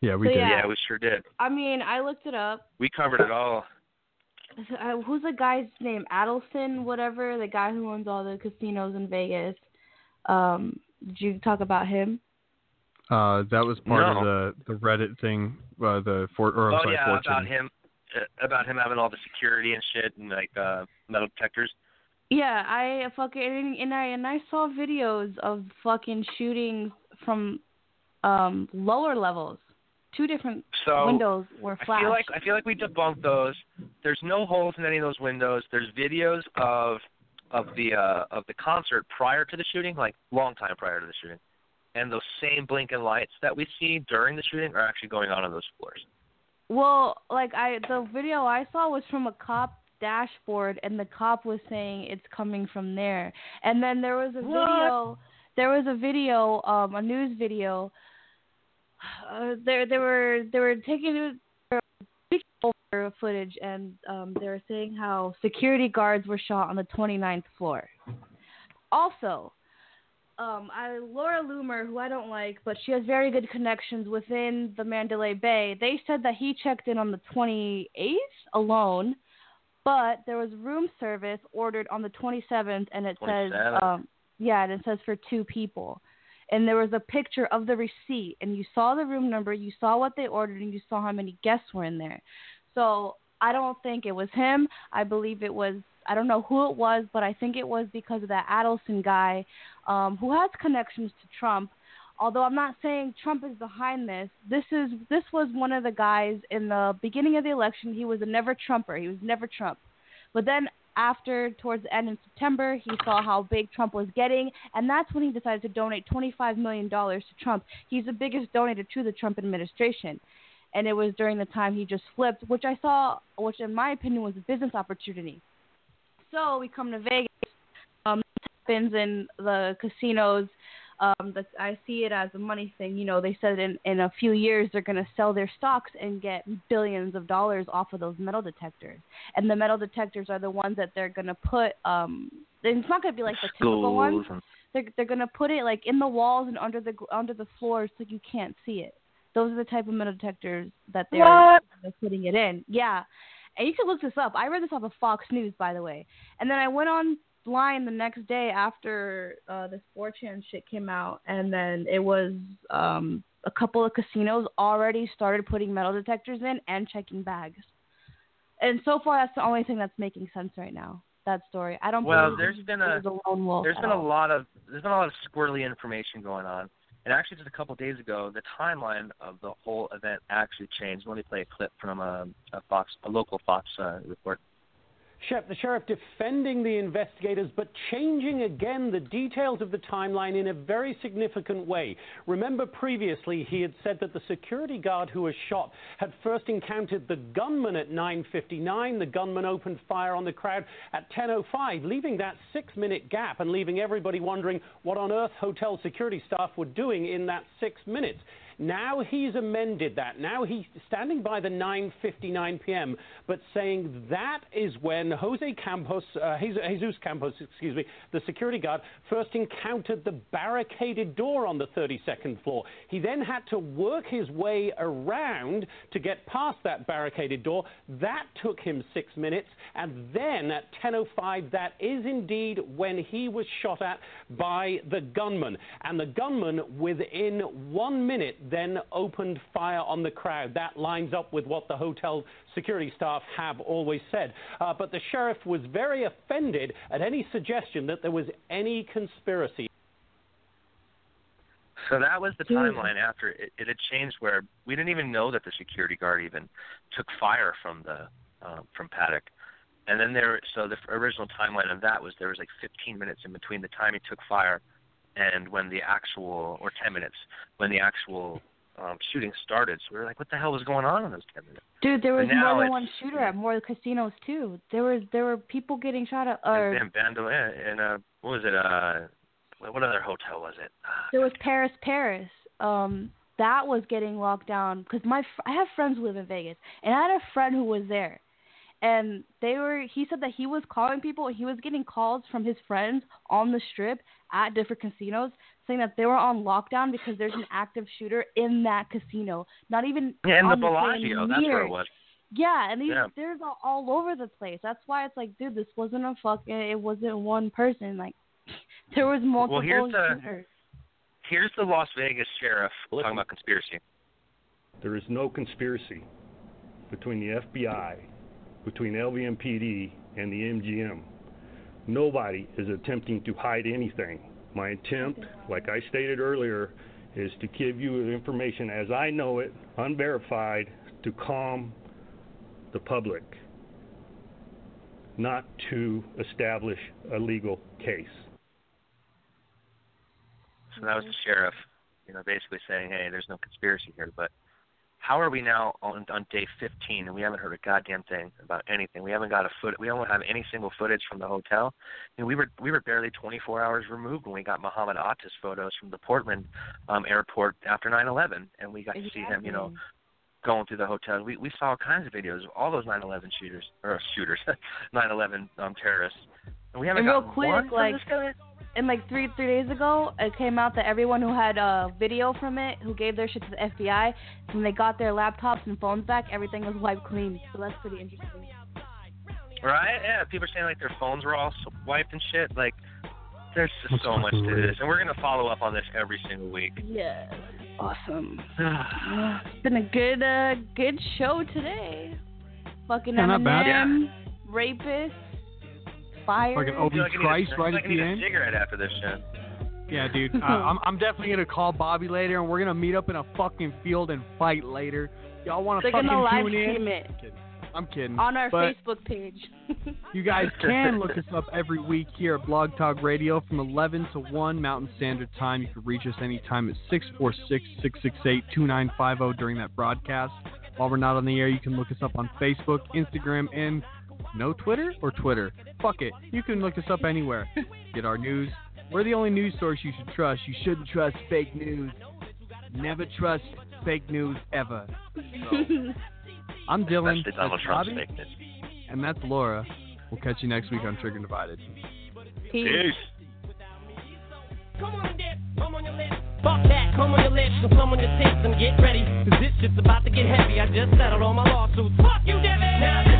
Yeah, we So, did. yeah. Yeah, we sure did. I mean, I looked it up. We covered it all. *laughs* Uh, who's the guy's name? Adelson, whatever, the guy who owns all the casinos in Vegas. Um, did you talk about him? Uh, that was part of the the Reddit thing. Uh, the for or oh sorry, yeah, 4chan. about him, uh, about him having all the security and shit and like uh metal detectors. Yeah, I fucking and I and I saw videos of fucking shootings from um lower levels. Two different So windows were flashed. I feel like I feel like we debunked those. There's no holes in any of those windows. There's videos of of the uh of the concert prior to the shooting, like long time prior to the shooting. And those same blinking lights that we see during the shooting are actually going on on those floors. Well, like I the video I saw was from a cop dashboard and the cop was saying it's coming from there. And then there was a video there was a video, um a news video uh, there they were they were taking over footage and um they were saying how security guards were shot on the 29th floor. Also, um, I Laura Loomer, who I don't like, but she has very good connections within the Mandalay Bay. They said that he checked in on the 28th alone, but there was room service ordered on the 27th, and it says, um, yeah, and it says for two people. And there was a picture of the receipt, and you saw the room number, you saw what they ordered, and you saw how many guests were in there. So I don't think it was him. I believe it was I don't know who it was, but I think it was because of that Adelson guy um, who has connections to Trump. Although I'm not saying Trump is behind this, this is this was one of the guys in the beginning of the election. He was a never Trumper. He was never Trump. But then after towards the end in September, he saw how big Trump was getting, and that's when he decided to donate 25 million dollars to Trump. He's the biggest donor to the Trump administration. And it was during the time he just flipped, which I saw, which in my opinion was a business opportunity. So we come to Vegas. Um, happens in the casinos. Um, the, I see it as a money thing. You know, they said in in a few years they're going to sell their stocks and get billions of dollars off of those metal detectors. And the metal detectors are the ones that they're going to put. Um, it's not going to be like the typical ones. They're they're going to put it like in the walls and under the under the floors so you can't see it. Those are the type of metal detectors that they're, What? they're putting it in. Yeah. And you can look this up. I read this off of Fox News, by the way. And then I went online the next day after uh, this 4chan shit came out, and then it was um, a couple of casinos already started putting metal detectors in and checking bags. And so far, that's the only thing that's making sense right now. That story. I don't. Well, believe there's been a a lone wolf there's been a lot of there's been a lot of squirrely information going on. And actually, just a couple of days ago, the timeline of the whole event actually changed. Let me play a clip from a, a Fox, a local Fox uh, report. The sheriff defending the investigators, but changing again the details of the timeline in a very significant way. Remember previously he had said that the security guard who was shot had first encountered the gunman at 9.59. The gunman opened fire on the crowd at 10.05, leaving that six-minute gap and leaving everybody wondering what on earth hotel security staff were doing in that six minutes. Now he's amended that. Now he's standing by the 9:59 p.m., but saying that is when Jose Campos, uh, Jesus Campos, excuse me, the security guard, first encountered the barricaded door on the 32nd floor. He then had to work his way around to get past that barricaded door. That took him six minutes, and then at 10:05, that is indeed when he was shot at by the gunman. And the gunman, within one minute, then opened fire on the crowd. That lines up with what the hotel security staff have always said. Uh, but the sheriff was very offended at any suggestion that there was any conspiracy. So that was the timeline after it, it had changed, where we didn't even know that the security guard even took fire from the um, from Paddock. And then there, so the original timeline of that was there was like 15 minutes in between the time he took fire and when the actual, or 10 minutes, when the actual um, shooting started. So we were like, what the hell was going on in those 10 minutes? Dude, there was more than one shooter at more casinos too. There was there were people getting shot at. Or And, and and uh, what was it? Uh, what other hotel was it? Uh, there was Paris, Paris. Um, that was getting locked down because my fr- I have friends who live in Vegas, and I had a friend who was there, and they were. He said that he was calling people, and he was getting calls from his friends on the strip at different casinos saying that they were on lockdown because there's an active shooter in that casino. Not even Yeah, in the on Bellagio. That's where it was. Yeah, and these Yeah. there's all, all over the place. That's why it's like, dude, this wasn't a fucking. It wasn't one person. Like, *laughs* there was multiple Well, here's the here's the Las Vegas sheriff talking about conspiracy. There is no conspiracy between the FBI, between LVMPD, and the MGM. Nobody is attempting to hide anything. My attempt, like I stated earlier, is to give you information as I know it, unverified, to calm the public, not to establish a legal case. So that was the sheriff, you know, basically saying, hey, there's no conspiracy here. But how are we now on, on day 15 and we haven't heard a goddamn thing about anything? We haven't got a foot. We don't have any single footage from the hotel. We were we were barely 24 hours removed when we got Muhammad Atta's photos from the Portland um, airport after 9/11, and we got to see him, you know, going through the hotel. We we saw all kinds of videos of all those 9/11 shooters or shooters, *laughs* 9/11 um, terrorists. And we haven't And got quick, one from like, this guy. And like three three days ago, it came out that everyone who had a video from it, who gave their shit to the FBI, when they got their laptops and phones back, everything was wiped clean. So that's pretty interesting. Right? Yeah, people are saying like their phones were all s- wiped and shit. Like, there's just That's so much fucking to weird. this, and we're gonna follow up on this every single week. Yeah, awesome. Yeah, *sighs* it's been a good uh good show today. Fucking Yeah, not bad. Eminem, rapist, fire. Fucking Obi I feel like I need a- Christ I right feel at like I need the a end. cigarette after this shit. Yeah, dude. *laughs* Uh, I'm I'm definitely gonna call Bobby later, and we're gonna meet up in a fucking field and fight later. Y'all want to They're fucking gonna live tune in? stream it I'm kidding. on our but Facebook page. *laughs* You guys can look us up every week here at Blog Talk Radio from 11 to 1 Mountain Standard Time. You can reach us anytime at 646 668 2950 during that broadcast. While we're not on the air, you can look us up on Facebook, Instagram, and no Twitter or Twitter. Fuck it. You can look us up anywhere. *laughs* Get our news. We're the only news source you should trust. You shouldn't trust fake news. Never trust fake news ever. So, *laughs* I'm Dylan. Especially Donald That's Trump's Bobby. fake news. And that's Laura. We'll catch you next week on Trigger Divided. Peace. Fuck that, come on your lips and some on your tits and get ready. Cause this shit's about to get heavy. I just settled all my lawsuits. Fuck you, Debbie!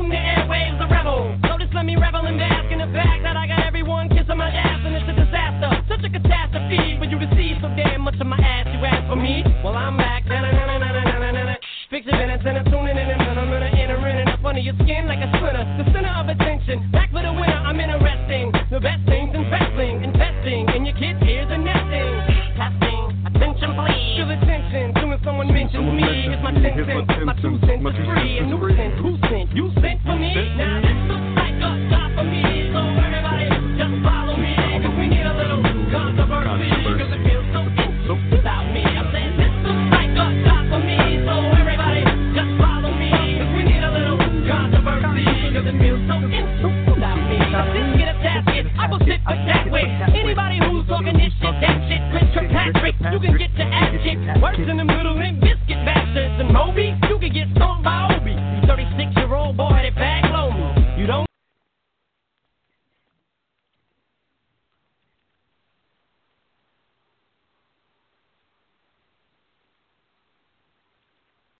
in Newton. Who